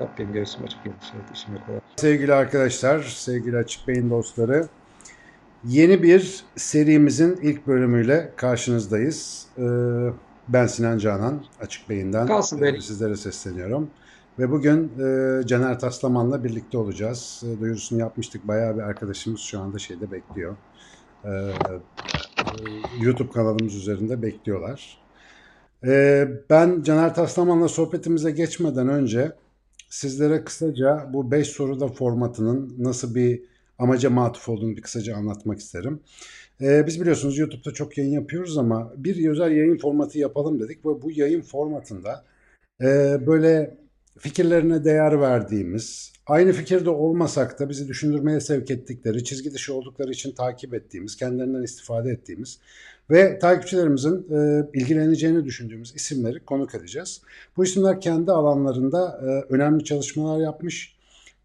Rabbim göğsüm açık yetişir, işimi kolay. Sevgili arkadaşlar, sevgili Açık Beyin dostları, yeni bir serimizin ilk bölümüyle karşınızdayız. Ee, Ben Sinan Canan, Açık Beyin'den Kalsın sizlere sesleniyorum. Ve bugün e, Caner Taslaman'la birlikte olacağız. E, Duyurusunu yapmıştık. Bayağı bir arkadaşımız şu anda şeyde bekliyor. E, e, YouTube kanalımız üzerinde bekliyorlar. E, Ben Caner Taslaman'la sohbetimize geçmeden önce sizlere kısaca bu 5 soruda formatının nasıl bir amaca matuf olduğunu bir kısaca anlatmak isterim. Ee, biz biliyorsunuz YouTube'da çok yayın yapıyoruz ama bir özel yayın formatı yapalım dedik ve bu yayın formatında e, böyle fikirlerine değer verdiğimiz, aynı fikirde olmasak da bizi düşündürmeye sevk ettikleri, çizgi dışı oldukları için takip ettiğimiz, kendilerinden istifade ettiğimiz ve takipçilerimizin e, ilgileneceğini düşündüğümüz isimleri konuk edeceğiz. Bu isimler kendi alanlarında e, önemli çalışmalar yapmış,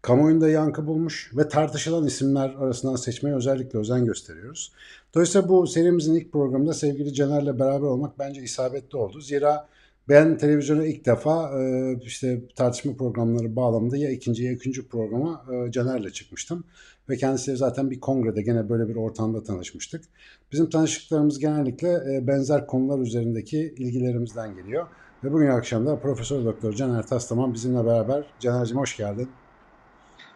kamuoyunda yankı bulmuş ve tartışılan isimler arasından seçmeye özellikle özen gösteriyoruz. Dolayısıyla bu serimizin ilk programında sevgili Caner'le beraber olmak bence isabetli oldu. Zira ben televizyona ilk defa e, işte tartışma programları bağlamında ya ikinci ya üçüncü programa e, Caner'le çıkmıştım. Ve kendisiyle zaten bir kongrede gene böyle bir ortamda tanışmıştık. Bizim tanışıklarımız genellikle e, benzer konular üzerindeki ilgilerimizden geliyor. Ve bugün akşam da Profesör Doktor Caner Taslaman bizimle beraber. Caner'cim hoş geldin.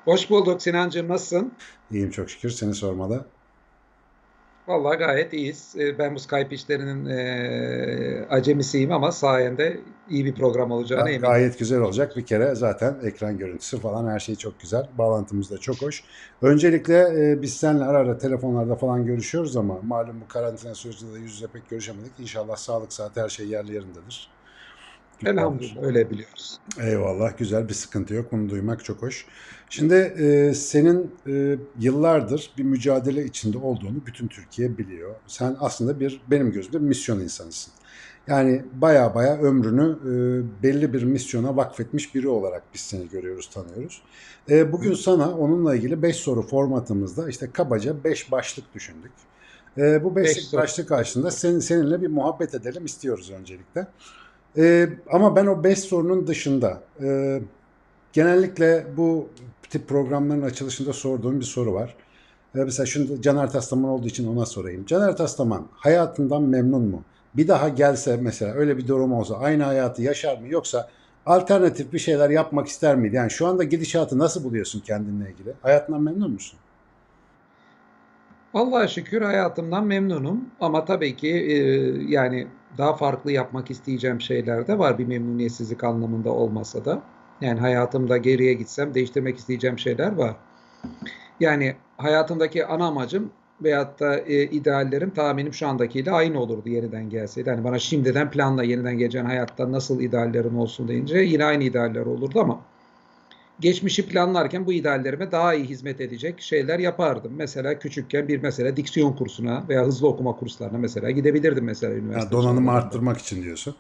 Hoş bulduk Sinancığım, nasılsın? İyiyim çok şükür seni sormalı. Vallahi gayet iyiyiz. Ee, Ben bu Skype işlerinin eee, acemisiyim ama sayende iyi bir program olacağına eminim. Gayet güzel olacak. Bir kere zaten ekran görüntüsü falan her şey çok güzel. Bağlantımız da çok hoş. Öncelikle e, biz seninle ara ara telefonlarda falan görüşüyoruz ama malum bu karantina sürecinde de yüz yüze pek görüşemedik. İnşallah sağlık saati her şey yerli yerindedir. Elhamdülillah öyle biliyoruz. Eyvallah güzel bir sıkıntı yok. Bunu duymak çok hoş. Şimdi e, senin e, yıllardır bir mücadele içinde olduğunu bütün Türkiye biliyor. Sen aslında bir benim gözümde bir misyon insanısın. Yani baya baya ömrünü e, belli bir misyona vakfetmiş biri olarak biz seni görüyoruz, tanıyoruz. E, bugün sana onunla ilgili 5 soru formatımızda işte kabaca 5 başlık düşündük. E, bu 5 Beş soru. başlık karşısında senin, seninle bir muhabbet edelim istiyoruz öncelikle. Ee, ama ben o 5 sorunun dışında e, genellikle bu tip programların açılışında sorduğum bir soru var. Ee, mesela şimdi Caner Taslaman olduğu için ona sorayım. Caner Taslaman hayatından memnun mu? Bir daha gelse mesela öyle bir durum olsa aynı hayatı yaşar mı? Yoksa alternatif bir şeyler yapmak ister miydi? Yani şu anda gidişatı nasıl buluyorsun kendinle ilgili? Hayatından memnun musun? Allah'a şükür hayatımdan memnunum ama tabii ki eee, yani daha farklı yapmak isteyeceğim şeyler de var bir memnuniyetsizlik anlamında olmasa da. Yani hayatımda geriye gitsem değiştirmek isteyeceğim şeyler var. Yani hayatımdaki ana amacım veyahut da e, ideallerim tahminim şu andakiyle aynı olurdu yeniden gelseydi. Hani bana şimdiden planla yeniden geleceğin hayatta nasıl ideallerin olsun deyince yine aynı idealler olurdu ama geçmişi planlarken bu ideallerime daha iyi hizmet edecek şeyler yapardım. Mesela küçükken bir mesela diksiyon kursuna veya hızlı okuma kurslarına mesela gidebilirdim mesela Yani üniversite donanımı çağlarında. arttırmak için diyorsun.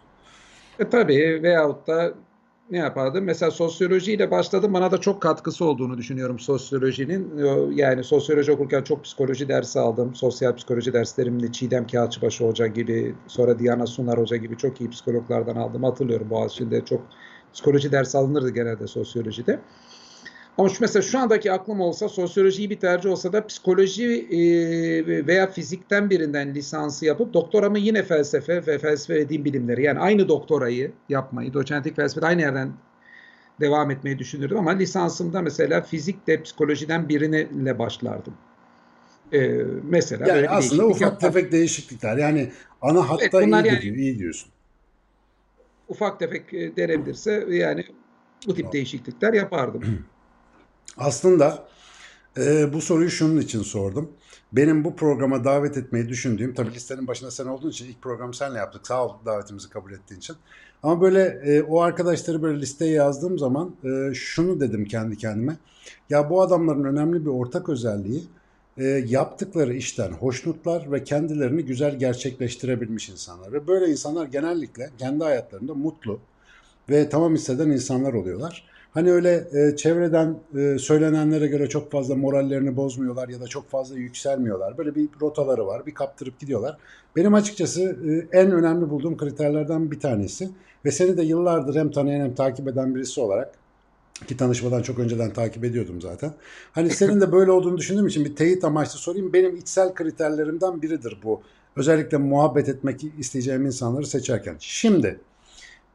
E tabii veyahut da ne yapardım? Mesela sosyolojiyle başladım. Bana da çok katkısı olduğunu düşünüyorum sosyolojinin. Yo- Yani sosyoloji okurken çok psikoloji dersi aldım. Sosyal psikoloji derslerimde Çiğdem Kağıtçıbaşı Hoca gibi, sonra Diana Sunar Hoca gibi çok iyi psikologlardan aldım. Hatırlıyorum Boğaziçi'nde çok psikoloji dersi alınırdı genelde sosyolojide. Ama şu mesela şu andaki aklım olsa sosyolojiyi bir tercih olsa da psikoloji e, veya fizikten birinden lisansı yapıp doktoramı yine felsefe ve felsefe ve din bilimleri yani aynı doktorayı yapmayı, doçentlik felsefede aynı yerden devam etmeyi düşünürdüm ama lisansımda mesela fizikle psikolojiden birine başlardım. E, mesela Yani böyle aslında ufak yapmak. tefek değişiklikler. Yani ana hatta Evet, bunlar iyi yani- iyi diyorsun. ufak tefek e, denebilirse yani bu tip değişiklikler yapardım. Aslında e, bu soruyu şunun için sordum. Benim bu programa davet etmeyi düşündüğüm, tabii listenin başında sen olduğun için ilk programı senle yaptık. Sağ ol davetimizi kabul ettiğin için. Ama böyle e, o arkadaşları böyle listeye yazdığım zaman e, şunu dedim kendi kendime. Ya bu adamların önemli bir ortak özelliği e, yaptıkları işten hoşnutlar ve kendilerini güzel gerçekleştirebilmiş insanlar. Ve böyle insanlar genellikle kendi hayatlarında mutlu ve tamam hisseden insanlar oluyorlar. Hani öyle e, çevreden e, söylenenlere göre çok fazla morallerini bozmuyorlar ya da çok fazla yükselmiyorlar. Böyle bir rotaları var, bir kaptırıp gidiyorlar. Benim açıkçası e, en önemli bulduğum kriterlerden bir tanesi ve seni de yıllardır hem tanıyan hem takip eden birisi olarak Ki tanışmadan çok önceden takip ediyordum zaten. Hani senin de böyle olduğunu düşündüğüm için bir teyit amaçlı sorayım. Benim içsel kriterlerimden biridir bu. Özellikle muhabbet etmek isteyeceğim insanları seçerken. Şimdi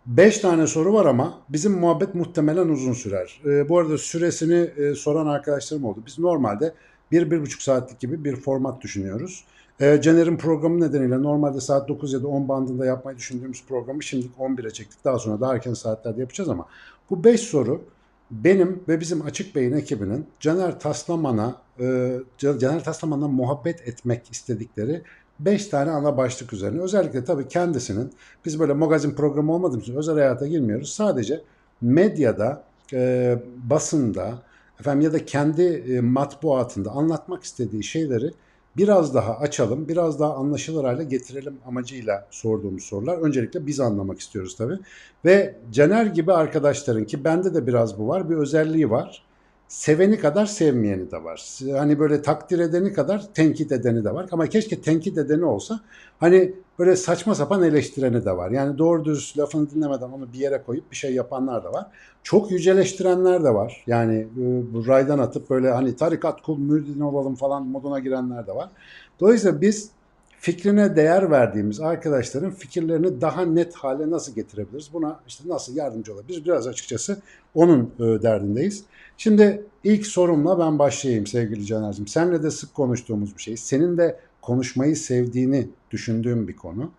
5 tane soru var ama bizim muhabbet muhtemelen uzun sürer. Ee, bu arada süresini e, soran arkadaşlarım oldu. Biz normalde 1-1,5 saatlik gibi bir format düşünüyoruz. Ee, Caner'in programı nedeniyle normalde saat 9 ya da 10 bandında yapmayı düşündüğümüz programı şimdilik 11'e çektik. Daha sonra daha erken saatlerde yapacağız ama bu 5 soru benim ve bizim Açık Bey'in ekibinin Caner Taslaman'a e, Caner Taslaman'la muhabbet etmek istedikleri 5 tane ana başlık üzerine. Özellikle tabii kendisinin biz böyle magazin programı olmadığımız için özel hayata girmiyoruz. Sadece medyada, e, basında efendim ya da kendi e, matbuatında anlatmak istediği şeyleri biraz daha açalım, biraz daha anlaşılır hale getirelim amacıyla sorduğumuz sorular. Öncelikle biz anlamak istiyoruz tabii. Ve Caner gibi arkadaşların ki bende de biraz bu var, bir özelliği var. Seveni kadar sevmeyeni de var. Hani böyle takdir edeni kadar tenkit edeni de var. Ama keşke tenkit edeni olsa hani böyle saçma sapan eleştireni de var. Yani doğru düz lafını dinlemeden onu bir yere koyup bir şey yapanlar da var. Çok yüceleştirenler de var. Yani e, raydan atıp böyle hani tarikat kul müridin olalım falan moduna girenler de var. Dolayısıyla biz fikrine değer verdiğimiz arkadaşların fikirlerini daha net hale nasıl getirebiliriz? Buna işte nasıl yardımcı olabiliriz? Biraz açıkçası onun e, derdindeyiz. Şimdi ilk sorumla ben başlayayım sevgili Caner'cim. Seninle de sık konuştuğumuz bir şey. Senin de konuşmayı sevdiğini düşündüğüm bir konu.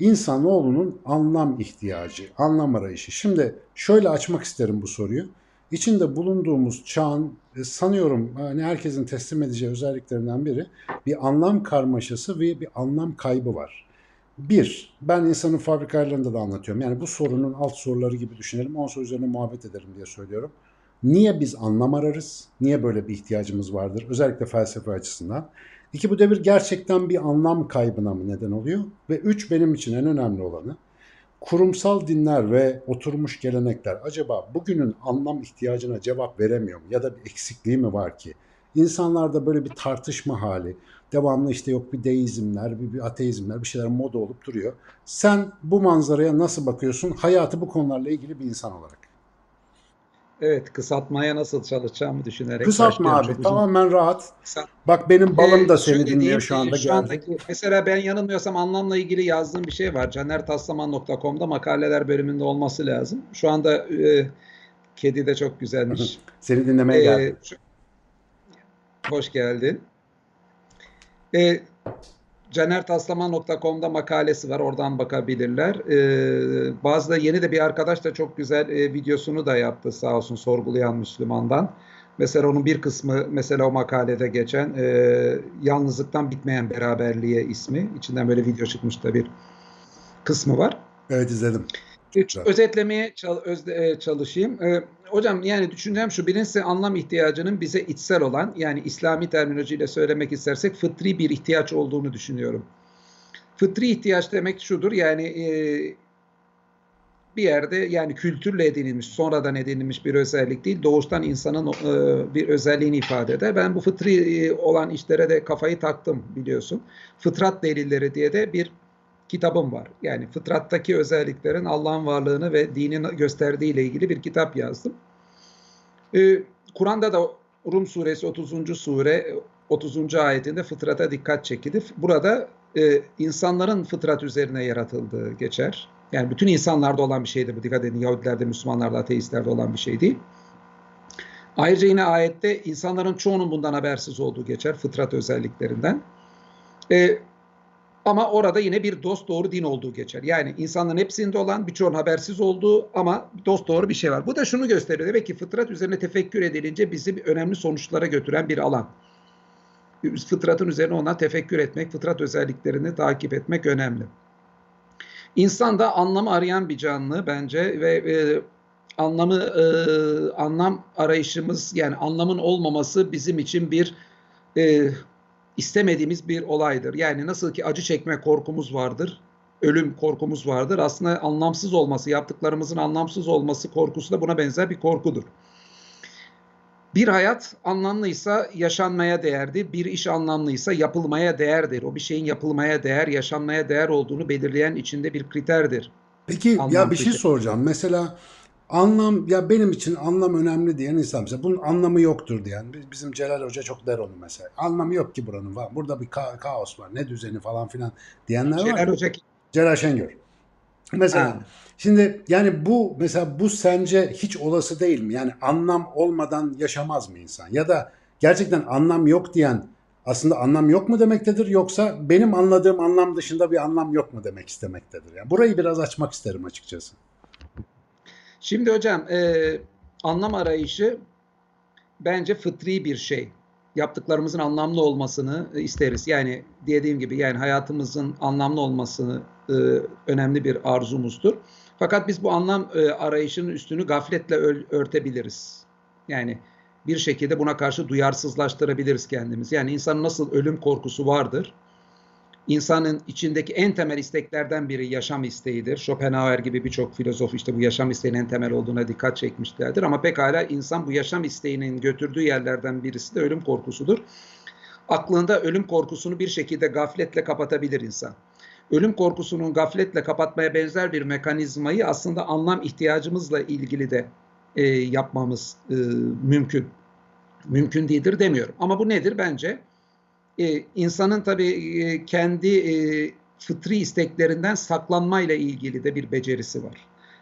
İnsanoğlunun anlam ihtiyacı, anlam arayışı. Şimdi şöyle açmak isterim bu soruyu. İçinde bulunduğumuz çağın e, sanıyorum hani herkesin teslim edeceği özelliklerinden biri bir anlam karmaşası ve bir anlam kaybı var. Bir, ben insanın fabrikalarında da anlatıyorum. Yani bu sorunun alt soruları gibi düşünelim. On soru üzerine muhabbet edelim diye söylüyorum. Niye biz anlam ararız? Niye böyle bir ihtiyacımız vardır? Özellikle felsefe açısından. İki, bu devir gerçekten bir anlam kaybına mı neden oluyor? Ve üç, benim için en önemli olanı kurumsal dinler ve oturmuş gelenekler acaba bugünün anlam ihtiyacına cevap veremiyor mu? Ya da bir eksikliği mi var ki? İnsanlarda böyle bir tartışma hali, devamlı işte yok bir deizmler, bir, bir ateizmler, bir şeyler moda olup duruyor. Sen bu manzaraya nasıl bakıyorsun? Hayatı bu konularla ilgili bir insan olarak. Evet, kısaltmaya nasıl çalışacağımı düşünerek Kısaltma abi, Çok tamamen uzun. rahat. Kısa- Bak benim balım da Ee, seni şöyle dinliyor şu anda Şu andaki, mesela ben yanılmıyorsam anlamla ilgili yazdığım bir şey var. canertaslaman.com'da makaleler bölümünde olması lazım. Şu anda e, kedi de çok güzelmiş. Seni dinlemeye Ee, geldim. şu- hoş geldin. Ee, canertaslaman.com'da makalesi var. Oradan bakabilirler. Ee, bazı da yeni de bir arkadaş da çok güzel e, videosunu da yaptı sağ olsun sorgulayan Müslüman'dan. Mesela onun bir kısmı mesela o makalede geçen e, yalnızlıktan bitmeyen beraberliğe ismi. İçinden böyle video çıkmış da bir kısmı var. Evet izledim. Üç, özetlemeye çal- özde- e, çalışayım. E, hocam yani düşüncem şu birincisi anlam ihtiyacının bize içsel olan yani İslami terminolojiyle söylemek istersek fıtri bir ihtiyaç olduğunu düşünüyorum. Fıtri ihtiyaç demek şudur yani e, bir yerde yani kültürle edinilmiş, sonradan edinilmiş bir özellik değil, doğuştan insanın e, bir özelliğini ifade eder. Ben bu fıtri e, olan işlere de kafayı taktım biliyorsun. Fıtrat delilleri diye de bir kitabım var. Yani fıtrattaki özelliklerin Allah'ın varlığını ve dinin gösterdiği ile ilgili bir kitap yazdım. Ee, Kur'an'da da Rum suresi 30. sure 30. ayetinde fıtrata dikkat çekilir. Burada e, insanların fıtrat üzerine yaratıldığı geçer. Yani bütün insanlarda olan bir şeydir bu dikkat edin. Yahudilerde, Müslümanlarda, ateistlerde olan bir şey değil. Ayrıca yine ayette insanların çoğunun bundan habersiz olduğu geçer fıtrat özelliklerinden. E, ama orada yine bir dost doğru din olduğu geçer. Yani insanların hepsinde olan birçoğun habersiz olduğu ama dost doğru bir şey var. Bu da şunu gösteriyor. Demek ki fıtrat üzerine tefekkür edilince bizi önemli sonuçlara götüren bir alan. Fıtratın üzerine ona tefekkür etmek, fıtrat özelliklerini takip etmek önemli. İnsan da anlamı arayan bir canlı bence ve e, anlamı e, anlam arayışımız yani anlamın olmaması bizim için bir e, istemediğimiz bir olaydır. Yani nasıl ki acı çekme korkumuz vardır, ölüm korkumuz vardır. Aslında anlamsız olması, yaptıklarımızın anlamsız olması korkusu da buna benzer bir korkudur. Bir hayat anlamlıysa yaşanmaya değerdir. Bir iş anlamlıysa yapılmaya değerdir. O bir şeyin yapılmaya değer, yaşanmaya değer olduğunu belirleyen içinde bir kriterdir. Peki Anlam ya bir şey soracağım. Mesela Anlam ya benim için anlam önemli diyen insan mesela bunun anlamı yoktur diyen bizim Celal Hoca çok der onu mesela. Anlamı yok ki buranın falan. Burada bir ka- kaos var. Ne düzeni falan filan diyenler var. Celal Hoca Celal Şengör. Mesela Ha. şimdi yani bu mesela bu sence hiç olası değil mi? Yani anlam olmadan yaşamaz mı insan? Ya da gerçekten anlam yok diyen aslında anlam yok mu demektedir yoksa benim anladığım anlam dışında bir anlam yok mu demek istemektedir. Yani burayı biraz açmak isterim açıkçası. Şimdi hocam e, anlam arayışı bence fıtri bir şey. Yaptıklarımızın anlamlı olmasını e, isteriz. Yani dediğim gibi yani hayatımızın anlamlı olmasını e, önemli bir arzumuzdur. Fakat biz bu anlam e, arayışının üstünü gafletle örtebiliriz. Yani bir şekilde buna karşı duyarsızlaştırabiliriz kendimizi. Yani insanın nasıl ölüm korkusu vardır. İnsanın içindeki en temel isteklerden biri yaşam isteğidir. Schopenhauer gibi birçok filozof işte bu yaşam isteğinin en temel olduğuna dikkat çekmişlerdir. Ama pekala insan bu yaşam isteğinin götürdüğü yerlerden birisi de ölüm korkusudur. Aklında ölüm korkusunu bir şekilde gafletle kapatabilir insan. Ölüm korkusunun gafletle kapatmaya benzer bir mekanizmayı aslında anlam ihtiyacımızla ilgili de e, yapmamız e, mümkün. Mümkün değildir demiyorum. Ama bu nedir bence? E, insanın tabii e, kendi e, fıtri isteklerinden saklanmayla ilgili de bir becerisi var.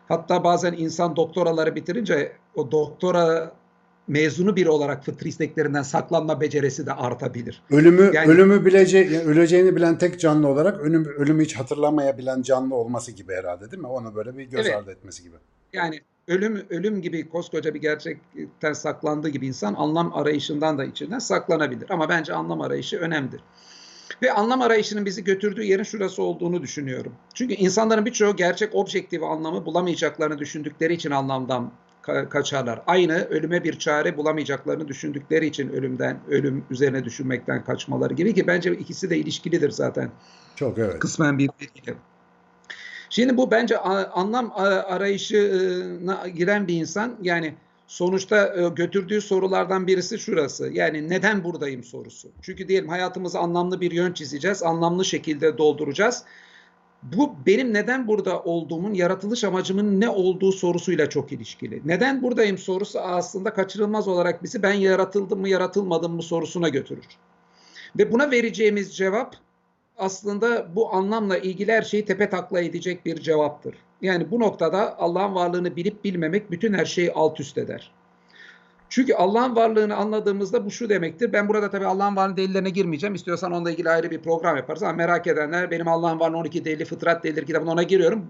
Hatta bazen insan doktoraları bitirince o doktora mezunu biri olarak fıtri isteklerinden saklanma becerisi de artabilir. Ölümü Yani- ölümü bilece yani öleceğini bilen tek canlı olarak ölüm, ölümü hiç hatırlamayabilen canlı olması gibi herhalde değil mi? Onu böyle bir göz Evet. ardı etmesi gibi. Yani ölüm ölüm gibi koskoca bir gerçekten saklandığı gibi insan anlam arayışından da içinden saklanabilir. Ama bence anlam arayışı önemlidir. Ve anlam arayışının bizi götürdüğü yerin şurası olduğunu düşünüyorum. Çünkü insanların birçoğu gerçek objektif anlamı bulamayacaklarını düşündükleri için anlamdan ka- kaçarlar. Aynı ölüme bir çare bulamayacaklarını düşündükleri için ölümden, ölüm üzerine düşünmekten kaçmaları gibi ki bence ikisi de ilişkilidir zaten Çok evet. kısmen birbiriyle. Şimdi bu bence anlam arayışına giren bir insan yani sonuçta e, götürdüğü sorulardan birisi şurası. Yani neden buradayım sorusu. Çünkü diyelim hayatımızı anlamlı bir yön çizeceğiz, anlamlı şekilde dolduracağız. Bu benim neden burada olduğumun, yaratılış amacımın ne olduğu sorusuyla çok ilişkili. Neden buradayım sorusu aslında kaçırılmaz olarak bizi ben yaratıldım mı, yaratılmadım mı sorusuna götürür. Ve buna vereceğimiz cevap aslında bu anlamla ilgili her şeyi tepe takla edecek bir cevaptır. Yani bu noktada Allah'ın varlığını bilip bilmemek bütün her şeyi alt üst eder. Çünkü Allah'ın varlığını anladığımızda bu şu demektir. Ben burada tabii Allah'ın varlığının delillerine girmeyeceğim. İstiyorsan onunla ilgili ayrı bir program yaparız ama merak edenler benim Allah'ın varlığının 12 delili fıtrat delilleri kitabına ona giriyorum.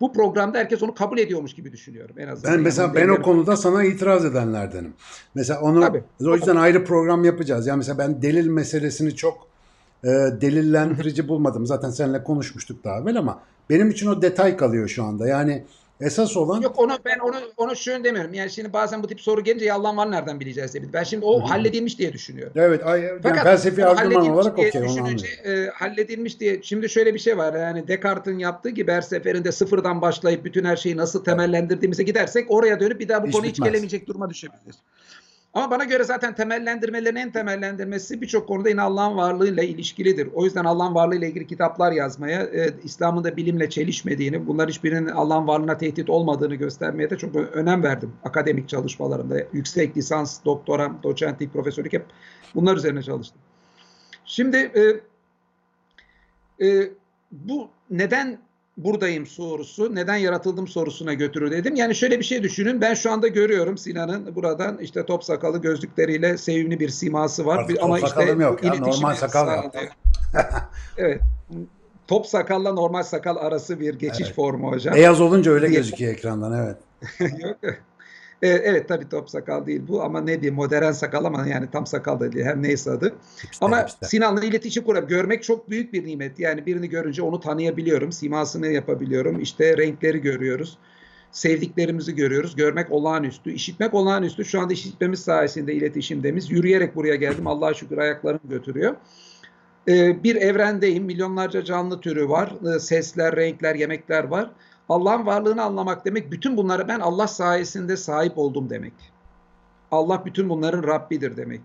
Bu programda herkes onu kabul ediyormuş gibi düşünüyorum en azından. Ben Yani mesela ben o konuda sana itiraz edenlerdenim. Mesela onu Tabii. o yüzden ayrı program yapacağız. Yani mesela ben delil meselesini çok e, delillendirici bulmadım. Zaten seninle konuşmuştuk daha evvel ama benim için o detay kalıyor şu anda. Yani esas olan Yok onu ben onu onu şöyle demiyorum. Yani şimdi bazen bu tip soru gelince ya Allah'ın var nereden bileceğiz diye. Ben şimdi o halledilmiş diye düşünüyorum. evet ay, yani Fakat felsefi argüman halledilmiş olarak diye okey düşününce, e, halledilmiş diye şimdi şöyle bir şey var yani Descartes'in yaptığı gibi her seferinde sıfırdan başlayıp bütün her şeyi nasıl temellendirdiğimize gidersek oraya dönüp bir daha bu Hiç konu hiç gelemeyecek duruma düşebiliriz. Ama bana göre zaten temellendirmelerin en temellendirmesi birçok konuda yine Allah'ın varlığıyla ilişkilidir. O yüzden Allah'ın varlığıyla ilgili kitaplar yazmaya, e, İslam'ın da bilimle çelişmediğini, bunlar hiçbirinin Allah'ın varlığına tehdit olmadığını göstermeye de çok önem verdim akademik çalışmalarımda. Yüksek lisans, doktoram, doçentlik, profesörlük hep bunlar üzerine çalıştım. Şimdi e, e, bu neden buradayım sorusu, neden yaratıldım sorusuna götürür dedim. Yani şöyle bir şey düşünün. Ben şu anda görüyorum Sinan'ın buradan işte top sakalı gözlükleriyle sevimli bir siması var. Artık Bir- top Ama işte yok ya, normal sakal yaptım. evet. Top sakalla normal sakal arası bir geçiş Evet. formu hocam. Beyaz olunca öyle Diye- gözüküyor ekrandan evet. Yok. E, evet tabii top sakal değil bu ama ne diyeyim modern sakal ama yani tam sakal da değil her neyse adı. Hipster, Ama hipster. Sinan'la iletişim kurup görmek çok büyük bir nimet. Yani birini görünce onu tanıyabiliyorum, simasını yapabiliyorum, işte renkleri görüyoruz, sevdiklerimizi görüyoruz. Görmek olağanüstü, işitmek olağanüstü. Şu anda işitmemiz sayesinde iletişimdemiz. Yürüyerek buraya geldim. Allah'a şükür ayaklarım götürüyor. Ee, bir evrendeyim. Milyonlarca canlı türü var. Ee, sesler, renkler, yemekler var. Allah'ın varlığını anlamak demek bütün bunlara ben Allah sayesinde sahip oldum demek. Allah bütün bunların Rabbidir demek.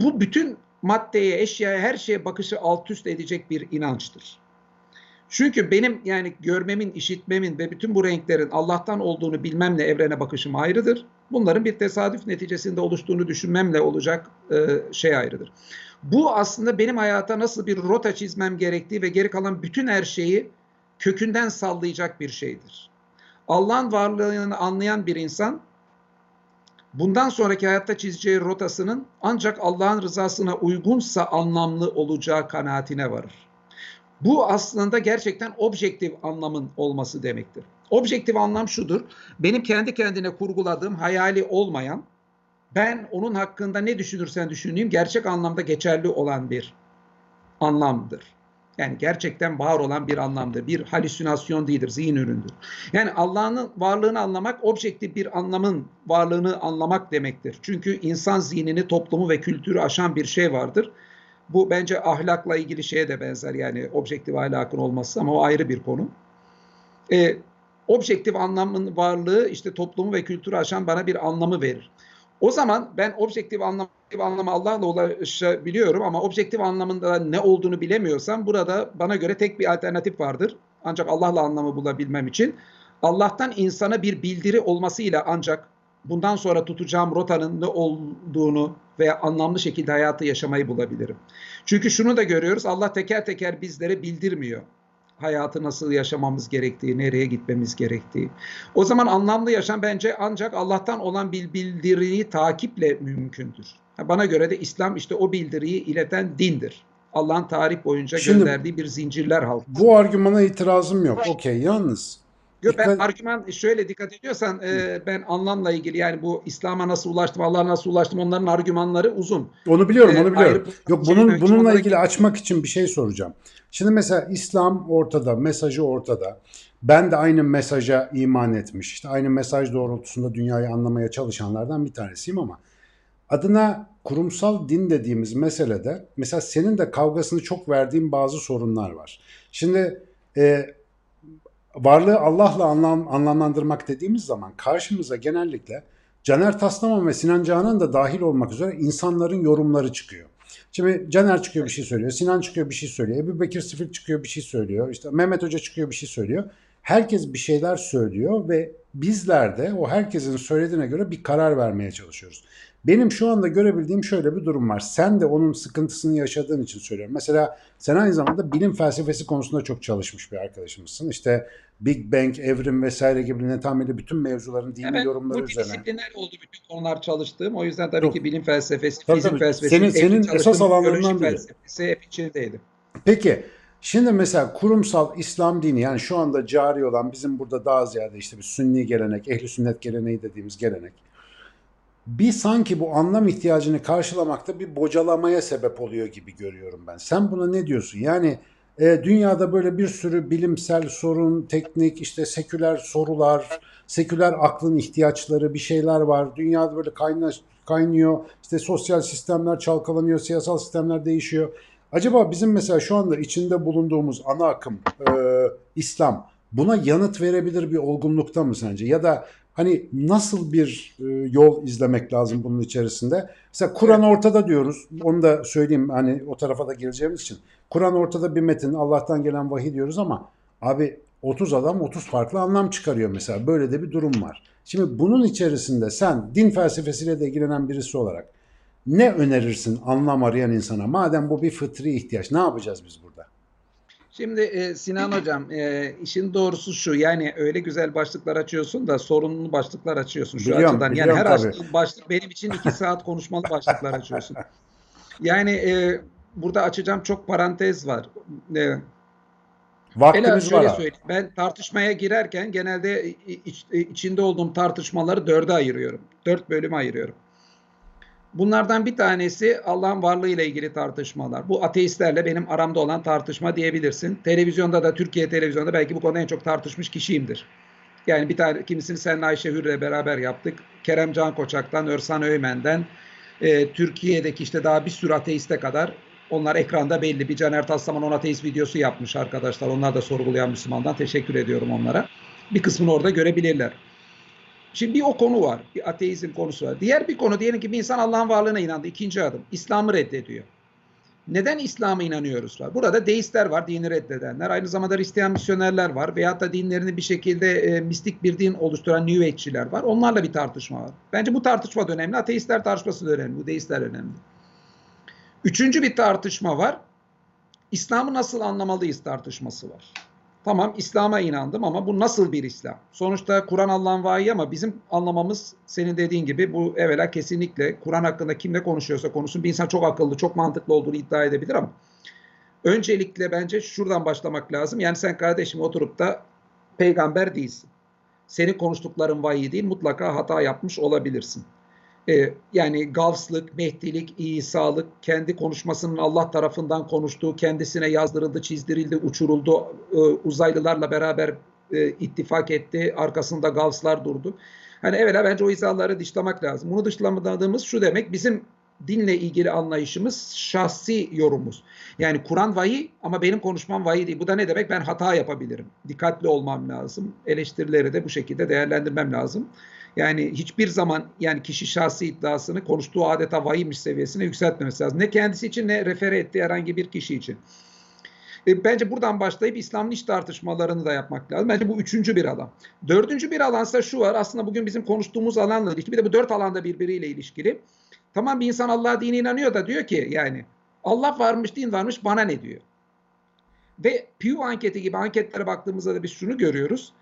Bu bütün maddeye, eşyaya, her şeye bakışı alt üst edecek bir inançtır. Çünkü benim yani görmemin, işitmemin ve bütün bu renklerin Allah'tan olduğunu bilmemle evrene bakışım ayrıdır. Bunların bir tesadüf neticesinde oluştuğunu düşünmemle olacak e, şey ayrıdır. Bu aslında benim hayata nasıl bir rota çizmem gerektiği ve geri kalan bütün her şeyi kökünden sallayacak bir şeydir. Allah'ın varlığını anlayan bir insan bundan sonraki hayatta çizeceği rotasının ancak Allah'ın rızasına uygunsa anlamlı olacağı kanaatine varır. Bu aslında gerçekten objektif anlamın olması demektir. Objektif anlam şudur. Benim kendi kendine kurguladığım hayali olmayan, ben onun hakkında ne düşünürsen düşüneyim gerçek anlamda geçerli olan bir anlamdır. Yani gerçekten var olan bir anlamdır. Bir halüsinasyon değildir, zihin üründür. Yani Allah'ın varlığını anlamak, objektif bir anlamın varlığını anlamak demektir. Çünkü insan zihnini, toplumu ve kültürü aşan bir şey vardır. Bu bence ahlakla ilgili şeye de benzer yani objektif ahlakın olması ama o ayrı bir konu. Ee, objektif anlamın varlığı işte toplumu ve kültürü aşan bana bir anlamı verir. O zaman ben objektif anlam anlamı Allah'la ulaşabiliyorum ama objektif anlamında ne olduğunu bilemiyorsam burada bana göre tek bir alternatif vardır. Ancak Allah'la anlamı bulabilmem için Allah'tan insana bir bildiri olmasıyla ancak bundan sonra tutacağım rotanın ne olduğunu veya anlamlı şekilde hayatı yaşamayı bulabilirim. Çünkü şunu da görüyoruz Allah teker teker bizlere bildirmiyor hayatı nasıl yaşamamız gerektiği, nereye gitmemiz gerektiği. O zaman anlamlı yaşam bence ancak Allah'tan olan bir bildiriyi takiple mümkündür. Bana göre de İslam işte o bildiriyi ileten dindir. Allah'ın tarih boyunca Şimdi, gönderdiği bir zincirler halkı. Bu argümana itirazım yok. Okey yalnız Yok ben argüman şöyle dikkat ediyorsan e, ben anlamla ilgili yani bu İslam'a nasıl ulaştım, Allah'a nasıl ulaştım onların argümanları uzun. Onu biliyorum, onu biliyorum. E, Yok bunun bununla ilgili açmak için bir şey soracağım. Şimdi mesela İslam ortada, mesajı ortada. Ben de aynı mesaja iman etmiş. İşte aynı mesaj doğrultusunda dünyayı anlamaya çalışanlardan bir tanesiyim ama adına kurumsal din dediğimiz meselede mesela senin de kavgasını çok verdiğin bazı sorunlar var. Şimdi e, varlığı Allah'la anlam, anlamlandırmak dediğimiz zaman karşımıza genellikle Caner Taslaman ve Sinan Canan da dahil olmak üzere insanların yorumları çıkıyor. Şimdi Caner çıkıyor bir şey söylüyor, Sinan çıkıyor bir şey söylüyor, Ebu Bekir Sifil çıkıyor bir şey söylüyor, işte Mehmet Hoca çıkıyor bir şey söylüyor. Herkes bir şeyler söylüyor ve bizler de o herkesin söylediğine göre bir karar vermeye çalışıyoruz. Benim şu anda görebildiğim şöyle bir durum var. Sen de onun sıkıntısını yaşadığın için söylüyorum. Mesela sen aynı zamanda bilim felsefesi konusunda çok çalışmış bir arkadaşımızsın. İşte Big Bang, evrim vesaire gibi netameli bütün mevzuların dini evet, yorumları üzerine. Multidisipliner oldu bütün konular çalıştığım. O yüzden tabii Yok. ki bilim felsefesi, tabii, fizik tabii. felsefesi, senin, senin esas alanlarından biri. felsefesi hep içindeydi. Peki Şimdi mesela kurumsal İslam dini yani şu anda cari olan bizim burada daha ziyade işte bir sünni gelenek, ehli sünnet geleneği dediğimiz gelenek bir sanki bu anlam ihtiyacını karşılamakta bir bocalamaya sebep oluyor gibi görüyorum ben. Sen buna ne diyorsun? Yani e, dünyada böyle bir sürü bilimsel sorun, teknik, işte seküler sorular, seküler aklın ihtiyaçları bir şeyler var. Dünyada böyle kayna, kaynıyor. İşte sosyal sistemler çalkalanıyor, siyasal sistemler değişiyor. Acaba bizim mesela şu anda içinde bulunduğumuz ana akım e, İslam buna yanıt verebilir bir olgunlukta mı sence? Ya da Hani nasıl bir e, yol izlemek lazım bunun içerisinde? Mesela Kur'an ortada diyoruz. Onu da söyleyeyim hani o tarafa da geleceğimiz için. Kur'an ortada bir metin, Allah'tan gelen vahiy diyoruz ama abi 30 adam 30 farklı anlam çıkarıyor mesela. Böyle de bir durum var. Şimdi bunun içerisinde sen din felsefesiyle de ilgilenen birisi olarak ne önerirsin anlam arayan insana? Madem bu bir fıtri ihtiyaç ne yapacağız biz burada? Şimdi e, Sinan Hocam e, işin doğrusu şu yani öyle güzel başlıklar açıyorsun da sorunlu başlıklar açıyorsun şu biliyorum, açıdan. Yani her tabii. açtığın başlık benim için iki saat konuşmalı başlıklar açıyorsun. Yani e, burada açacağım çok parantez var. E, Vaktimiz şöyle var söyleyeyim. Ben tartışmaya girerken genelde iç, içinde olduğum tartışmaları dörde ayırıyorum. Dört bölüme ayırıyorum. Bunlardan bir tanesi Allah'ın varlığı ile ilgili tartışmalar. Bu ateistlerle benim aramda olan tartışma diyebilirsin. Televizyonda da Türkiye televizyonda belki bu konuda en çok tartışmış kişiyimdir. Yani bir tane kimisini seninle Ayşe Hür'le beraber yaptık. Kerem Can Koçak'tan, Örsan Öymen'den, e, Türkiye'deki işte daha bir sürü ateiste kadar onlar ekranda belli. Bir Caner Taslaman on ateist videosu yapmış arkadaşlar. Onlar da sorgulayan Müslümandan. Teşekkür ediyorum onlara. Bir kısmını orada görebilirler. Şimdi bir o konu var. Bir ateizm konusu var. Diğer bir konu diyelim ki bir insan Allah'ın varlığına inandı. İkinci adım. İslam'ı reddediyor. Neden İslam'a inanıyoruz var? Burada deistler var, dini reddedenler. Aynı zamanda Hristiyan misyonerler var. Veyahut da dinlerini bir şekilde e, mistik bir din oluşturan New Age'çiler var. Onlarla bir tartışma var. Bence bu tartışma da önemli. Ateistler tartışması da önemli. Bu deistler önemli. Üçüncü bir tartışma var. İslam'ı nasıl anlamalıyız tartışması var. Tamam İslam'a inandım ama bu nasıl bir İslam? Sonuçta Kur'an Allah'ın vahiy ama bizim anlamamız senin dediğin gibi bu evvela kesinlikle Kur'an hakkında kim ne konuşuyorsa konuşsun bir insan çok akıllı, çok mantıklı olduğunu iddia edebilir ama öncelikle bence şuradan başlamak lazım. Yani sen kardeşim oturup da peygamber değilsin. Senin konuştukların vahiy değil mutlaka hata yapmış olabilirsin. Ee, yani gavslık, mehdilik, İsa'lık, kendi konuşmasının Allah tarafından konuştuğu, kendisine yazdırıldı, çizdirildi, uçuruldu, e, uzaylılarla beraber e, ittifak etti, arkasında gavslar durdu. Hani evvela bence o izahları dışlamak lazım. Bunu dışlamadığımız şu demek, bizim dinle ilgili anlayışımız şahsi yorumumuz. Yani Kur'an vahiy ama benim konuşmam vahiy değil. Bu da ne demek? Ben hata yapabilirim. Dikkatli olmam lazım. Eleştirileri de bu şekilde değerlendirmem lazım. Yani hiçbir zaman yani kişi şahsi iddiasını konuştuğu adeta vahiymiş seviyesine yükseltmemesi lazım. Ne kendisi için ne refere ettiği herhangi bir kişi için. E, bence buradan başlayıp İslam'ın iç tartışmalarını da yapmak lazım. Bence bu üçüncü bir alan. Dördüncü bir alansa şu var. Aslında bugün bizim konuştuğumuz alanla ilişkili. Bir de bu dört alanda birbiriyle ilişkili. Tamam bir insan Allah'a dini inanıyor da diyor ki yani Allah varmış, din varmış bana ne diyor. Ve Pew anketi gibi anketlere baktığımızda da biz şunu görüyoruz.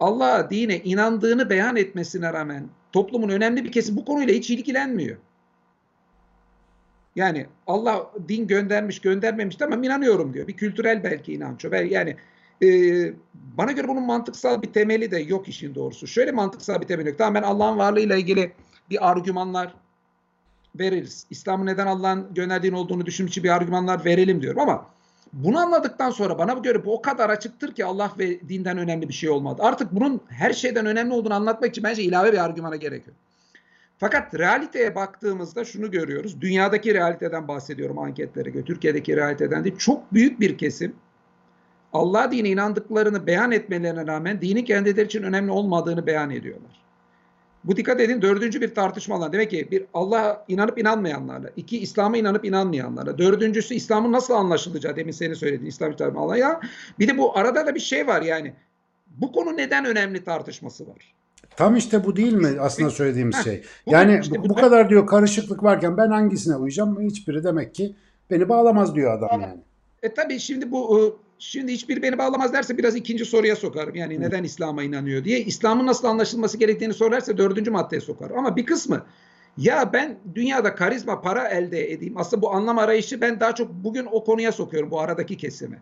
Allah'a dine inandığını beyan etmesine rağmen toplumun önemli bir kesimi bu konuyla hiç ilgilenmiyor. Yani Allah din göndermiş göndermemiş tamam inanıyorum diyor. Bir kültürel belki inanç o. Yani e, bana göre bunun mantıksal bir temeli de yok işin doğrusu. Şöyle mantıksal bir temeli yok. Tamam ben Allah'ın varlığıyla ilgili bir argümanlar veririz. İslam'ın neden Allah'ın gönderdiğini olduğunu düşünmek için bir argümanlar verelim diyorum ama bunu anladıktan sonra bana göre bu o kadar açıktır ki Allah ve dinden önemli bir şey olmadı. Artık bunun her şeyden önemli olduğunu anlatmak için bence ilave bir argümana gerek yok. Fakat realiteye baktığımızda şunu görüyoruz. Dünyadaki realiteden bahsediyorum anketlere göre. Türkiye'deki realiteden değil. Çok büyük bir kesim Allah dine inandıklarını beyan etmelerine rağmen dini kendileri için önemli olmadığını beyan ediyorlar. Bu dikkat edin dördüncü bir tartışma alanı. Demek ki bir Allah'a inanıp inanmayanlarla, iki İslam'a inanıp inanmayanlarla, dördüncüsü İslam'ın nasıl anlaşılacağı demin senin söylediğin İslam Allah'a. Bir de bu arada da bir şey var yani. Bu konu neden önemli tartışması var. Tam işte bu değil mi aslında söylediğimiz şey? Yani bu, bu kadar diyor karışıklık varken ben hangisine uyacağım? Hiçbiri demek ki beni bağlamaz diyor adam yani. E tabii şimdi bu Şimdi hiçbir beni bağlamaz derse biraz ikinci soruya sokarım. Yani neden İslam'a inanıyor diye. İslam'ın nasıl anlaşılması gerektiğini sorarsa dördüncü maddeye sokar. Ama bir kısmı ya ben dünyada karizma para elde edeyim. Aslında bu anlam arayışı ben daha çok bugün o konuya sokuyorum bu aradaki kesimi.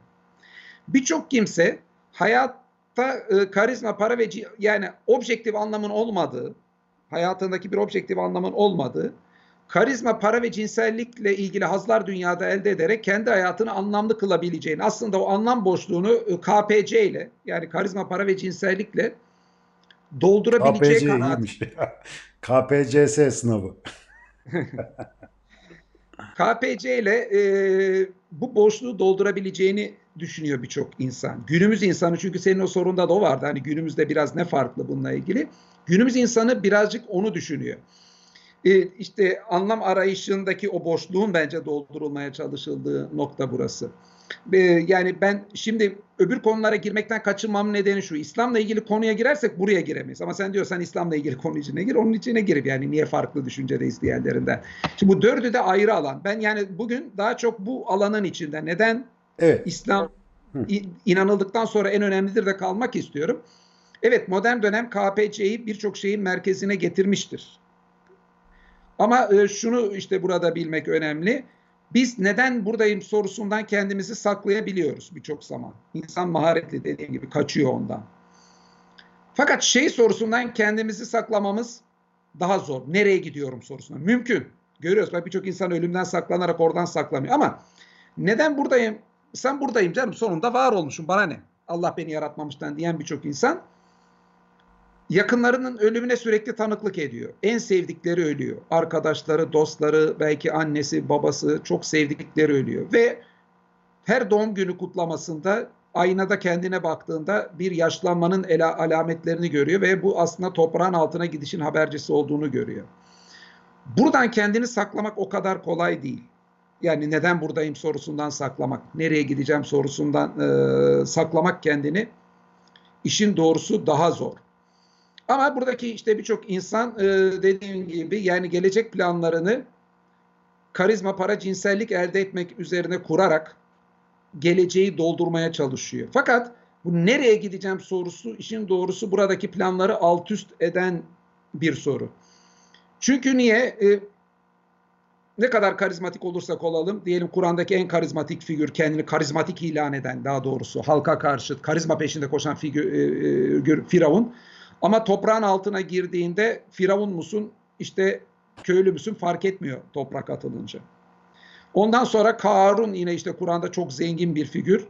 Birçok kimse hayatta e, karizma, para ve yani objektif anlamın olmadığı, hayatındaki bir objektif anlamın olmadığı karizma, para ve cinsellikle ilgili hazlar dünyada elde ederek kendi hayatını anlamlı kılabileceğini, aslında o anlam boşluğunu e, KPC ile yani karizma, para ve cinsellikle doldurabileceği KPC kanaat. KPCS sınavı. KPC ile e, bu boşluğu doldurabileceğini düşünüyor birçok insan. Günümüz insanı çünkü senin o sorunda da o vardı. Hani günümüzde biraz ne farklı bununla ilgili. Günümüz insanı birazcık onu düşünüyor. E, işte anlam arayışındaki o boşluğun bence doldurulmaya çalışıldığı nokta burası. Yani ben şimdi öbür konulara girmekten kaçınmamın nedeni şu. İslam'la ilgili konuya girersek buraya giremeyiz. Ama sen diyorsan İslam'la ilgili konu içine gir. Onun içine girip yani niye farklı düşüncedeyiz diğerlerinden. Şimdi bu dördü de ayrı alan. Ben yani bugün daha çok bu alanın içinde. Neden? Evet. İslam inanıldıktan sonra en önemlidir de kalmak istiyorum. Evet modern dönem KPC'yi birçok şeyin merkezine getirmiştir. Ama e, şunu işte burada bilmek önemli. Biz neden buradayım sorusundan kendimizi saklayabiliyoruz birçok zaman. İnsan maharetli dediğim gibi kaçıyor ondan. Fakat şey sorusundan kendimizi saklamamız daha zor. Nereye gidiyorum sorusuna. Mümkün. Görüyoruz. Birçok insan ölümden saklanarak oradan saklamıyor. Ama neden buradayım? Sen buradayım canım. Sonunda var olmuşum. Bana ne? Allah beni yaratmamıştan diyen birçok insan yakınlarının ölümüne sürekli tanıklık ediyor. En sevdikleri ölüyor. Arkadaşları, dostları, belki annesi, babası çok sevdikleri ölüyor. Ve her doğum günü kutlamasında aynada kendine baktığında bir yaşlanmanın ela alametlerini görüyor ve bu aslında toprağın altına gidişin habercisi olduğunu görüyor. Buradan kendini saklamak o kadar kolay değil. Yani neden buradayım sorusundan saklamak, nereye gideceğim sorusundan e, saklamak kendini işin doğrusu daha zor. Ama buradaki işte birçok insan e, dediğim gibi yani gelecek planlarını karizma, para, cinsellik elde etmek üzerine kurarak geleceği doldurmaya çalışıyor. Fakat bu nereye gideceğim sorusu işin doğrusu buradaki planları alt üst eden bir soru. Çünkü niye? E, ne kadar karizmatik olursak olalım, diyelim Kur'an'daki en karizmatik figür, kendini karizmatik ilan eden daha doğrusu halka karşı karizma peşinde koşan figür, e, e, Firavun. Ama toprağın altına girdiğinde Firavun musun, işte köylü müsün fark etmiyor toprak atılınca. Ondan sonra Karun yine işte Kur'an'da çok zengin bir figür.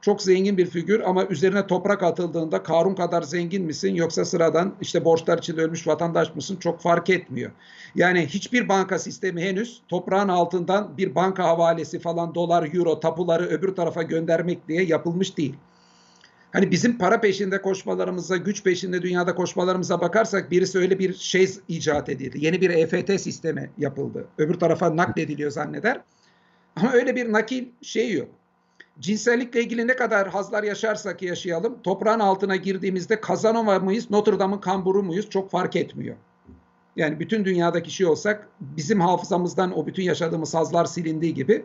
Çok zengin bir figür ama üzerine toprak atıldığında Karun kadar zengin misin yoksa sıradan işte borçlar içinde ölmüş vatandaş mısın çok fark etmiyor. Yani hiçbir banka sistemi henüz toprağın altından bir banka havalesi falan dolar, euro, tapuları öbür tarafa göndermek diye yapılmış değil. Hani bizim para peşinde koşmalarımıza, güç peşinde dünyada koşmalarımıza bakarsak birisi öyle bir şey icat edildi. Yeni bir EFT sistemi yapıldı. Öbür tarafa naklediliyor zanneder. Ama öyle bir nakil şey yok. Cinsellikle ilgili ne kadar hazlar yaşarsak yaşayalım, toprağın altına girdiğimizde Kazanova mıyız, Notre Dame'ın kamburu muyuz çok fark etmiyor. Yani bütün dünyadaki şey olsak bizim hafızamızdan o bütün yaşadığımız hazlar silindiği gibi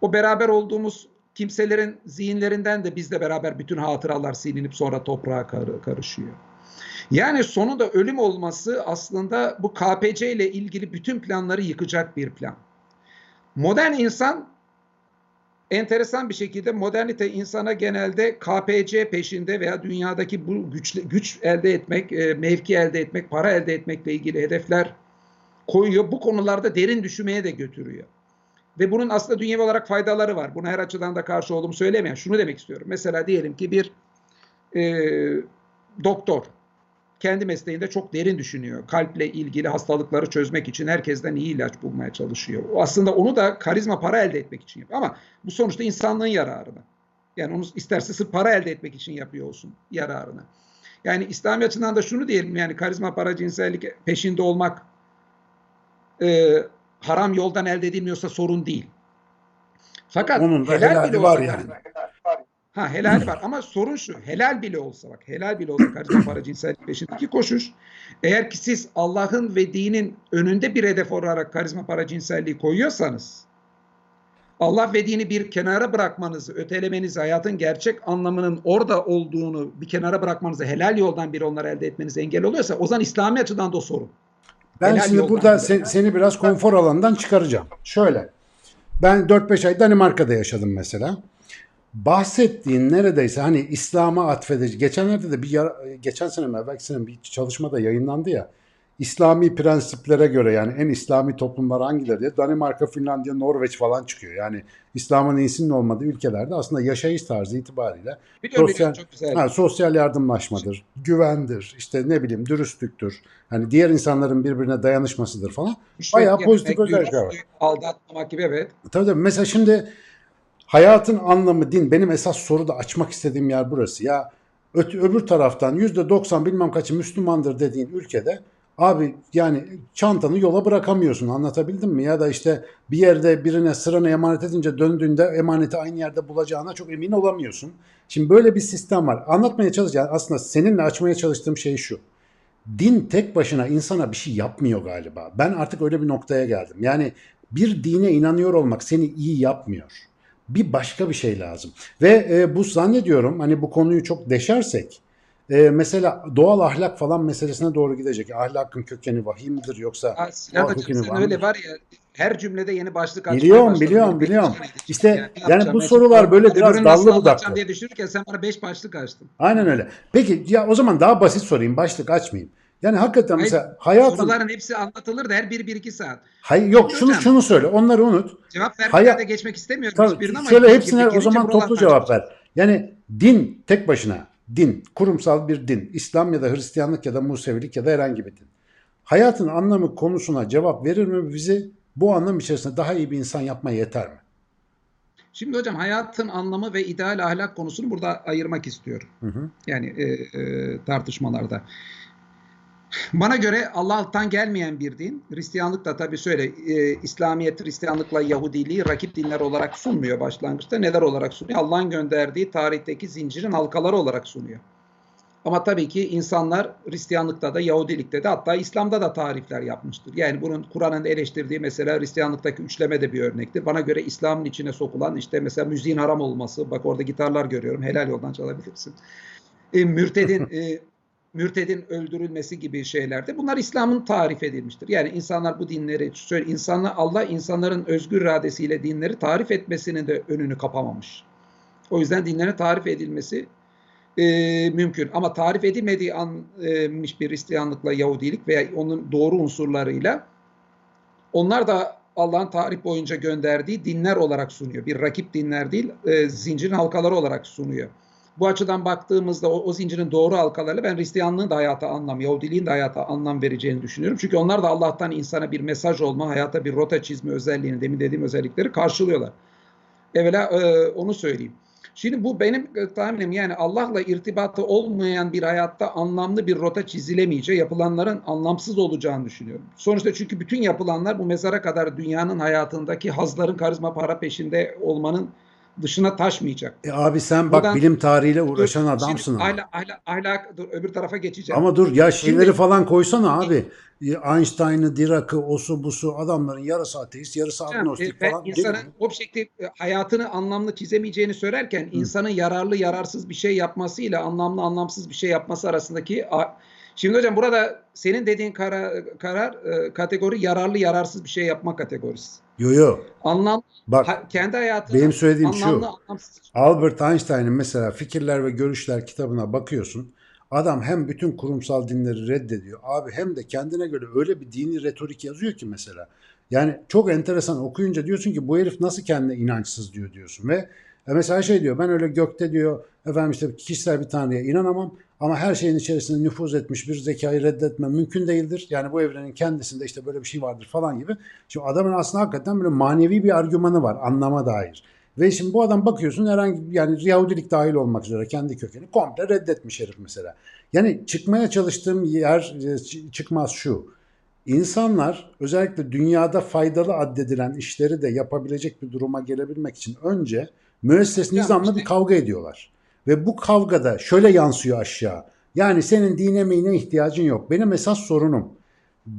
o beraber olduğumuz kimselerin zihinlerinden de bizle beraber bütün hatıralar silinip sonra toprağa kar karışıyor. Yani sonunda ölüm olması aslında bu KPC ile ilgili bütün planları yıkacak bir plan. Modern insan enteresan bir şekilde modernite insana genelde KPC peşinde veya dünyadaki bu güç, güç elde etmek, e, mevki elde etmek, para elde etmekle ilgili hedefler koyuyor. Bu konularda derin düşünmeye de götürüyor. Ve bunun aslında dünyevi olarak faydaları var. Buna her açıdan da karşı olduğumu söylemeyen. Şunu demek istiyorum. Mesela diyelim ki bir e, doktor kendi mesleğinde çok derin düşünüyor. Kalple ilgili hastalıkları çözmek için herkesten iyi ilaç bulmaya çalışıyor. Aslında onu da karizma para elde etmek için yapıyor. Ama bu sonuçta insanlığın yararına. Yani onu isterse sırf para elde etmek için yapıyor olsun yararına. Yani İslami açıdan da şunu diyelim yani karizma para cinsellik peşinde olmak e, haram yoldan elde edilmiyorsa sorun değil. Fakat Onun da helal helali bile var olsa yani. Ha helal var ama sorun şu helal bile olsa bak helal bile olsa karizma para cinsellik peşindeki koşuş eğer ki siz Allah'ın ve dinin önünde bir hedef olarak karizma para cinselliği koyuyorsanız Allah ve dini bir kenara bırakmanızı, ötelemenizi, hayatın gerçek anlamının orada olduğunu bir kenara bırakmanızı, helal yoldan bir onları elde etmenize engel oluyorsa o zaman İslami açıdan da sorun. Ben Helal şimdi burada gidelim. se- seni biraz konfor alanından çıkaracağım. Şöyle. Ben 4-5 ay Danimarka'da yaşadım mesela. Bahsettiğin neredeyse hani İslam'a atfedici. Geçenlerde de bir geçen sene mi belki sene bir çalışmada yayınlandı ya. İslami prensiplere göre yani en İslami toplumlar hangileri diye Danimarka, Finlandiya, Norveç falan çıkıyor. Yani İslam'ın iyisinin olmadığı ülkelerde aslında yaşayış tarzı itibariyle Biliyorum, Sosyal- biliyorum çok güzel. Ha, sosyal yardımlaşmadır, güvendir, işte ne bileyim dürüstlüktür. Hani diğer insanların birbirine dayanışmasıdır falan. Rüşvet bayağı pozitif özellikler var. Aldatmamak gibi evet. Tabii tabii. Mesela şimdi hayatın anlamı din. Benim esas soruda açmak istediğim yer burası. Ya öbür taraftan %90 bilmem kaçı Müslümandır dediğin ülkede abi yani çantanı yola bırakamıyorsun anlatabildim mi? Ya da işte bir yerde birine sıranı emanet edince döndüğünde emaneti aynı yerde bulacağına çok emin olamıyorsun. Şimdi böyle bir sistem var. Anlatmaya çalışacağım. Aslında seninle açmaya çalıştığım şey şu. Din tek başına insana bir şey yapmıyor galiba. Ben artık öyle bir noktaya geldim. Yani bir dine inanıyor olmak seni iyi yapmıyor. Bir başka bir şey lazım. Ve e, bu zannediyorum hani bu konuyu çok deşersek e, mesela doğal ahlak falan meselesine doğru gidecek. Ahlakın kökeni vahiy midir yoksa Ha, Sinan Hocam sen öyle var ya her cümlede yeni başlık açmaya Biliyorum, başladın. biliyorum, biliyorum. İşte ya. Yani yapacağım bu sorular böyle Öbürünü biraz dallı budaklı. diye düşünürken sen bana beş başlık açtın. Aynen öyle. Peki ya o zaman daha basit sorayım. Başlık açmayayım. Yani hakikaten Hayır, mesela hayatın Soruların hepsi anlatılır da her biri bir iki saat. Hayır yok şunu Hocam. şunu söyle. Onları unut. Cevap vermeden Hayat- geçmek istemiyorum Tabii, hiçbirine ama şöyle hepsine o zaman toplu cevap ver. Yani din tek başına din, kurumsal bir din, İslam ya da Hristiyanlık ya da Musevilik ya da herhangi bir din. Hayatın anlamı konusuna cevap verir mi bizi bu anlam içerisinde daha iyi bir insan yapmaya yeter mi? Şimdi hocam hayatın anlamı ve ideal ahlak konusunu burada ayırmak istiyorum. Hı hı. Yani e, e, tartışmalarda. Bana göre Allah'tan gelmeyen bir din. Hristiyanlık da tabii şöyle e, İslamiyet Hristiyanlıkla Yahudiliği rakip dinler olarak sunmuyor başlangıçta. Neler olarak sunuyor? Allah'ın gönderdiği tarihteki zincirin halkaları olarak sunuyor. Ama tabii ki insanlar Hristiyanlıkta da Yahudilikte de hatta İslam'da da tarifler yapmıştır. Yani bunun Kur'an'ın eleştirdiği mesela Hristiyanlıktaki üçleme de bir örnektir. Bana göre İslam'ın içine sokulan işte mesela müziğin haram olması. Bak orada gitarlar görüyorum. Helal yoldan çalabilirsin. E, mürtedin e, mürtedin öldürülmesi gibi şeylerde bunlar İslam'ın tarif edilmiştir. Yani insanlar bu dinleri söyle insanlar Allah insanların özgür iradesiyle dinleri tarif etmesinin de önünü kapamamış. O yüzden dinlerin tarif edilmesi e, mümkün. Ama tarif edilmediği anmış bir Hristiyanlıkla Yahudilik veya onun doğru unsurlarıyla onlar da Allah'ın tarih boyunca gönderdiği dinler olarak sunuyor. Bir rakip dinler değil, e, zincirin halkaları olarak sunuyor. Bu açıdan baktığımızda o, o zincirin doğru halkalarıyla ben Hristiyanlığın da hayata anlam, Yahudiliğin de hayata anlam vereceğini düşünüyorum. Çünkü onlar da Allah'tan insana bir mesaj olma, hayata bir rota çizme özelliğini, demin dediğim özellikleri karşılıyorlar. Evvela e, onu söyleyeyim. Şimdi bu benim e, tahminim yani Allah'la irtibatı olmayan bir hayatta anlamlı bir rota çizilemeyeceği, yapılanların anlamsız olacağını düşünüyorum. Sonuçta çünkü bütün yapılanlar bu mezara kadar dünyanın hayatındaki hazların karizma para peşinde olmanın dışına taşmayacak. E abi sen bak Buradan- bilim tarihiyle uğraşan Şimdi adamsın ama. Ahlak, ahlak, ahlak- dur öbür tarafa geçeceğim. Ama dur ya şeyleri Şimdi- falan koysana abi. Einstein'ı, Dirac'ı, osu busu adamların yarısı ateist, yarısı agnostik e, falan. insanın Değil mi? o şekilde e, hayatını anlamlı çizemeyeceğini söylerken insanın yararlı yararsız bir şey yapmasıyla anlamlı anlamsız bir şey yapması arasındaki Şimdi hocam burada senin dediğin karar, karar e, kategori yararlı yararsız bir şey yapma kategorisi. Yo yo. Anlam Bak ha- kendi hayatını benim söylediğim şu. anlamlı anlamsız Albert Einstein'ın mesela Fikirler ve Görüşler kitabına bakıyorsun. Adam hem bütün kurumsal dinleri reddediyor abi hem de kendine göre öyle bir dini retorik yazıyor ki mesela. Yani çok enteresan okuyunca diyorsun ki bu herif nasıl kendine inançsız diyor diyorsun ve e, mesela şey diyor ben öyle gökte diyor efendim işte kişisel bir tanrıya inanamam ama her şeyin içerisinde nüfuz etmiş bir zekayı reddetmem mümkün değildir. Yani bu evrenin kendisinde işte böyle bir şey vardır falan gibi. Şimdi adamın aslında hakikaten böyle manevi bir argümanı var anlama dair. Ve şimdi bu adam bakıyorsun herhangi yani Yahudilik dahil olmak üzere kendi kökeni komple reddetmiş herif mesela. Yani çıkmaya çalıştığım yer e, çıkmaz şu. İnsanlar özellikle dünyada faydalı addedilen işleri de yapabilecek bir duruma gelebilmek için önce müesses nizamla bir kavga ediyorlar. Ve bu kavgada şöyle yansıyor aşağı. Yani senin dine mine ihtiyacın yok. Benim esas sorunum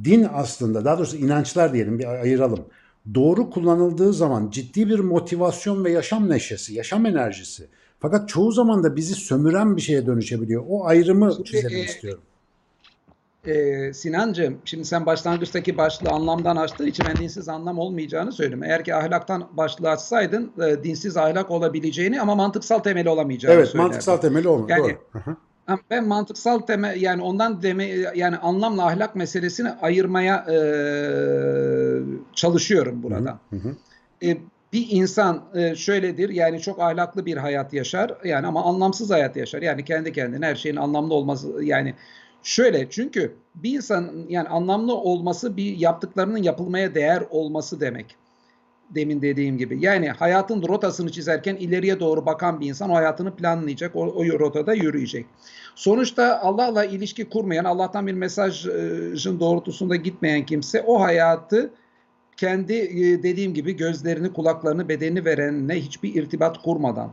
din aslında daha doğrusu inançlar diyelim bir ay- ayıralım. Doğru kullanıldığı zaman ciddi bir motivasyon ve yaşam neşesi, yaşam enerjisi. Fakat çoğu zaman da bizi sömüren bir şeye dönüşebiliyor. O ayrımı çizelim e, istiyorum. Ee, Sinancığım, şimdi sen başlangıçtaki başlığı anlamdan açtığın için ben dinsiz anlam olmayacağını söyledim. Eğer ki ahlaktan başlığı açsaydın e, dinsiz ahlak olabileceğini ama mantıksal temeli olamayacağını Evet, söylerdim. mantıksal temeli olmadı. Yani- Doğru. Ben mantıksal temel yani ondan deme yani anlamla ahlak meselesini ayırmaya e, çalışıyorum burada. Hı hı. E, bir insan e, şöyledir yani çok ahlaklı bir hayat yaşar yani ama anlamsız hayat yaşar. Yani kendi kendine her şeyin anlamlı olması yani şöyle çünkü bir insanın yani anlamlı olması bir yaptıklarının yapılmaya değer olması demek. Demin dediğim gibi. Yani hayatın rotasını çizerken ileriye doğru bakan bir insan hayatını planlayacak, o, o rotada yürüyecek. Sonuçta Allah'la ilişki kurmayan, Allah'tan bir mesajın doğrultusunda gitmeyen kimse o hayatı kendi e, dediğim gibi gözlerini, kulaklarını, bedenini verenle hiçbir irtibat kurmadan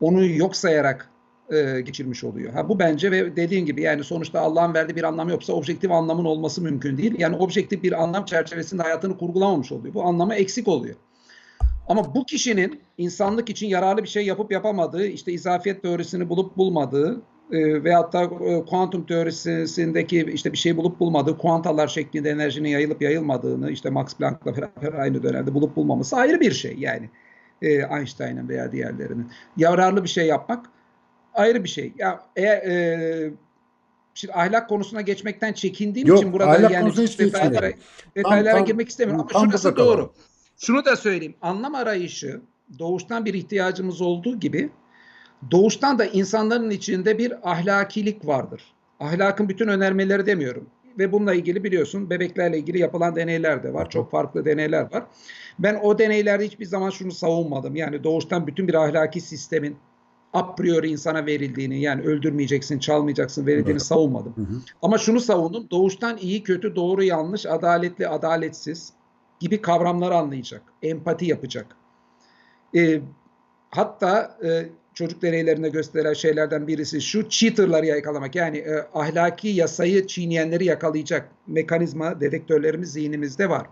onu yok sayarak e, geçirmiş oluyor. Ha bu bence ve dediğim gibi yani sonuçta Allah'ın verdiği bir anlam yoksa objektif anlamın olması mümkün değil. Yani objektif bir anlam çerçevesinde hayatını kurgulamamış oluyor. Bu anlamı eksik oluyor. Ama bu kişinin insanlık için yararlı bir şey yapıp yapamadığı, işte izafiyet teorisini bulup bulmadığı e, veyahut da e, kuantum teorisindeki işte bir şey bulup bulmadığı, kuantalar şeklinde enerjinin yayılıp yayılmadığını işte Max Planck'la beraber aynı dönemde bulup bulmaması ayrı bir şey yani. E, Einstein'ın veya diğerlerinin. Yararlı bir şey yapmak ayrı bir şey. Ya eğer e, şimdi ahlak konusuna geçmekten çekindiğim Yok, için burada ahlak yani hiç detaylara, detaylara tam- girmek istemiyorum. tam Ama şurası burada kalalım. doğru. Şunu da söyleyeyim. Anlam arayışı doğuştan bir ihtiyacımız olduğu gibi doğuştan da insanların içinde bir ahlakilik vardır. Ahlakın bütün önermeleri demiyorum. Ve bununla ilgili biliyorsun bebeklerle ilgili yapılan deneyler de var. Çok farklı deneyler var. Ben o deneylerde hiçbir zaman şunu savunmadım. Yani doğuştan bütün bir ahlaki sistemin a priori insana verildiğini yani öldürmeyeceksin, çalmayacaksın verildiğini Evet. savunmadım. Hı hı. Ama şunu savundum. Doğuştan iyi, kötü, doğru, yanlış, adaletli, adaletsiz gibi kavramları anlayacak. Empati yapacak. Ee, hatta e, çocuk deneylerinde gösterilen şeylerden birisi şu cheaterları yakalamak. Yani e, ahlaki yasayı çiğneyenleri yakalayacak mekanizma dedektörlerimiz zihnimizde var.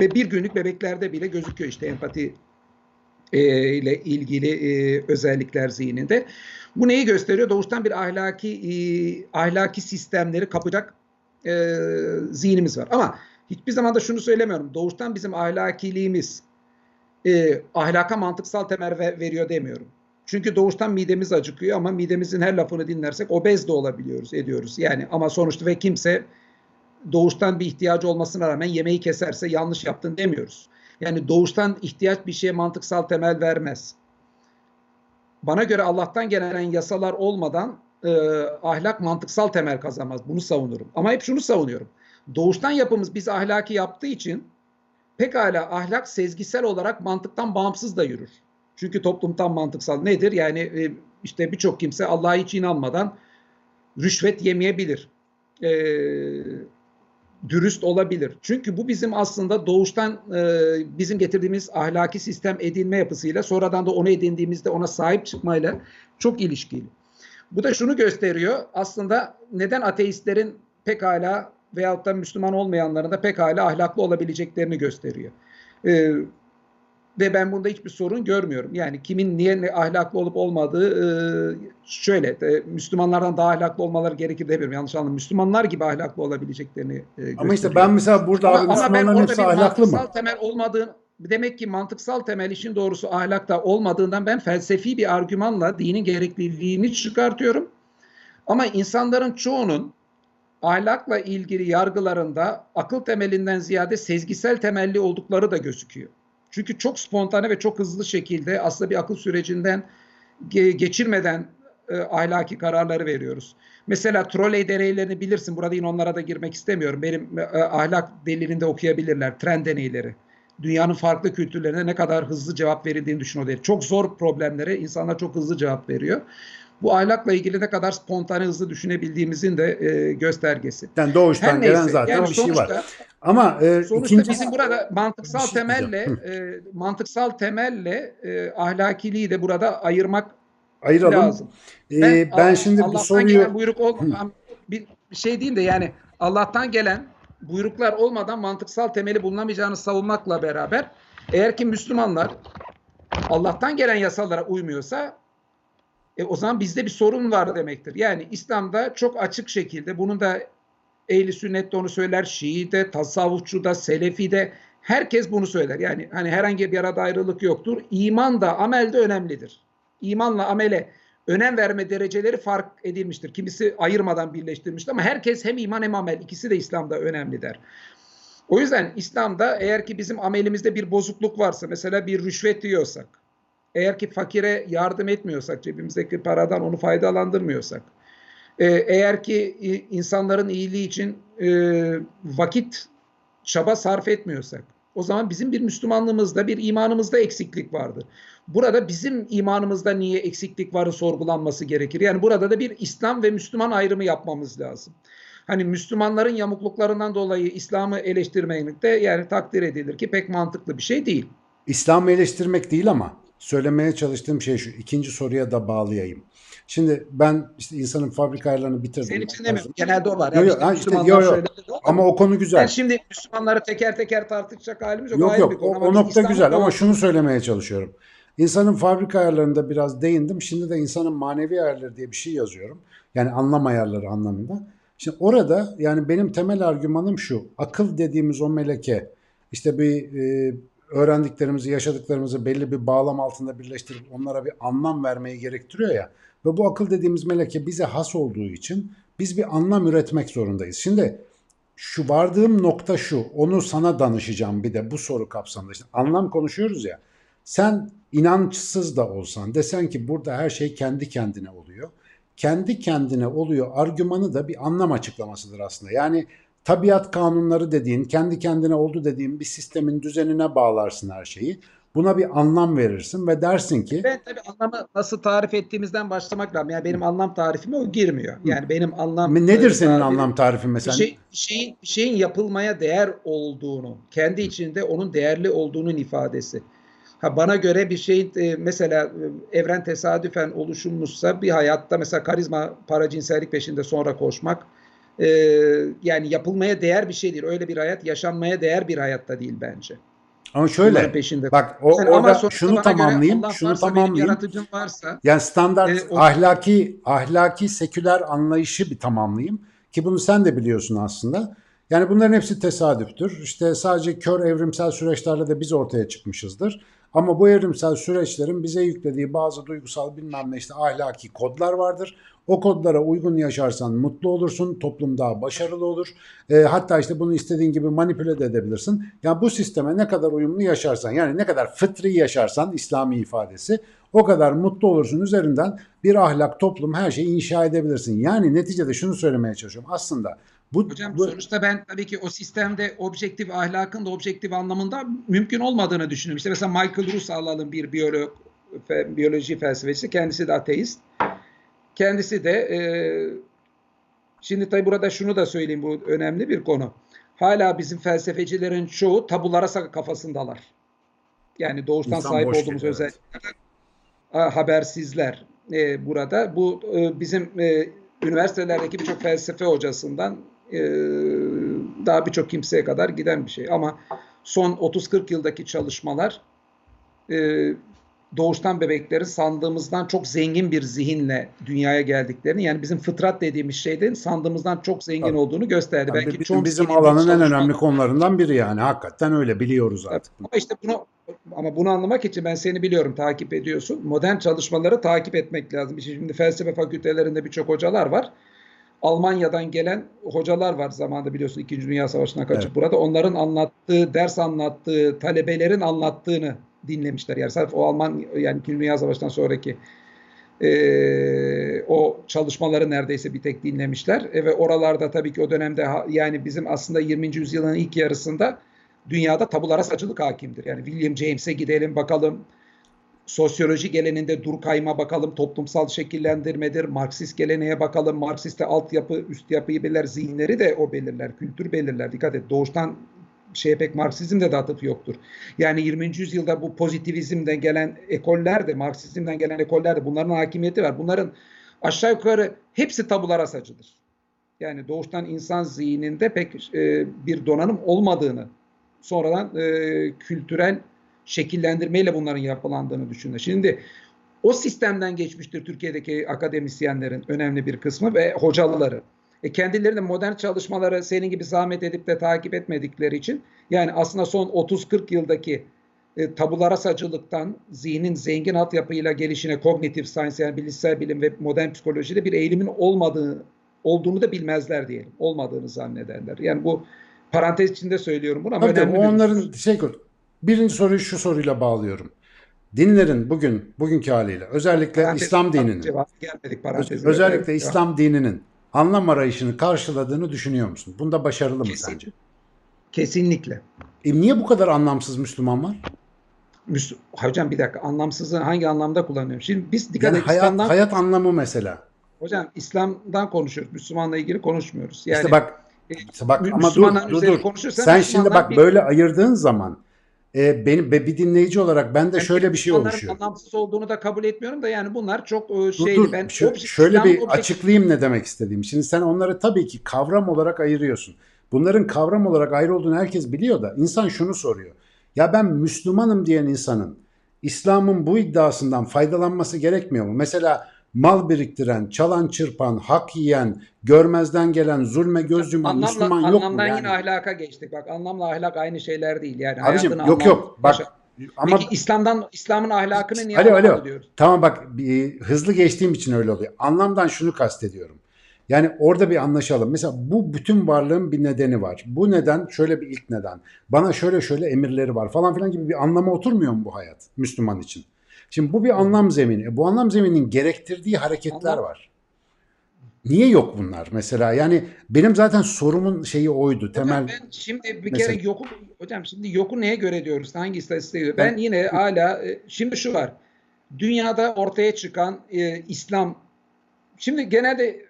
Ve bir günlük bebeklerde bile gözüküyor işte empati e, ile ilgili e, özellikler zihninde. Bu neyi gösteriyor? Doğuştan bir ahlaki e, ahlaki sistemleri kapacak e, zihnimiz var. Ama hiçbir zaman da şunu söylemiyorum. Doğuştan bizim ahlakiliğimiz e, ahlaka mantıksal temel ve- veriyor demiyorum. Çünkü doğuştan midemiz acıkıyor ama midemizin her lafını dinlersek obez de olabiliyoruz, ediyoruz. Yani ama sonuçta ve kimse doğuştan bir ihtiyacı olmasına rağmen yemeği keserse yanlış yaptın demiyoruz. Yani doğuştan ihtiyaç bir şeye mantıksal temel vermez. Bana göre Allah'tan gelen yasalar olmadan e, ahlak mantıksal temel kazanmaz. Bunu savunurum. Ama hep şunu savunuyorum. Doğuştan yapımız bizi ahlaki yaptığı için pekala ahlak sezgisel olarak mantıktan bağımsız da yürür. Çünkü toplumdan mantıksal nedir? Yani e, işte birçok kimse Allah'a hiç inanmadan rüşvet yemeyebilir. E, dürüst olabilir. Çünkü bu bizim aslında doğuştan e, bizim getirdiğimiz ahlaki sistem edinme yapısıyla sonradan da onu edindiğimizde ona sahip çıkmayla çok ilişkili. Bu da şunu gösteriyor. Aslında neden ateistlerin pekala veyahut da Müslüman olmayanların da pekala ahlaklı olabileceklerini gösteriyor. Ee, ve ben bunda hiçbir sorun görmüyorum. Yani kimin niye ne ahlaklı olup olmadığı e, şöyle e, Müslümanlardan daha ahlaklı olmaları gerekir demiyorum. Yanlış anlamayın. Müslümanlar gibi ahlaklı olabileceklerini e. Ama işte ben mesela burada abi ama, ama ben orada bir ahlaklı mı? temel olmadığını demek ki mantıksal temel işin doğrusu ahlakta olmadığından ben felsefi bir argümanla dinin gerekliliğini çıkartıyorum. Ama insanların çoğunun ahlakla ilgili yargılarında akıl temelinden ziyade sezgisel temelli oldukları da gözüküyor. Çünkü çok spontane ve çok hızlı şekilde aslında bir akıl sürecinden ge- geçirmeden e, ahlaki kararları veriyoruz. Mesela trolley deneylerini bilirsin. Burada yine onlara da girmek istemiyorum. Benim e, ahlak delilinde okuyabilirler. Tren deneyleri. Dünyanın farklı kültürlerine ne kadar hızlı cevap verildiğini düşün. Çok zor problemlere insanlar çok hızlı cevap veriyor. Bu ahlakla ilgili ne kadar spontane hızlı düşünebildiğimizin de e, göstergesi. Yani doğuştan Her neyse, gelen zaten yani bir şey var. Ama e, Sonuçta ikinci bizim burada mantıksal şey temelle e, mantıksal temelle e, ahlakiliği de burada ayırmak ayıralım. lazım. E, ben, Allah- şimdi bu Allah'tan soruyu gelen buyruk olmadan bir şey diyeyim de yani Allah'tan gelen buyruklar olmadan mantıksal temeli bulunamayacağını savunmakla beraber eğer ki Müslümanlar Allah'tan gelen yasalara uymuyorsa e, o zaman bizde bir sorun var demektir. Yani İslam'da çok açık şekilde bunun da ehli sünnet de onu söyler, Şii de, tasavvufçu da, Selefi de herkes bunu söyler. Yani hani herhangi bir arada ayrılık yoktur. İman da amel de önemlidir. İmanla amele önem verme dereceleri fark edilmiştir. Kimisi ayırmadan birleştirmiştir ama herkes hem iman hem amel ikisi de İslam'da önemli der. O yüzden İslam'da eğer ki bizim amelimizde bir bozukluk varsa mesela bir rüşvet yiyorsak, eğer ki fakire yardım etmiyorsak, cebimizdeki paradan onu faydalandırmıyorsak, e, eğer ki insanların iyiliği için e, vakit, çaba sarf etmiyorsak, o zaman bizim bir Müslümanlığımızda, bir imanımızda eksiklik vardır. Burada bizim imanımızda niye eksiklik varı sorgulanması gerekir. Yani burada da bir İslam ve Müslüman ayrımı yapmamız lazım. Hani Müslümanların yamukluklarından dolayı İslam'ı eleştirmemek de yani takdir edilir ki pek mantıklı bir şey değil. İslam'ı eleştirmek değil ama söylemeye çalıştığım şey şu. İkinci soruya da bağlayayım. Şimdi ben işte insanın fabrika ayarlarını bitirdim. Senin için demiyorum. Genelde o var. Yo, yo, işte ha, işte, yo, yo. Ama o konu güzel. şimdi Müslümanları teker teker tartışacak halimiz yok. Yok yok o, o nokta İslam'ı güzel ama şunu söylemeye çalışıyorum. İnsanın fabrika ayarlarında biraz değindim. Şimdi de insanın manevi ayarları diye bir şey yazıyorum. Yani anlam ayarları anlamında. Şimdi orada yani benim temel argümanım şu. Akıl dediğimiz o meleke işte bir e, öğrendiklerimizi, yaşadıklarımızı belli bir bağlam altında birleştirip onlara bir anlam vermeyi gerektiriyor ya. Ve bu akıl dediğimiz meleke bize has olduğu için biz bir anlam üretmek zorundayız. Şimdi şu vardığım nokta şu. Onu sana danışacağım bir de bu soru kapsamında. İşte anlam konuşuyoruz ya. Sen inançsız da olsan desen ki burada her şey kendi kendine oluyor. Kendi kendine oluyor argümanı da bir anlam açıklamasıdır aslında. Yani tabiat kanunları dediğin, kendi kendine oldu dediğin bir sistemin düzenine bağlarsın her şeyi. Buna bir anlam verirsin ve dersin ki Ben tabii anlamı nasıl tarif ettiğimizden başlamak lazım. Yani benim anlam tarifime o girmiyor. Yani benim anlam nedir senin tarifi- anlam tarifin bir, mesela? şey, bir şeyin, bir şeyin yapılmaya değer olduğunu, kendi içinde onun değerli olduğunun ifadesi. Ha bana göre bir şeyin e, mesela e, evren tesadüfen oluşulmuşsa bir hayatta mesela karizma, para, cinsellik peşinde sonra koşmak e, yani yapılmaya değer bir şey değil. Öyle bir hayat yaşanmaya değer bir hayatta değil bence. Ama şöyle peşinde. bak o, Yani orada şunu göre tamamlayayım, Allah şunu tamamlayayım. varsa Yani standart E, o- ahlaki ahlaki seküler anlayışı bir tamamlayayım ki bunu sen de biliyorsun aslında. Yani bunların hepsi tesadüftür. İşte sadece kör evrimsel süreçlerle de biz ortaya çıkmışızdır. Ama bu evrimsel süreçlerin bize yüklediği bazı duygusal bilmem ne işte ahlaki kodlar vardır. O kodlara uygun yaşarsan mutlu olursun, toplum daha başarılı olur. E, hatta işte bunu istediğin gibi manipüle de edebilirsin. Yani bu sisteme ne kadar uyumlu yaşarsan, yani ne kadar fıtri yaşarsan İslami ifadesi, o kadar mutlu olursun üzerinden bir ahlak, toplum, her şeyi inşa edebilirsin. Yani neticede şunu söylemeye çalışıyorum. Aslında bu, Hocam bu sonuçta ben tabii ki o sistemde objektif ahlakın da objektif anlamında mümkün olmadığını düşünüyorum. İşte mesela Michael Ruse alalım bir biyolog, biyoloji felsefesi. Kendisi de ateist. Kendisi de e, şimdi tabii burada şunu da söyleyeyim bu önemli bir konu. Hala bizim felsefecilerin çoğu tabulara kafasındalar. Yani doğuştan İnsan sahip olduğumuz evet. özelliklerden ha- habersizler e, burada. Bu e, bizim e, üniversitelerdeki birçok felsefe hocasından e, daha birçok kimseye kadar giden bir şey. Ama son 30-40 yıldaki çalışmalar e, doğuştan bebeklerin sandığımızdan çok zengin bir zihinle dünyaya geldiklerini yani bizim fıtrat dediğimiz şeyden sandığımızdan çok zengin Tabii. olduğunu gösterdi. Yani Belki bizim bir alanın en önemli konularından biri yani. Hakikaten öyle biliyoruz artık. ama işte bunu ama bunu anlamak için ben seni biliyorum, takip ediyorsun. Modern çalışmaları takip etmek lazım. İşte Şimdi felsefe fakültelerinde birçok hocalar var. Almanya'dan gelen hocalar var zamanında biliyorsun 2. Dünya Savaşı'na kaçıp Evet. burada. Onların anlattığı, ders anlattığı, talebelerin anlattığını dinlemişler. Yani sırf o Alman yani 2. Dünya Savaşı'ndan sonraki eee, o çalışmaları neredeyse bir tek dinlemişler. E, ve oralarda tabii ki o dönemde yani bizim aslında 20. yüzyılın ilk yarısında dünyada tabulara saçılık hakimdir. Yani William James'e gidelim bakalım. Sosyoloji geleneğinde Durkheim'a bakalım. Toplumsal şekillendirmedir. Marksist geleneğe bakalım. Marksiste altyapı, üst yapıyı belirler. Zihinleri de o belirler. Kültür belirler. Dikkat et. Doğuştan şeye pek Marksizmde de atıf yoktur. Yani 20. yüzyılda bu pozitivizmden gelen ekoller de, Marksizmden gelen ekoller de bunların hakimiyeti var. Bunların aşağı yukarı hepsi tabulara saçıdır. Yani doğuştan insan zihninde pek e, bir donanım olmadığını, sonradan e, kültürel şekillendirmeyle bunların yapılandığını düşünüyor. Şimdi o sistemden geçmiştir Türkiye'deki akademisyenlerin önemli bir kısmı ve hocaları. E kendileri de modern çalışmaları senin gibi zahmet edip de takip etmedikleri için yani aslında son 30-40 yıldaki e, tabulara sacılıktan zihnin zengin altyapıyla gelişine kognitif science yani bilişsel bilim ve modern psikolojide bir eğilimin olmadığı olduğunu da bilmezler diyelim. Olmadığını zannederler. Yani bu parantez içinde söylüyorum bunu ama Tabii önemli o bir onların şey birinci soruyu şu soruyla bağlıyorum. Dinlerin bugün bugünkü haliyle özellikle Parantez- İslam dininin gelmedik parantezine. özellikle Evet, İslam dininin anlam arayışını karşıladığını düşünüyor musun? Bunda başarılı mı Kesin. sence? Kesinlikle. E niye bu kadar anlamsız Müslüman var? Hocam bir dakika anlamsızlığı hangi anlamda kullanıyorum? Şimdi biz dikkat Yani et hayat İslam'dan hayat anlamı mesela. hocam İslam'dan konuşuyoruz. Müslümanla ilgili konuşmuyoruz. Yani işte bak e, işte bak ama dur dur üzerine dur. konuşursan Sen şimdi bak bir- böyle ayırdığın zaman e, benim be- bir dinleyici olarak ben şöyle bir şey oluşuyor. anlamsız olduğunu da kabul etmiyorum da yani bunlar çok e, Dur şeyli. dur. Ben Şu- obje- şöyle bir objektif- açıklayayım ne demek istediğim. Şimdi sen onları tabii ki kavram olarak ayırıyorsun. Bunların kavram olarak ayrı olduğunu herkes biliyor da insan şunu soruyor. Ya ben Müslümanım diyen insanın İslam'ın bu iddiasından faydalanması gerekmiyor mu? Mesela mal biriktiren, çalan çırpan, hak yiyen, görmezden gelen, zulme göz yuman Anlamla, Müslüman yok mu? anlamdan Yani? yine ahlaka geçtik. Bak anlamla ahlak aynı şeyler değil. Yani Abicim yok anlamı- yok bak Yaşa- ama Peki İslam'dan İslam'ın ahlakını niye Alo alo. diyoruz? Tamam bak bir- hızlı geçtiğim için öyle oluyor. Anlamdan şunu kastediyorum. Yani orada bir anlaşalım. Mesela bu bütün varlığın bir nedeni var. Bu neden şöyle bir ilk neden. Bana şöyle şöyle emirleri var falan filan gibi bir anlama oturmuyor mu bu hayat Müslüman için? Şimdi bu bir anlam zemini. E, Bu anlam zemininin gerektirdiği hareketler var. Niye yok bunlar mesela? Yani benim zaten sorumun şeyi oydu. Temel Hocam ben şimdi bir Mesela- kere yoku hocam şimdi yoku neye göre diyoruz? Hangi istatistiğe göre? Ben- Ben, yine hala e, şimdi şu var. Dünyada ortaya çıkan e, İslam şimdi genelde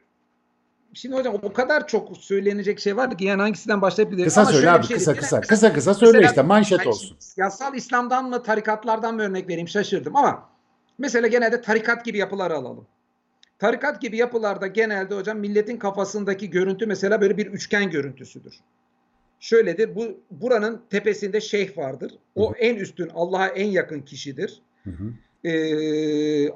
şimdi hocam o kadar çok söylenecek şey var ki yani hangisinden başlayıp gidelim. kısa Ama söyle abi şey kısa kısa. Genelde Kısa kısa söyle mesela- işte manşet Hani olsun. Yasal İslam'dan mı tarikatlardan mı örnek vereyim şaşırdım ama mesela genelde tarikat gibi yapılar alalım. Tarikat gibi yapılarda genelde hocam milletin kafasındaki görüntü mesela böyle bir üçgen görüntüsüdür. Şöyledir bu buranın tepesinde şeyh vardır. O en üstün Allah'a en yakın kişidir. Hı hı. Ee,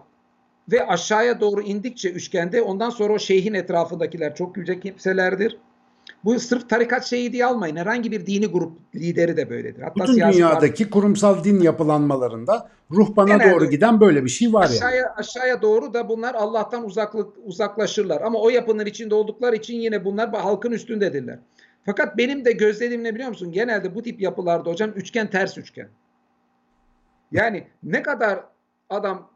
ve aşağıya doğru indikçe üçgende ondan sonra o şeyhin etrafındakiler çok yüce kimselerdir. Bu sırf tarikat şeyi diye almayın. Herhangi bir dini grup lideri de böyledir. Hatta Bütün dünyadaki kurumsal din yapılanmalarında ruhbana Genelde- doğru giden böyle bir şey var yani. aşağıya aşağıya doğru da bunlar Allah'tan uzaklık uzaklaşırlar. Ama o yapının içinde oldukları için yine bunlar halkın üstündedirler. Fakat benim de gözlediğim ne biliyor musun? Genelde bu tip yapılarda hocam üçgen ters üçgen. Yani ne kadar adam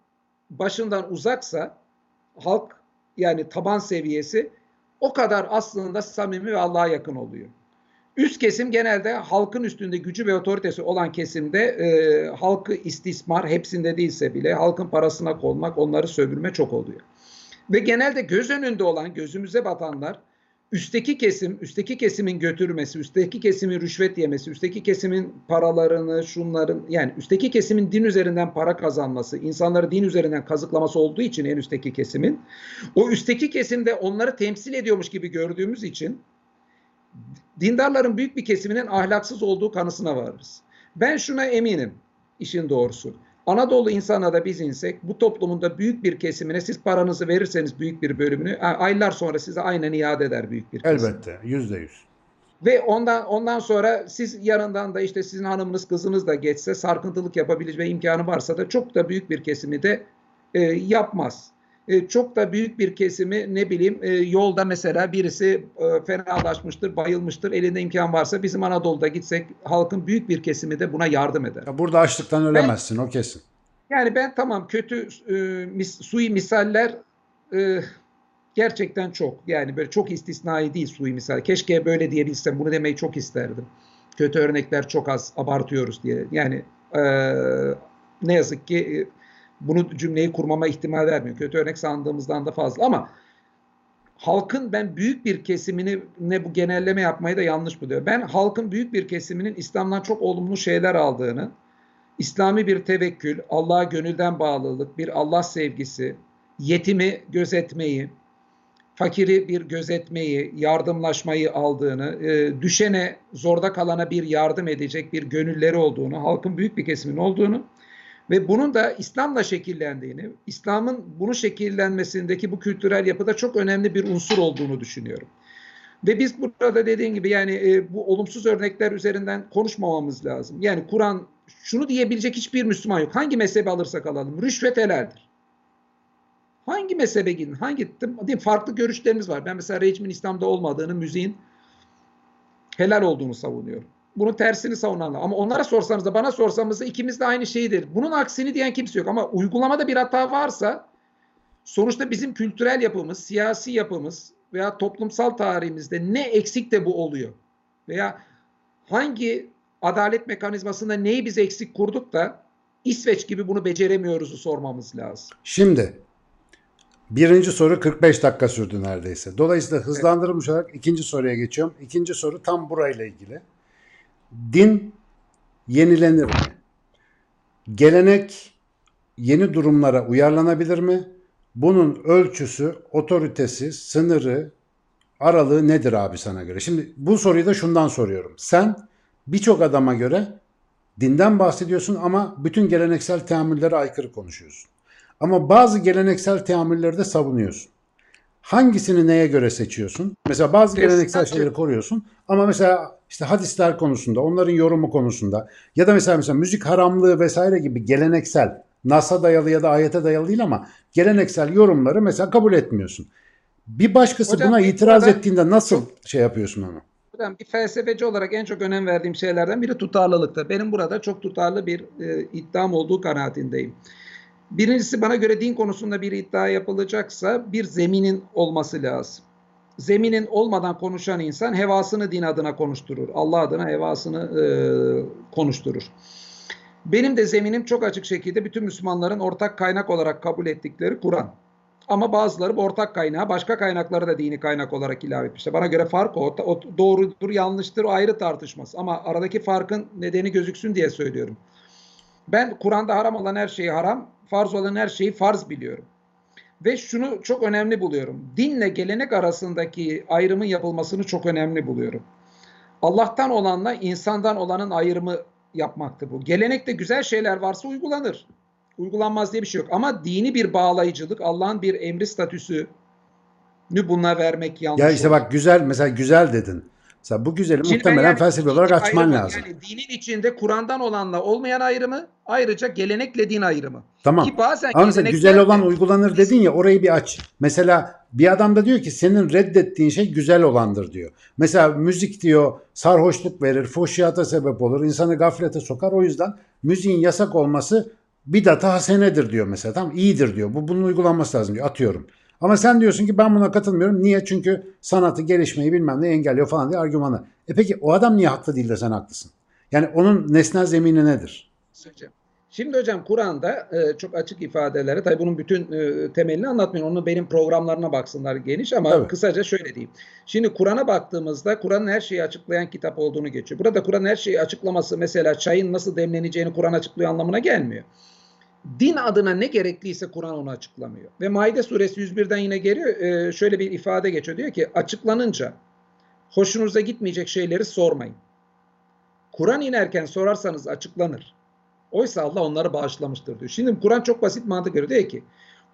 başından uzaksa halk yani taban seviyesi o kadar aslında samimi ve Allah'a yakın oluyor. Üst kesim genelde halkın üstünde gücü ve otoritesi olan kesimde e, halkı istismar hepsinde değilse bile halkın parasına konmak, onları sömürme çok oluyor. Ve genelde göz önünde olan, gözümüze batanlar üstteki kesim, üstteki kesimin götürmesi, üstteki kesimin rüşvet yemesi, üstteki kesimin paralarını, şunların yani üstteki kesimin din üzerinden para kazanması, insanları din üzerinden kazıklaması olduğu için en üstteki kesimin o üstteki kesimde onları temsil ediyormuş gibi gördüğümüz için dindarların büyük bir kesiminin ahlaksız olduğu kanısına varırız. Ben şuna eminim işin doğrusu. Anadolu insana da biz insek bu toplumun da büyük bir kesimine siz paranızı verirseniz büyük bir bölümünü aylar sonra size aynen iade eder büyük bir kesim. Elbette. Yüzde yüz. Ve ondan ondan sonra siz yarından da işte sizin hanımınız kızınız da geçse sarkıntılık yapabileceği imkanı varsa da çok da büyük bir kesimi de e, yapmaz. E, çok da büyük bir kesimi ne bileyim e, yolda mesela birisi e, fenalaşmıştır, bayılmıştır, elinde imkan varsa bizim Anadolu'da gitsek halkın büyük bir kesimi de buna yardım eder. Ya burada açlıktan ölemezsin o kesin. Yani ben tamam kötü e, mis, sui misaller e, gerçekten çok. Yani böyle çok istisnai değil sui misal. Keşke böyle diyebilsem bunu demeyi çok isterdim. Kötü örnekler çok az abartıyoruz diye. Yani e, ne yazık ki e, bunu cümleyi kurmama ihtimal vermiyor. Kötü örnek sandığımızdan da fazla ama halkın ben büyük bir kesimini ne bu genelleme yapmayı da yanlış buluyor. Ben halkın büyük bir kesiminin İslam'dan çok olumlu şeyler aldığını, İslami bir tevekkül, Allah'a gönülden bağlılık, bir Allah sevgisi, yetimi gözetmeyi, fakiri bir gözetmeyi, yardımlaşmayı aldığını, e, düşene, zorda kalana bir yardım edecek bir gönülleri olduğunu, halkın büyük bir kesiminin olduğunu ve bunun da İslam'la şekillendiğini, İslam'ın bunu şekillenmesindeki bu kültürel yapıda çok önemli bir unsur olduğunu düşünüyorum. Ve biz burada dediğin gibi yani e, bu olumsuz örnekler üzerinden konuşmamamız lazım. Yani Kur'an şunu diyebilecek hiçbir Müslüman yok. Hangi mezhebi alırsak alalım. Rüşvet helaldir. Hangi mezhebe gidin? Hangi değil, farklı görüşlerimiz var. Ben mesela rejimin İslam'da olmadığını, müziğin helal olduğunu savunuyorum. Bunun tersini savunanlar. Ama onlara sorsanız da bana sorsanız da ikimiz de aynı şeydir. Bunun aksini diyen kimse yok. Ama uygulamada bir hata varsa sonuçta bizim kültürel yapımız, siyasi yapımız veya toplumsal tarihimizde ne eksik de bu oluyor. Veya hangi adalet mekanizmasında neyi biz eksik kurduk da İsveç gibi bunu beceremiyoruzu sormamız lazım. Şimdi birinci soru 45 dakika sürdü neredeyse. Dolayısıyla hızlandırılmış olarak ikinci soruya geçiyorum. İkinci soru tam burayla ilgili. Din yenilenir mi? Gelenek yeni durumlara uyarlanabilir mi? Bunun ölçüsü, otoritesi, sınırı, aralığı nedir abi sana göre? Şimdi bu soruyu da şundan soruyorum. Sen birçok adama göre dinden bahsediyorsun ama bütün geleneksel teamüllere aykırı konuşuyorsun. Ama bazı geleneksel teamülleri de savunuyorsun. Hangisini neye göre seçiyorsun? Mesela bazı geleneksel şeyleri koruyorsun ama mesela işte hadisler konusunda, onların yorumu konusunda ya da mesela mesela müzik haramlığı vesaire gibi geleneksel Nas'a dayalı ya da ayete dayalı değil ama geleneksel yorumları mesela kabul etmiyorsun. Bir başkası Hocam, buna itiraz burada ettiğinde nasıl şey yapıyorsun onu? Ben bir felsefeci olarak en çok önem verdiğim şeylerden biri tutarlılıktır. Benim burada çok tutarlı bir e, iddiam olduğu kanaatindeyim. Birincisi bana göre din konusunda bir iddia yapılacaksa bir zeminin olması lazım. Zeminin olmadan konuşan insan hevasını din adına konuşturur. Allah adına hevasını e, konuşturur. Benim de zeminim çok açık şekilde bütün Müslümanların ortak kaynak olarak kabul ettikleri Kur'an. Ama bazıları bu ortak kaynağı başka kaynakları da dini kaynak olarak ilave etmişler. Bana göre fark o. o doğrudur, yanlıştır o ayrı tartışmaz. Ama aradaki farkın nedeni gözüksün diye söylüyorum. Ben Kur'an'da haram olan her şeyi haram, farz olan her şeyi farz biliyorum. Ve şunu çok önemli buluyorum. Dinle gelenek arasındaki ayrımın yapılmasını çok önemli buluyorum. Allah'tan olanla insandan olanın ayrımı yapmaktı bu. Gelenekte güzel şeyler varsa uygulanır. Uygulanmaz diye bir şey yok. Ama dini bir bağlayıcılık, Allah'ın bir emri statüsü buna vermek yanlış. Ya işte olur. bak güzel mesela güzel dedin. Mesela bu güzeli Şimdi muhtemelen yani felsefi olarak açman ayrımı, lazım. Yani dinin içinde Kur'an'dan olanla olmayan ayrımı, ayrıca gelenekle din ayrımı. Tamam. Ki bazen Ama mesela güzel de- olan uygulanır dedin ya orayı bir aç. Mesela bir adam da diyor ki senin reddettiğin şey güzel olandır diyor. Mesela müzik diyor sarhoşluk verir, fuhşiyata sebep olur, insanı gaflete sokar. O yüzden müziğin yasak olması bidata hasenedir diyor mesela. Tamam iyidir diyor. Bu bunun uygulanması lazım diyor. Atıyorum. Ama sen diyorsun ki ben buna katılmıyorum. Niye? Çünkü sanatı gelişmeyi bilmem ne engelliyor falan diye argümanı. E peki o adam niye haklı değil de sen haklısın? Yani onun nesnel zemini nedir? söyleyeceğim. Şimdi hocam Kur'an'da e, çok açık ifadeleri, tabii bunun bütün e, temelini anlatmıyorum. Onu benim programlarına baksınlar geniş ama Tabii. kısaca şöyle diyeyim. Şimdi Kur'an'a baktığımızda Kur'an'ın her şeyi açıklayan kitap olduğunu geçiyor. Burada Kur'an'ın her şeyi açıklaması mesela çayın nasıl demleneceğini Kur'an açıklıyor anlamına gelmiyor. Din adına ne gerekliyse Kur'an onu açıklamıyor. Ve Maide suresi 101'den yine geliyor. e, şöyle bir ifade geçiyor. Diyor ki açıklanınca hoşunuza gitmeyecek şeyleri sormayın. Kur'an inerken sorarsanız açıklanır. Oysa Allah onları bağışlamıştır diyor. Şimdi Kur'an çok basit mantık veriyor. Diyor ki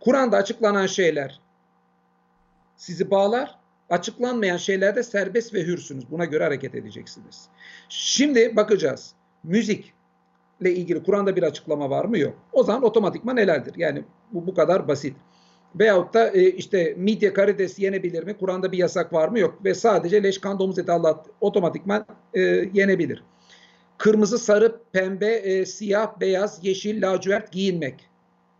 Kur'an'da açıklanan şeyler sizi bağlar. Açıklanmayan şeylerde serbest ve hürsünüz. Buna göre hareket edeceksiniz. Şimdi bakacağız. Müzikle ilgili Kur'an'da bir açıklama var mı? Yok. O zaman otomatikman helaldir. Yani bu bu kadar basit. Veyahut da e, işte midye karides yenebilir mi? Kur'an'da bir yasak var mı? Yok. Ve sadece leş kan domuz eti Allah otomatikman e, yenebilir. Kırmızı, sarı, pembe, e, siyah, beyaz, yeşil, lacivert giyinmek.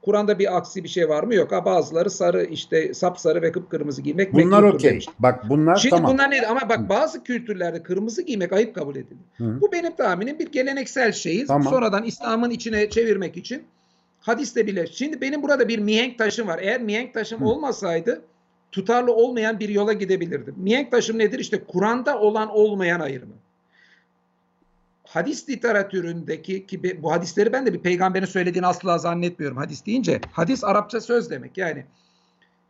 Kur'an'da bir aksi bir şey var mı? Yok. Ha, bazıları sarı işte sapsarı ve kıpkırmızı giymek Bunlar okey. Bak bunlar Şimdi tamam. bunlar ne? Ama bak bazı kültürlerde kırmızı giymek ayıp kabul edilir. Hı. Bu benim tahminim bir geleneksel şeyi. Tamam. Sonradan İslam'ın içine çevirmek için hadiste bile. Şimdi benim burada bir mihenk taşım var. Eğer mihenk taşım Hı. olmasaydı tutarlı olmayan bir yola gidebilirdim. Mihenk taşım nedir? İşte Kur'an'da olan olmayan ayrımı. Hadis literatüründeki ki bu hadisleri ben de bir peygamberin söylediğini asla zannetmiyorum. Hadis deyince hadis Arapça söz demek. Yani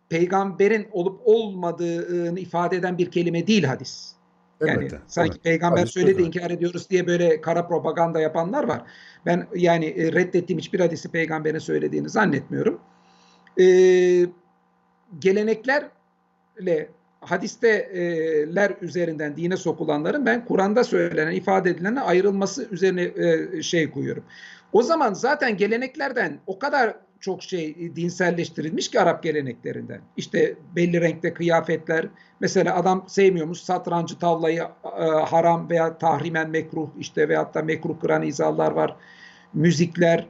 peygamberin olup olmadığını ifade eden bir kelime değil hadis. Yani Elbette, sanki evet. peygamber Hadis söyledi sözü. inkar ediyoruz diye böyle kara propaganda yapanlar var. Ben yani e, reddettiğim hiçbir hadisi peygamberin söylediğini zannetmiyorum. Ee, geleneklerle hadisteler üzerinden dine sokulanların ben Kur'an'da söylenen, ifade edilene ayrılması üzerine e, şey koyuyorum. O zaman zaten geleneklerden o kadar çok şey e, dinselleştirilmiş ki Arap geleneklerinden. İşte belli renkte kıyafetler. Mesela adam sevmiyormuş satrancı tavlayı e, haram veya tahrimen mekruh işte veyahut da mekruh kıran izahlar var. Müzikler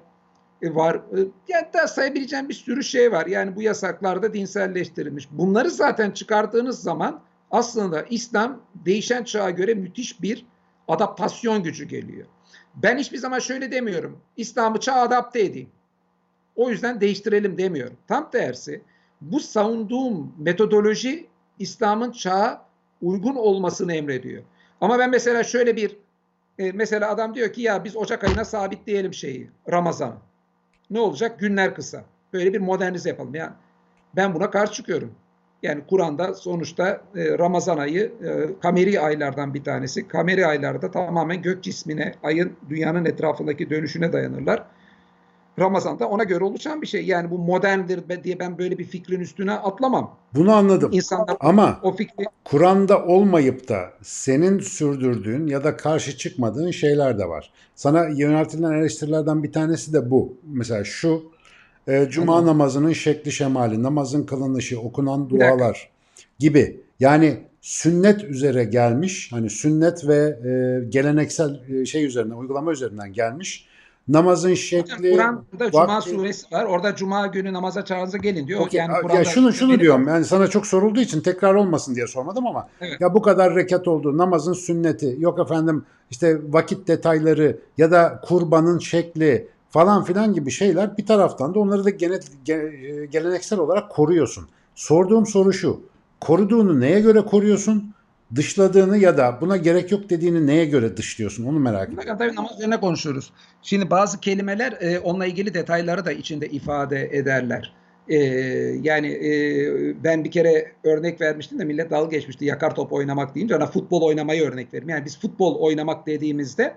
var. E, Yani daha sayabileceğim bir sürü şey var. Yani bu yasaklarda dinselleştirilmiş. Bunları zaten çıkardığınız zaman aslında İslam değişen çağa göre müthiş bir adaptasyon gücü geliyor. Ben hiçbir zaman şöyle demiyorum. İslam'ı çağa adapte edeyim. O yüzden değiştirelim demiyorum. Tam tersi bu savunduğum metodoloji İslam'ın çağa uygun olmasını emrediyor. Ama ben mesela şöyle bir e, mesela adam diyor ki ya biz Ocak ayına sabitleyelim şeyi Ramazan'ı. Ne olacak? Günler kısa. Böyle bir modernize yapalım. Yani ben buna karşı çıkıyorum. Yani Kur'an'da sonuçta e, Ramazan ayı e, kameri aylardan bir tanesi. Kameri aylarda tamamen gök cismine, ayın dünyanın etrafındaki dönüşüne dayanırlar. Ramazan'da ona göre oluşan bir şey. Yani bu moderndir diye ben böyle bir fikrin üstüne atlamam. Bunu anladım. İnsanlar Ama o fikri Kur'an'da olmayıp da senin sürdürdüğün ya da karşı çıkmadığın şeyler de var. Sana yöneltilen eleştirilerden bir tanesi de bu. Mesela şu e, cuma Tamam. namazının şekli şemali, namazın kılınışı, okunan dualar gibi. Yani sünnet üzere gelmiş, hani sünnet ve e, geleneksel e, şey üzerinden, uygulama üzerinden gelmiş namazın şekli, Kur'an'da Cuma vakti. suresi var. Orada Cuma günü namaza çağırınca gelin diyor. Okey, Yani ya Kur'an'da şunu şunu Benim- diyorum. Yani sana çok sorulduğu için tekrar olmasın diye sormadım ama Evet. ya bu kadar rekat oldu. Namazın sünneti, yok efendim işte vakit detayları ya da kurbanın şekli falan filan gibi şeyler bir taraftan da onları da gene, ge- geleneksel olarak koruyorsun. Sorduğum soru şu. Koruduğunu neye göre koruyorsun? Dışladığını ya da buna gerek yok dediğini neye göre dışlıyorsun? Onu merak ediyorum. Bakın tabii namaz üzerine konuşuyoruz. Şimdi bazı kelimeler e, onunla ilgili detayları da içinde ifade ederler. E, yani e, ben bir kere örnek vermiştim de millet dalga geçmişti yakar top oynamak deyince ona futbol oynamayı örnek veririm. Yani biz futbol oynamak dediğimizde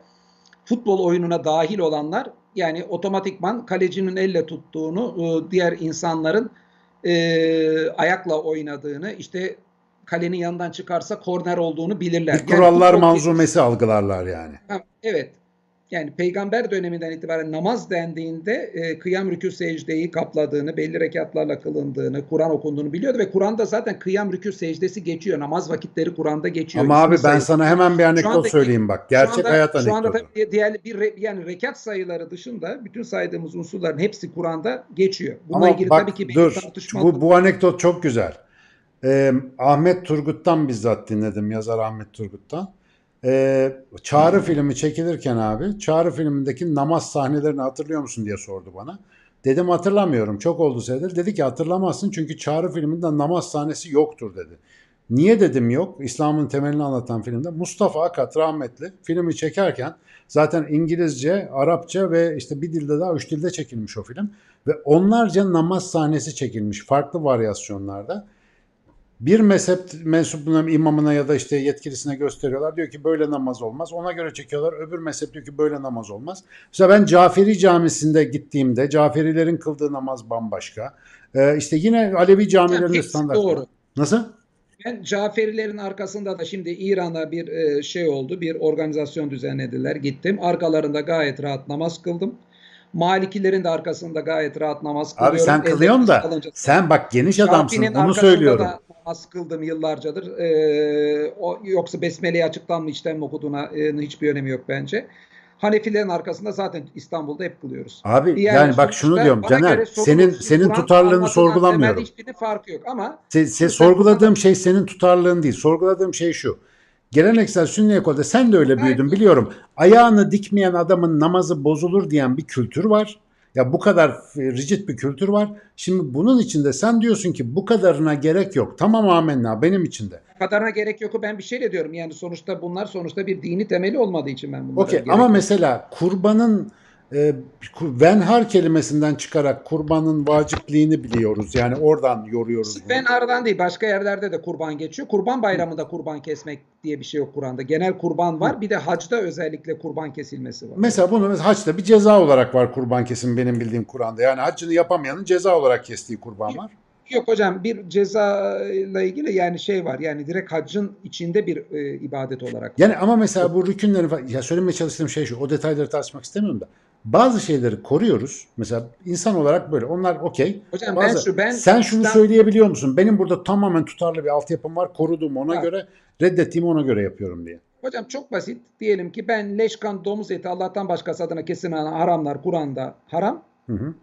futbol oyununa dahil olanlar yani otomatikman kalecinin elle tuttuğunu e, diğer insanların e, ayakla oynadığını işte kalenin yanından çıkarsa korner olduğunu bilirler. Bir Yani kurallar futbol- manzumesi algılarlar yani. Evet. Yani peygamber döneminden itibaren namaz dendiğinde e, kıyam rükû secdeyi kapladığını, belli rekatlarla kılındığını, Kur'an okunduğunu biliyordu ve Kur'an'da zaten kıyam rükû secdesi geçiyor. Namaz vakitleri Kur'an'da geçiyor. Ama abi İsmi ben sayısı. sana hemen bir anekdot andaki- söyleyeyim bak. Gerçek anda- hayat Şu anda anekdotu. tabii diğer bir re- yani rekat sayıları dışında bütün saydığımız unsurların hepsi Kur'an'da geçiyor. Bununla Ama ilgili bak tabii ki bir dur tartışma bu, bu anekdot çok güzel. Ee, Ahmet Turgut'tan bizzat dinledim yazar Ahmet Turgut'tan. Ee, Çağrı filmi çekilirken abi Çağrı filmindeki namaz sahnelerini hatırlıyor musun diye sordu bana. Dedim hatırlamıyorum çok oldu senedir. Dedi ki hatırlamazsın çünkü Çağrı filminde namaz sahnesi yoktur dedi. Niye dedim yok? İslam'ın temelini anlatan filmde Mustafa Akat rahmetli filmi çekerken zaten İngilizce, Arapça ve işte bir dilde daha üç dilde çekilmiş o film. Ve onlarca namaz sahnesi çekilmiş farklı varyasyonlarda. Bir mezhep mensubuna, imamına ya da işte yetkilisine gösteriyorlar. Diyor ki böyle namaz olmaz. Ona göre çekiyorlar. Öbür mezhep diyor ki böyle namaz olmaz. Mesela ben Caferi Camisi'nde gittiğimde Caferilerin kıldığı namaz bambaşka. Ee, işte yine Alevi Yani camilerinde hepsi standart. doğru. Nasıl? Ben Caferilerin arkasında da şimdi İran'a bir e, şey oldu. Bir organizasyon düzenlediler. Gittim. Arkalarında gayet rahat namaz kıldım. Malikilerin de arkasında gayet rahat namaz kılıyorum. Abi sen kılıyorsun da kalınca- sen bak geniş adamsın onu söylüyorum. da namaz kıldım yıllarcadır. Ee, o, yoksa Besmele'yi açıktan mı içten mi okuduğuna e, hiçbir önemi yok bence. Hanefilerin arkasında zaten İstanbul'da hep kılıyoruz. Abi Yani yani bak şunu diyorum Caner senin senin anlatılan sorgulamıyorum. hiçbirinin farkı yok ama Se- se- sorguladığım şey senin tutarlılığın değil. Sorguladığım şey şu. Geleneksel sünni ekolde sen de öyle büyüdün biliyorum. Ayağını dikmeyen adamın namazı bozulur diyen bir kültür var. Ya bu kadar rigid bir kültür var. Şimdi bunun içinde sen diyorsun ki bu kadarına gerek yok. Tamam amenna benim için de. kadarına gerek yok. Ben bir şeyle diyorum. Yani sonuçta bunlar sonuçta bir dini temeli olmadığı için ben bunlara Okey ama yok. mesela kurbanın ku- venhar kelimesinden çıkarak kurbanın vacipliğini biliyoruz. Yani oradan yoruyoruz bunu. Ben aradan değil başka yerlerde de kurban geçiyor. Kurban bayramında kurban kesmek diye bir şey yok Kur'an'da. Genel kurban var. Bir de hacda özellikle kurban kesilmesi var. Mesela bunu mesela haçta bir ceza olarak var kurban kesim benim bildiğim Kur'an'da. Yani haccını yapamayanın ceza olarak kestiği kurban var. Yok hocam bir ceza ile ilgili yani şey var. Yani direkt haccın içinde bir e, ibadet olarak. Yani ama mesela bu rükünleri falan, ya söylemeye çalıştığım şey şu o detayları tartışmak istemiyorum da bazı şeyleri koruyoruz. Mesela insan olarak böyle onlar okey. Hocam ben Bazı- şu ben Sen şunu İslam- söyleyebiliyor musun? Benim burada tamamen tutarlı bir altyapım var. Koruduğum ona Ha. göre reddettiğimi ona göre yapıyorum diye. Hocam çok basit. Diyelim ki ben leşkan domuz eti Allah'tan başkası adına kesilen haramlar Kur'an'da haram. Hı hı.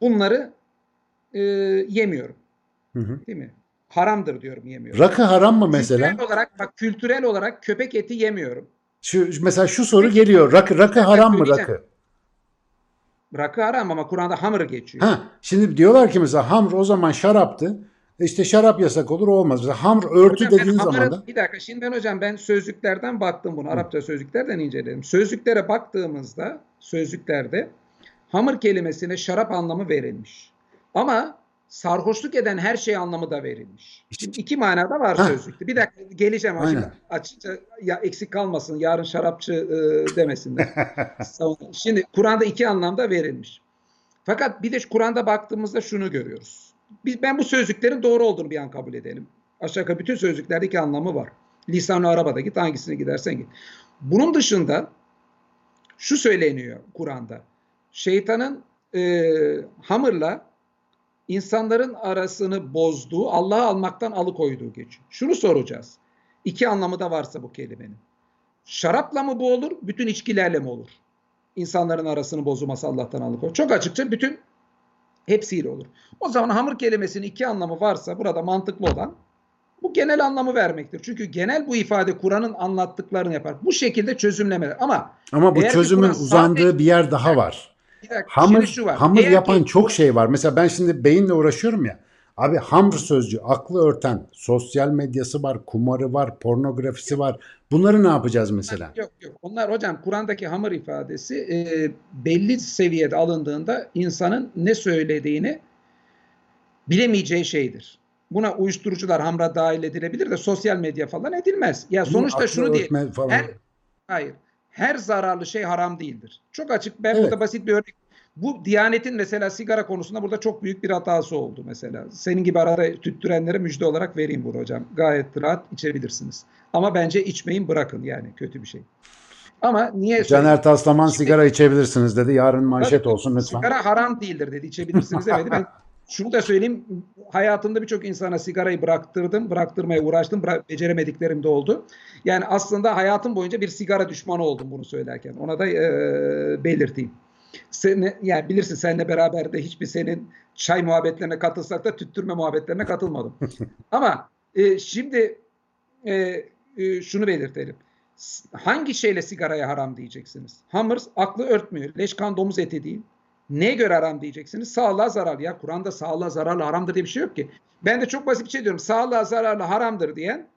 Bunları e, yemiyorum. Hı hı. Değil mi? Haramdır diyorum yemiyorum. Rakı haram mı mesela? Kültürel olarak bak kültürel olarak köpek eti yemiyorum. Şu mesela şu soru geliyor. Rakı rakı haram mı rakı? Rakı haram ama Kur'an'da hamır geçiyor. Ha, şimdi diyorlar ki mesela hamr o zaman şaraptı. İşte şarap yasak olur olmaz. Mesela hamr örtü Hocam dediğin zaman da bir dakika şimdi ben hocam ben sözlüklerden baktım bunu. Arapça sözlüklerden inceledim. Sözlüklere baktığımızda sözlüklerde hamır kelimesine şarap anlamı verilmiş. Ama sarhoşluk eden her şey anlamı da verilmiş. Şimdi iki manada var Ha. sözlükte. Bir dakika geleceğim Aynen. açıkça ya eksik kalmasın yarın şarapçı e, demesinler. Şimdi Kur'an'da iki anlamda verilmiş. Fakat bir de Kur'an'da baktığımızda şunu görüyoruz. Biz, ben bu sözlüklerin doğru olduğunu bir an kabul edelim. Aşağı yukarı bütün sözlüklerde iki anlamı var. Lisan-ı Araba'da git hangisine gidersen git. Bunun dışında şu söyleniyor Kur'an'da. Şeytanın e, hamırla insanların arasını bozduğu, Allah'ı almaktan alıkoyduğu geçiyor. Şunu soracağız. İki anlamı da varsa bu kelimenin. Şarapla mı bu olur, bütün içkilerle mi olur? insanların arasını bozulması Allah'tan alıkoy. Çok açıkça bütün hepsiyle olur. O zaman hamur kelimesinin iki anlamı varsa burada mantıklı olan bu genel anlamı vermektir. Çünkü genel bu ifade Kur'an'ın anlattıklarını yapar. Bu şekilde çözümlemeler. Ama Ama bu çözümün uzandığı sadece- bir yer daha var. Dakika, Hamur, şu var. hamur Eğer yapan ki- çok şey var. Mesela ben şimdi beyinle uğraşıyorum ya. Abi hamur sözcüğü, aklı örten, sosyal medyası var, kumarı var, pornografisi var. Bunları ne yapacağız mesela? Yok yok. Onlar hocam Kur'an'daki hamur ifadesi e, belli seviyede alındığında insanın ne söylediğini bilemeyeceği şeydir. Buna uyuşturucular hamra dahil edilebilir de sosyal medya falan edilmez. Ya sonuçta Aklı şunu diye. Her, hayır. Her zararlı şey haram değildir. Çok açık. Ben Evet. burada basit bir örnek. Bu Diyanet'in mesela sigara konusunda burada çok büyük bir hatası oldu mesela. Senin gibi arada tüttürenlere müjde olarak vereyim bunu hocam. Gayet rahat içebilirsiniz. Ama bence içmeyin bırakın yani kötü bir şey. Ama niye Caner Taslaman sigara içebilirsiniz dedi. Yarın manşet olsun lütfen. Sigara haram değildir dedi. İçebilirsiniz demedi. Ben şunu da söyleyeyim. Hayatımda birçok insana sigarayı bıraktırdım. Bıraktırmaya uğraştım. Bıra- beceremediklerim de oldu. Yani aslında hayatım boyunca bir sigara düşmanı oldum bunu söylerken. Ona da eee, belirteyim. Sen, yani bilirsin seninle beraber de hiçbir senin çay muhabbetlerine katılsak da tüttürme muhabbetlerine katılmadım. Ama e, şimdi e, e, şunu belirtelim. Hangi şeyle sigaraya haram diyeceksiniz? Hamır aklı örtmüyor. Leş kan domuz eti değil. Neye göre haram diyeceksiniz? Sağlığa zarar. Ya Kur'an'da sağlığa zararlı haramdır diye bir şey yok ki. Ben de çok basit bir şey diyorum. Sağlığa zararlı haramdır diyen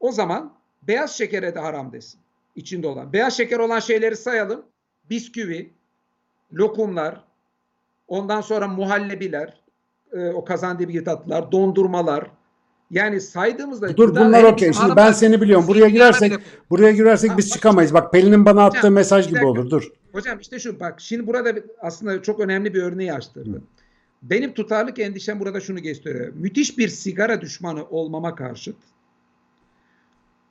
o zaman beyaz şekere de haram desin. İçinde olan. Beyaz şeker olan şeyleri sayalım. Bisküvi, lokumlar, ondan sonra muhallebiler, e, o kazandibi tatlılar, dondurmalar. Yani saydığımızda Dur bunlar okey. Şimdi ben seni biliyorum. Buraya girersek buraya girersek biz çıkamayız. Bak Pelin'in bana attığı mesaj gibi olur. Dur. Hocam işte şu bak şimdi burada aslında çok önemli bir örneği açtırdı. Benim tutarlık endişem burada şunu gösteriyor. Müthiş bir sigara düşmanı olmama karşıt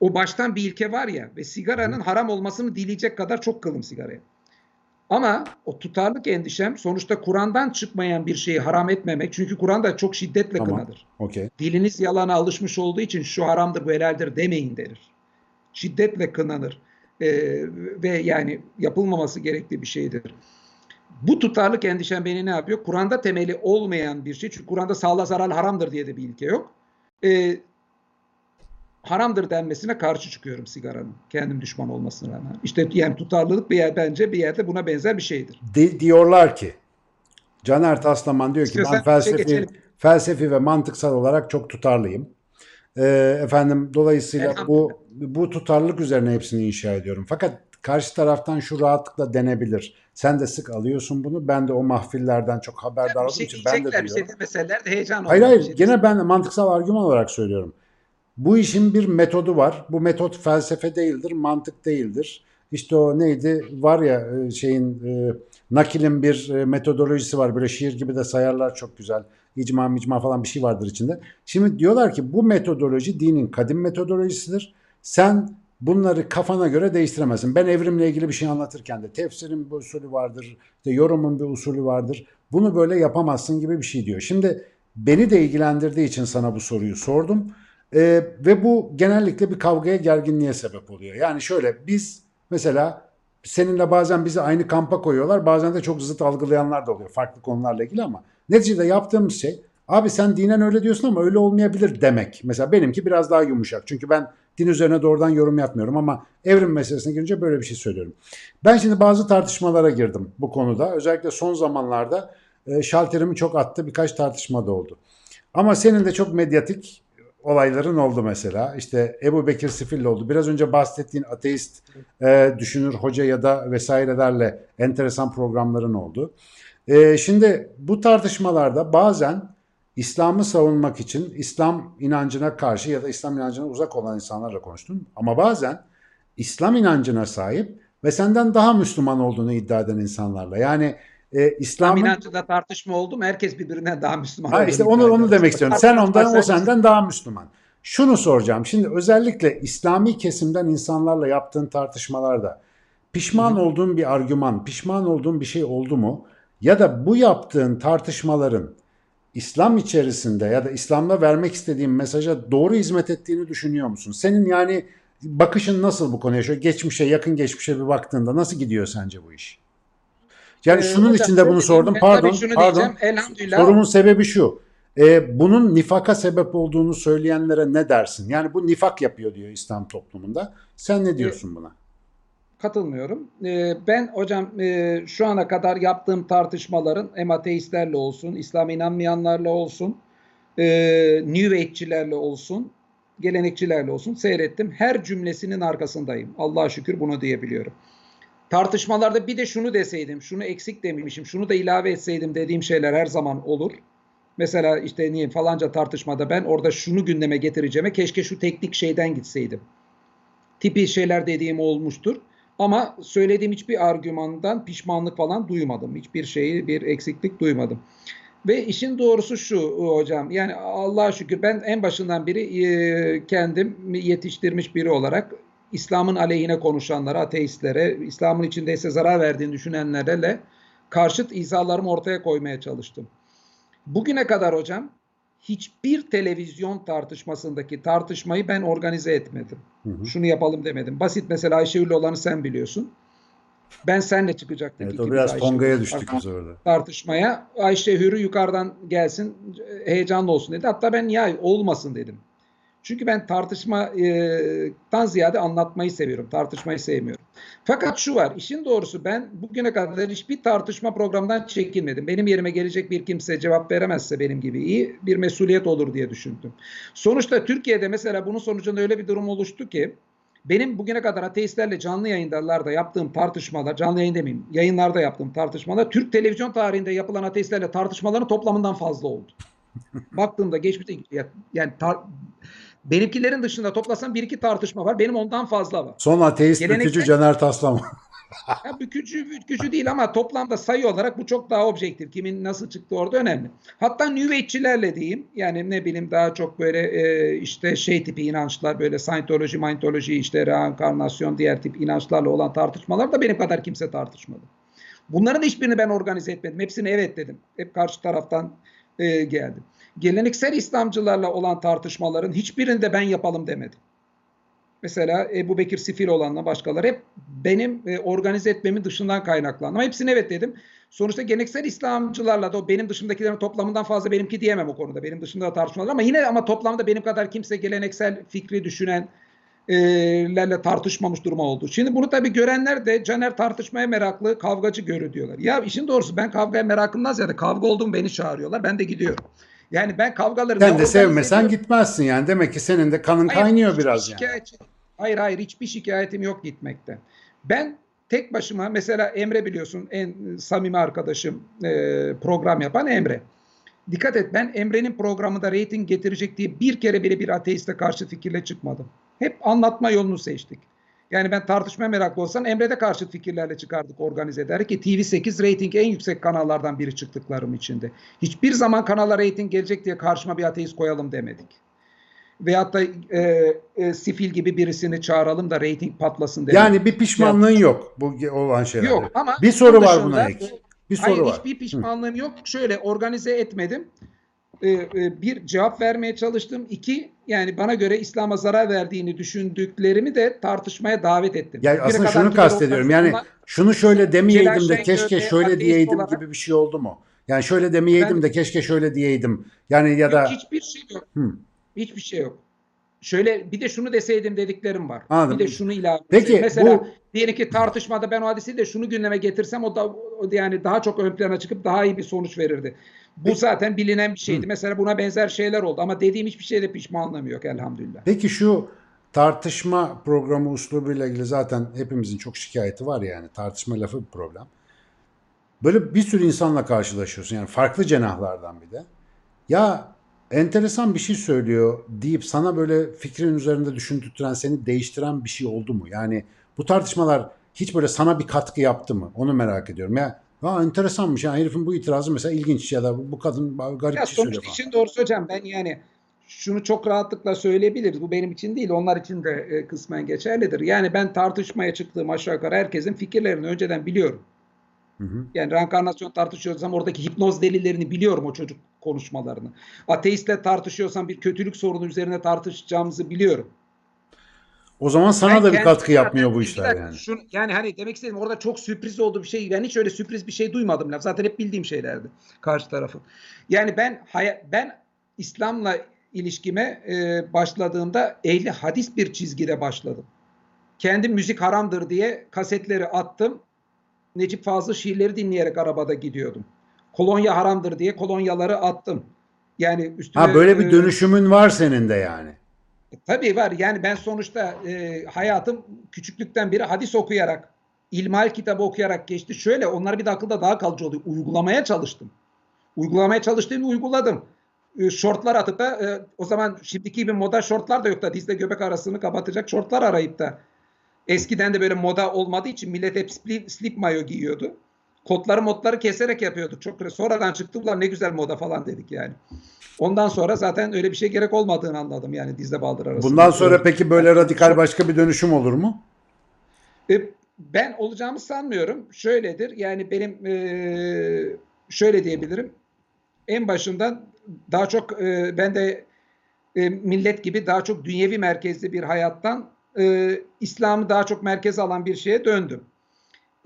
o baştan bir ilke var ya ve sigaranın haram olmasını dileyecek kadar çok kılım sigaraya. Ama o tutarlık endişem sonuçta Kur'an'dan çıkmayan bir şeyi haram etmemek. Çünkü Kur'an'da çok şiddetle Tamam. kınadır. Okey. Diliniz yalana alışmış olduğu için şu haramdır bu helaldir demeyin derir. Şiddetle kınanır. Ee, ve yani yapılmaması gerektiği bir şeydir. Bu tutarlık endişem beni ne yapıyor? Kur'an'da temeli olmayan bir şey. Çünkü Kur'an'da sağlığa zararlı haramdır diye de bir ilke yok. Ee, haramdır denmesine karşı çıkıyorum sigaranın. Kendim düşman olmasına rağmen. İşte yani tutarlılık bir yer bence bir yerde buna benzer bir şeydir. Di- diyorlar ki Caner Taslaman diyor ki İstiyorsan ben felsefi geçelim. felsefi ve mantıksal olarak çok tutarlıyım. Ee, efendim dolayısıyla bu bu tutarlılık üzerine hepsini inşa ediyorum. Fakat karşı taraftan şu rahatlıkla denebilir. Sen de sık alıyorsun bunu. Ben de o mahfillerden çok haberdar bir olduğum şey için ben de diyecekler, bir şey demeseler de heyecan Hayır hayır şey gene ben mantıksal argüman olarak söylüyorum. Bu işin bir metodu var. Bu metot felsefe değildir, mantık değildir. İşte o neydi? Var ya e, şeyin e, nakilin bir e, metodolojisi var. Böyle şiir gibi de sayarlar çok güzel. İcma micma falan bir şey vardır içinde. Şimdi diyorlar ki bu metodoloji dinin kadim metodolojisidir. Sen bunları kafana göre değiştiremezsin. Ben evrimle ilgili bir şey anlatırken de tefsirin bir usulü vardır, işte yorumun bir usulü vardır. Bunu böyle yapamazsın gibi bir şey diyor. Şimdi beni de ilgilendirdiği için sana bu soruyu sordum. Ee, ve bu genellikle bir kavgaya, gerginliğe sebep oluyor. Yani şöyle biz mesela seninle bazen bizi aynı kampa koyuyorlar. Bazen de çok zıt algılayanlar da oluyor farklı konularla ilgili ama neticede yaptığımız şey abi sen dinen öyle diyorsun ama öyle olmayabilir demek. Mesela benimki biraz daha yumuşak. Çünkü ben din üzerine doğrudan yorum yapmıyorum ama evrim meselesine girince böyle bir şey söylüyorum. Ben şimdi bazı tartışmalara girdim bu konuda. Özellikle son zamanlarda e, şalterimi çok attı. Birkaç tartışma da oldu. Ama senin de çok medyatik olayların oldu mesela. İşte Ebu Bekir Sifil'le oldu. Biraz önce bahsettiğin ateist e, düşünür hoca ya da vesairelerle enteresan programların oldu. E, şimdi bu tartışmalarda bazen İslam'ı savunmak için İslam inancına karşı ya da İslam inancına uzak olan insanlarla konuştun. Ama bazen İslam inancına sahip ve senden daha Müslüman olduğunu iddia eden insanlarla. Yani e, İslam inancında tartışma oldu mu herkes birbirinden daha Müslüman Ha olduğunu işte onu onu demek istiyorum. Sen ondan o senden daha Müslüman. Şunu soracağım. Şimdi özellikle İslami kesimden insanlarla yaptığın tartışmalarda pişman olduğun bir argüman, pişman olduğun bir şey oldu mu? Ya da bu yaptığın tartışmaların İslam içerisinde ya da İslam'da vermek istediğin mesaja doğru hizmet ettiğini düşünüyor musun? Senin yani bakışın nasıl bu konuya? Şöyle geçmişe, yakın geçmişe bir baktığında nasıl gidiyor sence bu iş? Yani Ee, şunun hocam için de bunu sordum. Pardon, şunu pardon. elhamdülillah. Sorumun sebebi şu. E, bunun nifaka sebep olduğunu söyleyenlere ne dersin? Yani bu nifak yapıyor diyor İslam toplumunda. Sen ne diyorsun buna? Katılmıyorum. Ee, ben hocam e, şu ana kadar yaptığım tartışmaların hem ateistlerle olsun, İslam inanmayanlarla olsun, e, New Age'cilerle olsun, gelenekçilerle olsun seyrettim. Her cümlesinin arkasındayım. Allah'a şükür bunu diyebiliyorum. Tartışmalarda bir de şunu deseydim, şunu eksik dememişim, şunu da ilave etseydim dediğim şeyler her zaman olur. Mesela işte niye falanca tartışmada ben orada şunu gündeme getireceğime keşke şu teknik şeyden gitseydim. Tipi şeyler dediğim olmuştur. Ama söylediğim hiçbir argümandan pişmanlık falan duymadım. Hiçbir şeyi, bir eksiklik duymadım. Ve işin doğrusu şu hocam. Yani Allah'a şükür ben en başından beri e, kendim yetiştirmiş biri olarak İslam'ın aleyhine konuşanlara, ateistlere, İslam'ın içindeyse zarar verdiğini düşünenlerle karşıt izahlarımı ortaya koymaya çalıştım. Bugüne kadar hocam hiçbir televizyon tartışmasındaki tartışmayı ben organize etmedim. Hı hı. Şunu yapalım demedim. Basit mesela Ayşegül'le olanı sen biliyorsun. Ben senle çıkacaktık. Evet, o biraz Ayşegül'le kongaya düştük biz orada. tartışmaya. Ayşe Hürü yukarıdan gelsin heyecanlı olsun dedi. Hatta ben ya olmasın dedim. Çünkü ben tartışmadan ziyade anlatmayı seviyorum. Tartışmayı sevmiyorum. Fakat şu var. işin doğrusu ben bugüne kadar hiçbir tartışma programından çekinmedim. Benim yerime gelecek bir kimse cevap veremezse benim gibi iyi bir mesuliyet olur diye düşündüm. Sonuçta Türkiye'de mesela bunun sonucunda öyle bir durum oluştu ki benim bugüne kadar ateistlerle canlı yayınlarda yaptığım tartışmalar, canlı yayın demeyeyim, yayınlarda yaptığım tartışmalar Türk televizyon tarihinde yapılan ateistlerle tartışmaların toplamından fazla oldu. Baktığımda geçmişte yani tar- benimkilerin dışında toplasam bir iki tartışma var. Benim ondan fazla var. Son ateist Geleneksel- bükücü Caner Taslaman. Ya bükücü bükücü değil ama toplamda sayı olarak bu çok daha objektif. Kimin nasıl çıktı orada önemli. Hatta New Age'çilerle diyeyim. Yani ne bileyim daha çok böyle e, işte şey tipi inançlar böyle Scientology, Mindology, işte reenkarnasyon diğer tip inançlarla olan tartışmalar da benim kadar kimse tartışmadı. Bunların hiçbirini ben organize etmedim. Hepsini evet dedim. Hep karşı taraftan e, geldim. Geleneksel İslamcılarla olan tartışmaların hiçbirini de ben yapalım demedim. Mesela Ebu Bekir Sifil olanla başkaları hep benim e, organize etmemin dışından kaynaklandı. Ama hepsine evet dedim. Sonuçta geleneksel İslamcılarla da o benim dışındakilerin toplamından fazla benimki diyemem o konuda. Benim dışında da tartışmalar ama yine ama toplamda benim kadar kimse geleneksel fikri düşünen lerle tartışmamış duruma oldu. Şimdi bunu tabii görenler de Caner tartışmaya meraklı, kavgacı görü diyorlar. Ya işin doğrusu ben kavgaya merakımdan ziyade kavga olduğum beni çağırıyorlar. Ben de gidiyorum. Yani ben kavgaları Sen de sevmesen ediyorum- gitmezsin yani. Demek ki senin de kanın Hayır, kaynıyor biraz yani. şikayetçi- Hayır hayır hiçbir şikayetim yok gitmekten. Ben tek başıma mesela Emre biliyorsun en samimi arkadaşım e, program yapan Emre. Dikkat et ben Emre'nin programında reyting getirecek diye bir kere bile bir ateiste karşı fikirle çıkmadım. Hep anlatma yolunu seçtik. Yani ben tartışmaya meraklı olsam Emre'de karşıt fikirlerle çıkardık organize ederek ki TV8 reyting en yüksek kanallardan biri çıktıklarım içinde. Hiçbir zaman kanala reyting gelecek diye karşıma bir ateist koyalım demedik. Veyahut da e, e, sifil gibi birisini çağıralım da reyting patlasın demedik. Yani bir pişmanlığın yok bu olan şeylerde. Yok ama Bir soru var buna ek. Bir Hayır soru var. hiçbir pişmanlığım yok. Şöyle organize etmedim. Ee, e, bir cevap vermeye çalıştım. İki yani bana göre İslam'a zarar verdiğini düşündüklerimi de tartışmaya davet ettim. Ya Bugüne aslında şunu kastediyorum. Yani şunu şöyle demeyeydim de keşke şöyle diyeydim olarak- gibi bir şey oldu mu? Yani şöyle demeyeydim Ben- de keşke şöyle diyeydim. Yani ya da Yok, hiçbir şey yok. Hı. Hiçbir şey yok. Şöyle bir de şunu deseydim dediklerim var. Anladım. Bir de şunu ilave Peki. Mesela bu- diyelim ki tartışmada ben o hadisi de şunu gündeme getirsem o da o yani daha çok ön plana çıkıp daha iyi bir sonuç verirdi. Bu zaten bilinen bir şeydi. Mesela buna benzer şeyler oldu ama dediğim hiçbir şeyde pişmanlığım yok elhamdülillah. Peki şu tartışma programı uslubuyla ilgili zaten hepimizin çok şikayeti var yani. Tartışma lafı bir problem. Böyle bir sürü insanla karşılaşıyorsun yani farklı cenahlardan bir de. Ya enteresan bir şey söylüyor deyip sana böyle fikrin üzerinde düşündürten, seni değiştiren bir şey oldu mu? Yani bu tartışmalar hiç böyle sana bir katkı yaptı mı? Onu merak ediyorum. Ya, ya enteresanmış ya herifin bu itirazı mesela ilginç ya da bu, kadın garip bir şey söylüyor sonuç için doğrusu hocam ben yani şunu çok rahatlıkla söyleyebiliriz. Bu benim için değil, onlar için de e, kısmen geçerlidir. Yani ben tartışmaya çıktığım aşağı yukarı herkesin fikirlerini önceden biliyorum. Hı hı. Yani reenkarnasyon tartışıyorsam oradaki hipnoz delillerini biliyorum o çocuk konuşmalarını. Ateistle tartışıyorsam bir kötülük sorunu üzerine tartışacağımızı biliyorum. O zaman sana Ben da bir katkı yapmıyor bu işler dakika, yani. şunu- yani hani demek istedim orada çok sürpriz oldu bir şey. Ben hiç öyle sürpriz bir şey duymadım laf. Zaten hep bildiğim şeylerdi karşı tarafın. Yani ben ben İslam'la ilişkime e, başladığımda ehli hadis bir çizgide başladım. Kendim müzik haramdır diye kasetleri attım. Necip Fazıl şiirleri dinleyerek arabada gidiyordum. Kolonya haramdır diye kolonyaları attım. Yani üstüne Ha böyle bir e, dönüşümün var senin de yani. Tabii var. Yani ben sonuçta e, hayatım küçüklükten beri hadis okuyarak, ilmihal kitabı okuyarak geçti. Şöyle onlar bir de akılda daha kalıcı oluyor. Uygulamaya çalıştım. Uygulamaya çalıştığımı uyguladım. E, şortlar atıp da e, o zaman şimdiki gibi moda şortlar da yok da dizle göbek arasını kapatacak şortlar arayıp da eskiden de böyle moda olmadığı için millet hep slip, slip mayo giyiyordu. Kotları modları keserek yapıyorduk. Çok sonradan çıktı ulan ne güzel moda falan dedik yani. Ondan sonra zaten öyle bir şey gerek olmadığını anladım yani dizle baldır arasında. Bundan sonra peki böyle radikal başka bir dönüşüm olur mu? E, Ben olacağımı sanmıyorum. Şöyledir yani benim e, şöyle diyebilirim. En başından daha çok e, ben de e, millet gibi daha çok dünyevi merkezli bir hayattan e, İslam'ı daha çok merkeze alan bir şeye döndüm.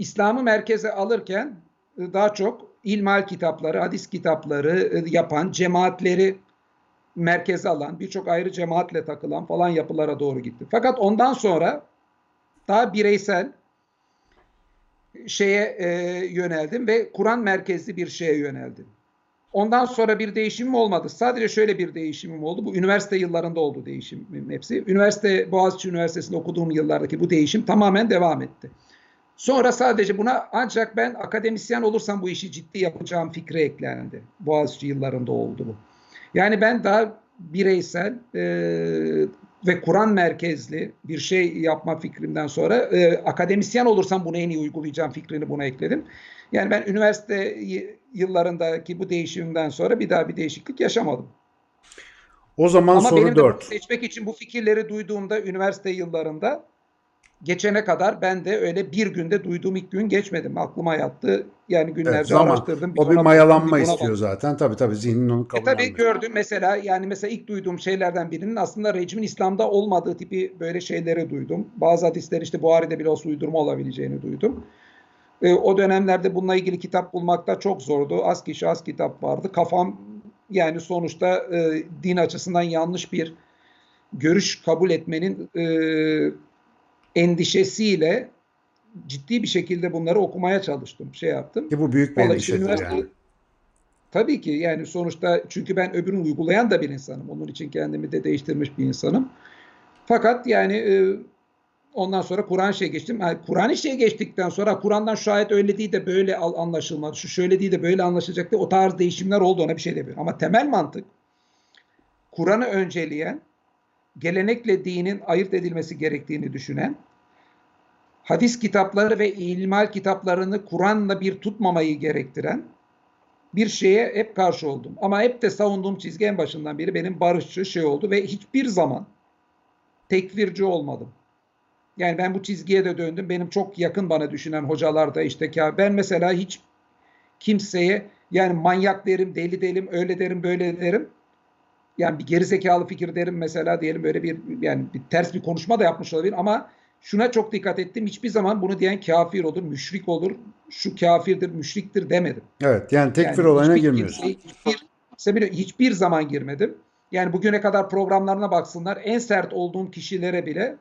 İslam'ı merkeze alırken e, daha çok ilmal kitapları, hadis kitapları e, yapan, cemaatleri merkeze alan, birçok ayrı cemaatle takılan falan yapılara doğru gitti. Fakat ondan sonra daha bireysel şeye e, yöneldim ve Kur'an merkezli bir şeye yöneldim. Ondan sonra bir değişimim olmadı. Sadece şöyle bir değişimim oldu. Bu üniversite yıllarında oldu değişimim hepsi. Üniversite Boğaziçi Üniversitesi'nde okuduğum yıllardaki bu değişim tamamen devam etti. Sonra sadece buna ancak ben akademisyen olursam bu işi ciddi yapacağım fikri eklendi. Boğaziçi yıllarında oldu bu. Yani ben daha bireysel e, ve Kur'an merkezli bir şey yapma fikrimden sonra e, akademisyen olursam bunu en iyi uygulayacağım fikrini buna ekledim. Yani ben üniversite yıllarındaki bu değişimden sonra bir daha bir değişiklik yaşamadım. O zaman Ama soru benim de bunu 4. seçmek için bu fikirleri duyduğumda üniversite yıllarında geçene kadar ben de öyle bir günde duyduğum ilk gün geçmedim. Aklıma yattı. Yani günlerce Evet, zaman. araştırdım. O bir mayalanma baktım, bir istiyor zaten. Tabii tabii zihnin onu e kabullenmiyor. tabii gördüm mesela yani mesela ilk duyduğum şeylerden birinin aslında rejimin İslam'da olmadığı tipi böyle şeyleri duydum. Bazı hadisler işte Buhari'de bile olsa uydurma olabileceğini duydum. E, o dönemlerde bununla ilgili kitap bulmakta çok zordu. Az kişi az kitap vardı. Kafam yani sonuçta e, din açısından yanlış bir görüş kabul etmenin e, endişesiyle ciddi bir şekilde bunları okumaya çalıştım. Şey yaptım. Ki bu büyük bir Vallahi endişedir üniversite- yani. Tabii ki yani sonuçta çünkü ben öbürünü uygulayan da bir insanım. Onun için kendimi de değiştirmiş bir insanım. Fakat yani e, ondan sonra Kur'an şeye geçtim. Yani Kur'an şeye geçtikten sonra Kur'an'dan şu ayet öyle değil de böyle anlaşılmadı. Şu şöyle değil de böyle anlaşılacaktı. O tarz değişimler oldu ona bir şey demiyorum. Ama temel mantık Kur'an'ı önceleyen, gelenekle dinin ayırt edilmesi gerektiğini düşünen, hadis kitapları ve ilmal kitaplarını Kur'an'la bir tutmamayı gerektiren bir şeye hep karşı oldum. Ama hep de savunduğum çizgi en başından beri benim barışçı şey oldu ve hiçbir zaman tekfirci olmadım. Yani ben bu çizgiye de döndüm. Benim çok yakın bana düşünen hocalar da işte ben mesela hiç kimseye yani manyak derim, deli derim, öyle derim, böyle derim. Yani bir gerizekalı fikir derim mesela diyelim böyle bir yani bir ters bir konuşma da yapmış olabilir ama şuna çok dikkat ettim. Hiçbir zaman bunu diyen kafir olur, müşrik olur, şu kafirdir, müşriktir demedim. Evet yani tekfir Yani olayına girmiyorsun. Hiçbir, hiçbir zaman girmedim. Yani bugüne kadar programlarına baksınlar. En sert olduğum kişilere bile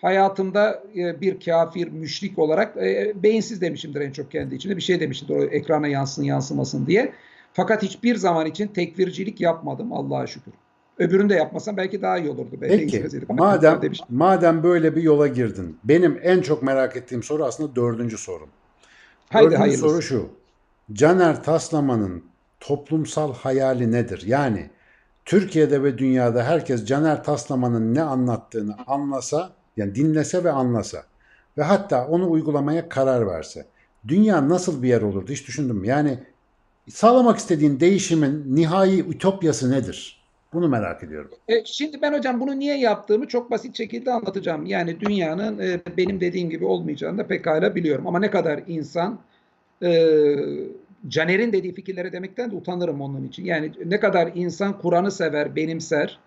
hayatımda e, bir kafir, müşrik olarak e, beyinsiz demişimdir en çok kendi içimde. Bir şey demişimdir o ekrana yansın yansımasın diye. Fakat hiçbir zaman için tekfircilik yapmadım Allah'a şükür. Öbürünü de yapmasam belki daha iyi olurdu. Belki Peki madem demiştim. madem böyle bir yola girdin. Benim en çok merak ettiğim soru aslında dördüncü sorum. Haydi Dördüncü hayırlısı. soru şu. Caner Taslaman'ın toplumsal hayali nedir? Yani Türkiye'de ve dünyada herkes Caner Taslaman'ın ne anlattığını anlasa, yani dinlese ve anlasa ve hatta onu uygulamaya karar verse. Dünya nasıl bir yer olurdu hiç düşündün mü? Yani sağlamak istediğin değişimin nihai ütopyası nedir? Bunu merak ediyorum. E, şimdi ben hocam bunu niye yaptığımı çok basit şekilde anlatacağım. Yani dünyanın e, benim dediğim gibi olmayacağını da pekala biliyorum. Ama ne kadar insan e, Caner'in dediği fikirlere demekten de utanırım onun için. Yani ne kadar insan Kur'an'ı sever, benimser,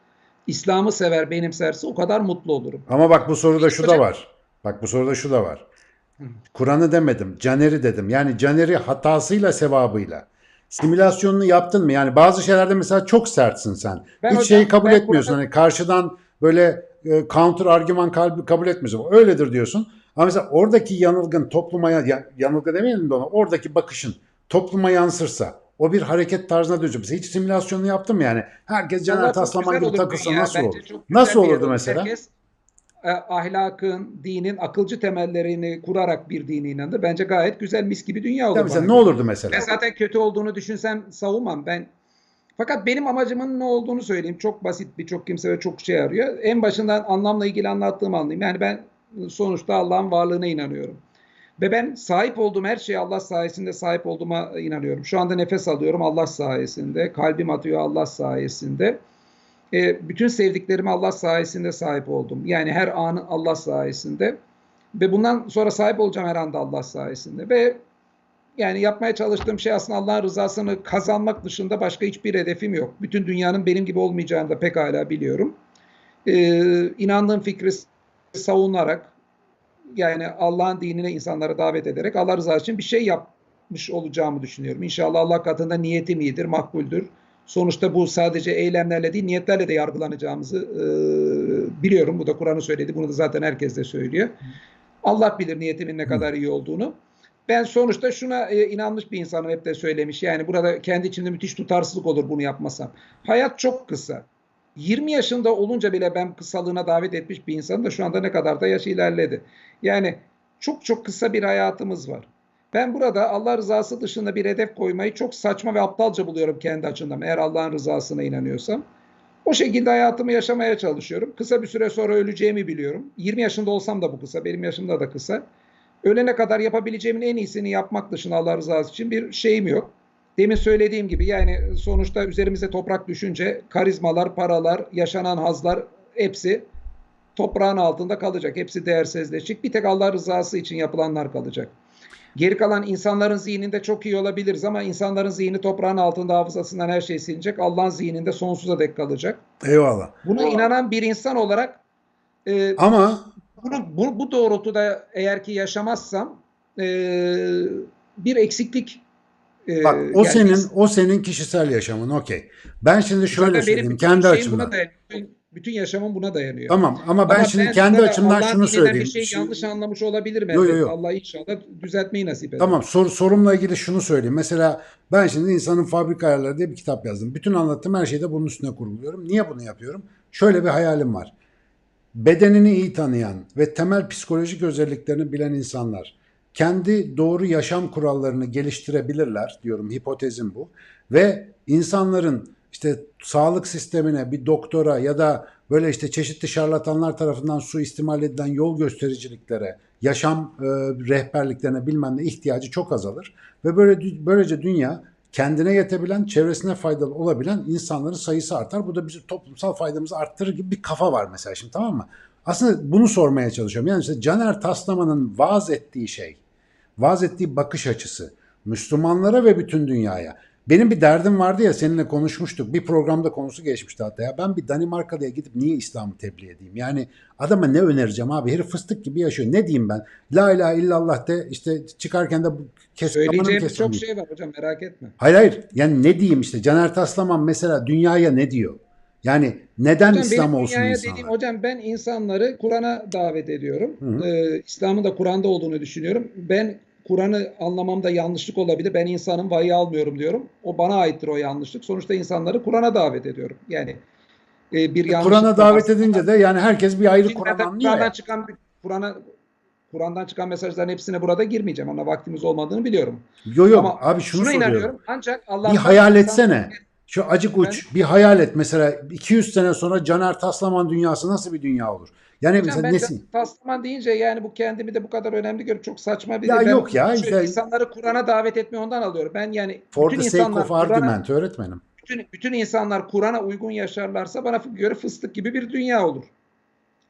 İslam'ı sever, benimserse o kadar mutlu olurum. Ama bak bu soruda şu da var. Bak bu soruda şu da var. Kur'an'ı demedim. Caner'i dedim. Yani Caner'i hatasıyla sevabıyla. Simülasyonunu yaptın mı? Yani bazı şeylerde mesela çok sertsin sen. Ben Hiç hocam- şeyi kabul etmiyorsun. Kur'an'ı- Hani karşıdan böyle e, counter argüman kabul etmiyorsun. Öyledir diyorsun. Ama mesela oradaki yanılgın topluma ya- ya- yanılgı demeyelim de ona. Oradaki bakışın topluma yansırsa o bir hareket tarzına dönecek. Mesela hiç simülasyonunu yaptın mı yani? Herkes Caner Taslaman gibi takılsa nasıl Bence olur? Nasıl olurdu olur. mesela? Herkes e, ahlakın, dinin akılcı temellerini kurarak bir dine inanır. Bence gayet güzel mis gibi dünya olur. Mesela bana ne olurdu mesela? Ben zaten kötü olduğunu düşünsem savunmam. Ben fakat benim amacımın ne olduğunu söyleyeyim. Çok basit birçok kimse ve çok şey arıyor. En başından anlamla ilgili anlattığımı anlayayım. Yani ben sonuçta Allah'ın varlığına inanıyorum. Ve ben sahip olduğum her şeye Allah sayesinde sahip olduğuma inanıyorum. Şu anda nefes alıyorum Allah sayesinde. Kalbim atıyor Allah sayesinde. E, bütün sevdiklerime Allah sayesinde sahip oldum. Yani her anı Allah sayesinde. Ve bundan sonra sahip olacağım her anda Allah sayesinde. Ve yani yapmaya çalıştığım şey aslında Allah'ın rızasını kazanmak dışında başka hiçbir hedefim yok. Bütün dünyanın benim gibi olmayacağını da pekala biliyorum. Ee, inandığım fikri savunarak yani Allah'ın dinine insanlara davet ederek Allah rızası için bir şey yapmış olacağımı düşünüyorum. İnşallah Allah katında niyetim iyidir, makbuldür. Sonuçta bu sadece eylemlerle değil niyetlerle de yargılanacağımızı e, biliyorum. Bu da Kur'an'ı söyledi. Bunu da zaten herkes de söylüyor. Allah bilir niyetimin ne kadar iyi olduğunu. Ben sonuçta şuna e, inanmış bir insanım hep de söylemiş. Yani burada kendi içimde müthiş tutarsızlık olur bunu yapmasam. Hayat çok kısa. 20 yaşında olunca bile ben kısalığına davet etmiş bir insanım da şu anda ne kadar da yaş ilerledi. Yani çok çok kısa bir hayatımız var. Ben burada Allah rızası dışında bir hedef koymayı çok saçma ve aptalca buluyorum kendi açımdan. Eğer Allah'ın rızasına inanıyorsam. O şekilde hayatımı yaşamaya çalışıyorum. Kısa bir süre sonra öleceğimi biliyorum. 20 yaşında olsam da bu kısa, benim yaşımda da kısa. Ölene kadar yapabileceğimin en iyisini yapmak dışında Allah rızası için bir şeyim yok. Demin söylediğim gibi yani sonuçta üzerimize toprak düşünce karizmalar, paralar, yaşanan hazlar hepsi toprağın altında kalacak. Hepsi değersizleşecek. Bir tek Allah rızası için yapılanlar kalacak. Geri kalan insanların zihninde çok iyi olabiliriz ama insanların zihni toprağın altında hafızasından her şey silinecek. Allah'ın zihninde sonsuza dek kalacak. Eyvallah. Buna inanan bir insan olarak e, Ama bunu, bu, bu doğrultuda eğer ki yaşamazsam e, bir eksiklik e, bak o yani senin biz- o senin kişisel yaşamın okey. Ben şimdi şöyle söyleyeyim kendi açımdan. Bütün, yaşamım buna dayanıyor. Tamam ama ben Ama şimdi kendi burada açımdan şunu söyleyeyim. Bir şey yanlış anlamış olabilirim. Yo, yo, yo. Allah inşallah düzeltmeyi nasip eder. Tamam sor, sorumla ilgili şunu söyleyeyim. Mesela ben şimdi insanın fabrika ayarları diye bir kitap yazdım. Bütün anlattığım her şeyi de bunun üstüne kuruluyorum. Niye bunu yapıyorum? Şöyle bir hayalim var. Bedenini iyi tanıyan ve temel psikolojik özelliklerini bilen insanlar kendi doğru yaşam kurallarını geliştirebilirler diyorum. Hipotezim bu. Ve insanların işte sağlık sistemine bir doktora ya da böyle işte çeşitli şarlatanlar tarafından suistimal edilen yol göstericiliklere, yaşam e, rehberliklerine bilmem ne ihtiyacı çok azalır ve böyle böylece dünya kendine yetebilen, çevresine faydalı olabilen insanların sayısı artar. Bu da bizim toplumsal faydamızı arttırır gibi bir kafa var mesela şimdi tamam mı? Aslında bunu sormaya çalışıyorum. Yani işte Caner Taslaman'ın vaaz ettiği şey, vaaz ettiği bakış açısı Müslümanlara ve bütün dünyaya. Benim bir derdim vardı ya seninle konuşmuştuk. Bir programda konusu geçmişti hatta ya. Ben bir Danimarkalı'ya gidip niye İslam'ı tebliğ edeyim? Yani adama ne önereceğim abi? Herif fıstık gibi yaşıyor. Ne diyeyim ben? La ilahe illallah de işte çıkarken de kes, Söyleyeceğim çok şey var hocam merak etme. Hayır hayır. Yani ne diyeyim işte Caner Taslaman mesela dünyaya ne diyor? Yani neden Hocam İslam olsun insanlar? dediğim hocam ben insanları Kur'an'a davet ediyorum. Hı hı. Ee, İslam'ın da Kur'an'da olduğunu düşünüyorum. Ben Kur'an'ı anlamamda yanlışlık olabilir. Ben insanın vahiy almıyorum diyorum. O bana aittir o yanlışlık. Sonuçta insanları Kur'an'a davet ediyorum. Yani e, bir yanlışlık Kur'an'a davet aslında- edince de yani herkes bir ayrı Kur'an anlıyor Kur'an'dan çıkan Kur'an'a Kur'an'dan çıkan mesajların hepsine burada girmeyeceğim. Ona vaktimiz olmadığını biliyorum. Yo yo Ama abi şunu Şuna soruyorum. inanıyorum. Ancak Allah Bir hayal etsene. Şu acık uç bir hayal et mesela 200 sene sonra Caner Taslaman dünyası nasıl bir dünya olur? Yani Hocam mesela ben nesin? Taslaman deyince yani bu kendimi de bu kadar önemli görüp çok saçma bir Ya ben yok ya, işte- insanları Kur'an'a davet etmeyi ondan alıyorum. Ben yani For bütün the sake insanlar of argument öğretmenim. bütün, bütün insanlar Kur'an'a uygun yaşarlarsa bana göre fıstık gibi bir dünya olur.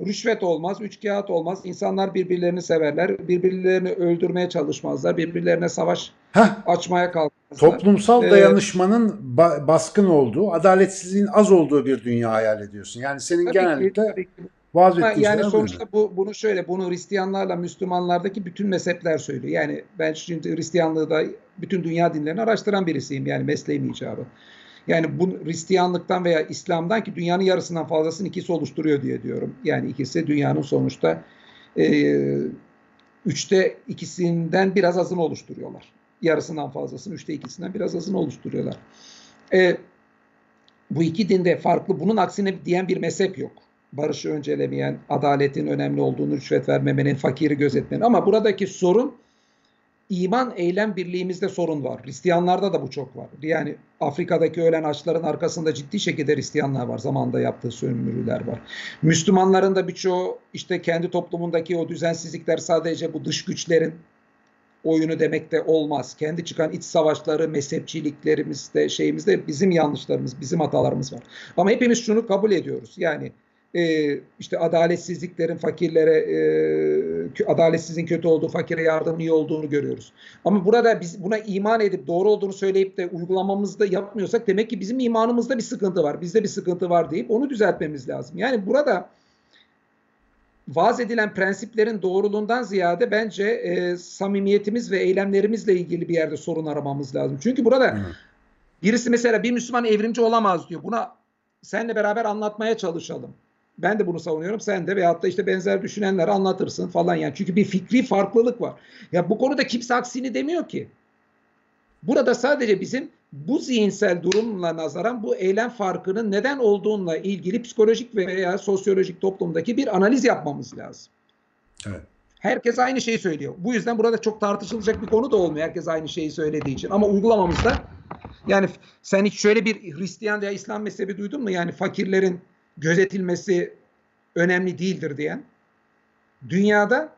Rüşvet olmaz, üç kağıt olmaz. İnsanlar birbirlerini severler, birbirlerini öldürmeye çalışmazlar, birbirlerine savaş Heh açmaya kalkarlar. toplumsal Ee, dayanışmanın ba- baskın olduğu, adaletsizliğin az olduğu bir dünya hayal ediyorsun. Yani senin Tabii ki, genellikle tabii ki. Vaaz Ama yani sonuçta bu bunu şöyle bunu Hristiyanlarla Müslümanlardaki bütün mezhepler söylüyor. Yani ben şimdi Hristiyanlığı da bütün dünya dinlerini araştıran birisiyim yani mesleğim icabı. Yani bu Hristiyanlıktan veya İslam'dan ki dünyanın yarısından fazlasını ikisi oluşturuyor diye diyorum. Yani ikisi dünyanın sonuçta e, üçte ikisinden biraz azını oluşturuyorlar. Yarısından fazlasını üçte ikisinden biraz azını oluşturuyorlar. E, bu iki dinde farklı bunun aksine diyen bir mezhep yok barışı öncelemeyen, adaletin önemli olduğunu, rüşvet vermemenin, fakiri gözetmenin. Ama buradaki sorun iman eylem birliğimizde sorun var. Hristiyanlarda da bu çok var. Yani Afrika'daki ölen açların arkasında ciddi şekilde Hristiyanlar var. Zamanında yaptığı sömürüler var. Müslümanların da birçoğu işte kendi toplumundaki o düzensizlikler sadece bu dış güçlerin oyunu demek de olmaz. Kendi çıkan iç savaşları, mezhepçiliklerimizde, şeyimizde bizim yanlışlarımız, bizim hatalarımız var. Ama hepimiz şunu kabul ediyoruz. Yani e, işte adaletsizliklerin fakirlere e, adaletsizliğin kötü olduğu, fakire yardımın iyi olduğunu görüyoruz. Ama burada biz buna iman edip doğru olduğunu söyleyip de uygulamamızda yapmıyorsak demek ki bizim imanımızda bir sıkıntı var. Bizde bir sıkıntı var deyip onu düzeltmemiz lazım. Yani burada vaaz edilen prensiplerin doğruluğundan ziyade bence e, samimiyetimiz ve eylemlerimizle ilgili bir yerde sorun aramamız lazım. Çünkü burada Hı. birisi mesela bir Müslüman evrimci olamaz diyor. Buna seninle beraber anlatmaya çalışalım. Ben de bunu savunuyorum. Sen de veyahut da işte benzer düşünenleri anlatırsın falan yani. Çünkü bir fikri farklılık var. Ya bu konuda kimse aksini demiyor ki. Burada sadece bizim bu zihinsel durumla nazaran bu eylem farkının neden olduğunla ilgili psikolojik veya sosyolojik toplumdaki bir analiz yapmamız lazım. Evet. Herkes aynı şeyi söylüyor. Bu yüzden burada çok tartışılacak bir konu da olmuyor. Herkes aynı şeyi söylediği için. Ama uygulamamızda yani sen hiç şöyle bir Hristiyan veya İslam mezhebi duydun mu? Yani fakirlerin gözetilmesi önemli değildir diyen. Dünyada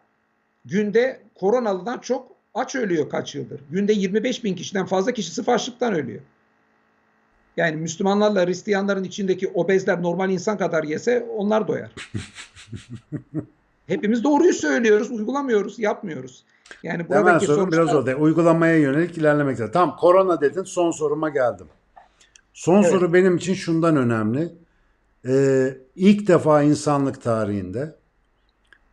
günde koronalıdan çok aç ölüyor kaç yıldır. Günde 25 bin kişiden fazla kişi sırf açlıktan ölüyor. Yani Müslümanlarla Hristiyanların içindeki obezler normal insan kadar yese onlar doyar. Hepimiz doğruyu söylüyoruz, uygulamıyoruz, yapmıyoruz. Yani Hemen buradaki sorun sonuçlar- biraz orada. Uygulamaya yönelik ilerlemek lazım. Tamam korona dedin son soruma geldim. Son Evet. soru benim için şundan önemli. Ee, ilk defa insanlık tarihinde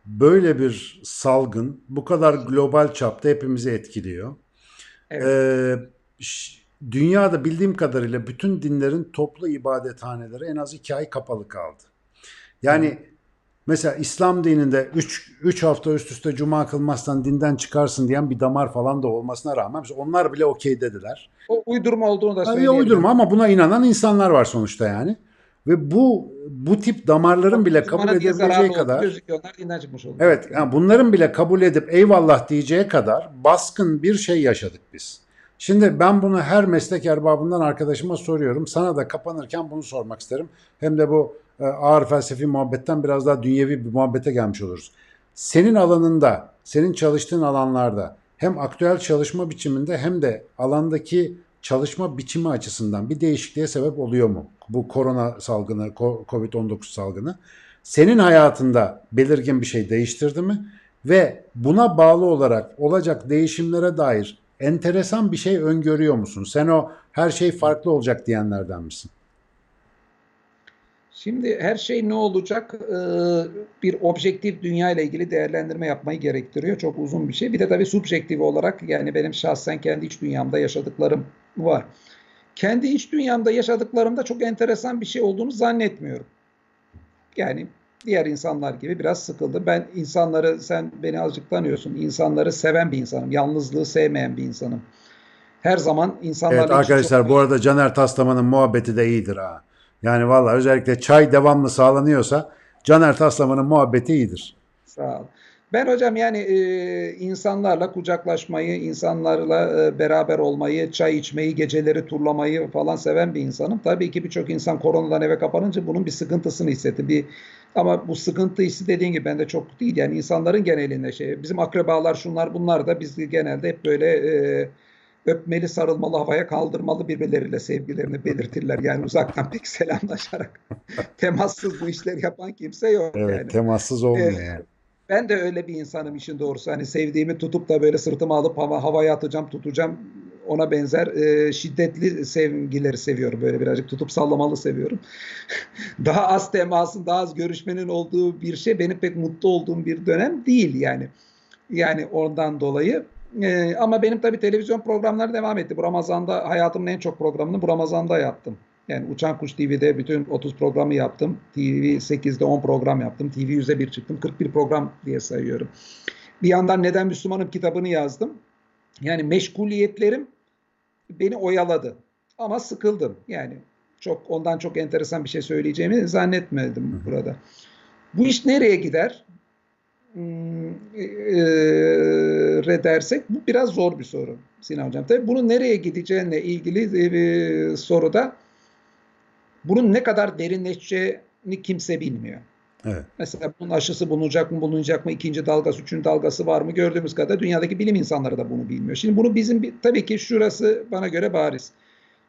böyle bir salgın bu kadar global çapta hepimizi etkiliyor. Evet. Ee, dünyada bildiğim kadarıyla bütün dinlerin toplu ibadethaneleri en az iki ay kapalı kaldı. Yani mesela İslam dininde 3 3 hafta üst üste cuma kılmazsan dinden çıkarsın diyen bir damar falan da olmasına rağmen onlar bile okey dediler. O uydurma olduğunu da Tabii söyleyebilirim. uydurma ama buna inanan insanlar var sonuçta yani. Ve bu bu tip damarların bile kabul edebileceği kadar. Evet, yani bunların bile kabul edip eyvallah diyeceği kadar baskın bir şey yaşadık biz. Şimdi ben bunu her meslek erbabından arkadaşıma soruyorum. Sana da kapanırken bunu sormak isterim. Hem de bu e, ağır felsefi muhabbetten biraz daha dünyevi bir muhabbete gelmiş oluruz. Senin alanında, senin çalıştığın alanlarda hem aktüel çalışma biçiminde hem de alandaki çalışma biçimi açısından bir değişikliğe sebep oluyor mu? Bu korona salgını, ko- Covid-19 salgını senin hayatında belirgin bir şey değiştirdi mi? Ve buna bağlı olarak olacak değişimlere dair enteresan bir şey öngörüyor musun? Sen o her şey farklı olacak diyenlerden misin? Şimdi her şey ne olacak? Ee, bir objektif dünya ile ilgili değerlendirme yapmayı gerektiriyor. Çok uzun bir şey. Bir de tabii subjektif olarak yani benim şahsen kendi iç dünyamda yaşadıklarım var. Kendi iç dünyamda yaşadıklarımda çok enteresan bir şey olduğunu zannetmiyorum. Yani diğer insanlar gibi biraz sıkıldım. Ben insanları, sen beni azıcık tanıyorsun. İnsanları seven bir insanım. Yalnızlığı sevmeyen bir insanım. Her zaman insanlarla Evet arkadaşlar bu arada Caner Taslaman'ın muhabbeti de iyidir ha. Yani vallahi özellikle çay devamlı sağlanıyorsa Caner Taslaman'ın muhabbeti iyidir. Sağ ol. Ben hocam yani e, insanlarla kucaklaşmayı, insanlarla e, beraber olmayı, çay içmeyi, geceleri turlamayı falan seven bir insanım. Tabii ki birçok insan koronadan eve kapanınca bunun bir sıkıntısını hissetti. Bir ama bu sıkıntı hissi dediğin gibi bende çok değil. Yani insanların genelinde şey. Bizim akrabalar şunlar bunlar da biz genelde hep böyle e, öpmeli, sarılmalı, havaya kaldırmalı birbirleriyle sevgilerini belirtirler. Yani uzaktan pek selamlaşarak. Temassız bu işleri yapan kimse yok. Evet yani. temassız olmuyor Evet. yani. Ben de öyle bir insanım işin doğrusu. Hani sevdiğimi tutup da böyle sırtıma alıp hava, havaya atacağım, tutacağım. ona benzer e, şiddetli sevgileri seviyorum. Böyle birazcık tutup sallamalı seviyorum. daha az temasın, daha az görüşmenin olduğu bir şey benim pek mutlu olduğum bir dönem değil yani. Yani ondan dolayı. E, ama benim tabii televizyon programları devam etti. Bu Ramazan'da hayatımın en çok programını bu Ramazan'da yaptım. Yani Uçan Kuş TV'de bütün 30 programı yaptım. TV 8'de 10 program yaptım. TV 100'e bir çıktım. 41 program diye sayıyorum. Bir yandan Neden Müslümanım kitabını yazdım. Yani meşguliyetlerim beni oyaladı. Ama sıkıldım. Yani çok ondan çok enteresan bir şey söyleyeceğimi zannetmedim burada. Bu iş nereye gider? Hmm, e, e, dersek bu biraz zor bir soru Sinan Hocam. Tabii bunun nereye gideceğine ilgili bir soruda bunun ne kadar derinleşeceğini kimse bilmiyor. Evet. Mesela bunun aşısı bulunacak mı, bulunacak mı, ikinci dalgası, üçüncü dalgası var mı gördüğümüz kadar dünyadaki bilim insanları da bunu bilmiyor. Şimdi bunu bizim bir, tabii ki şurası bana göre bariz.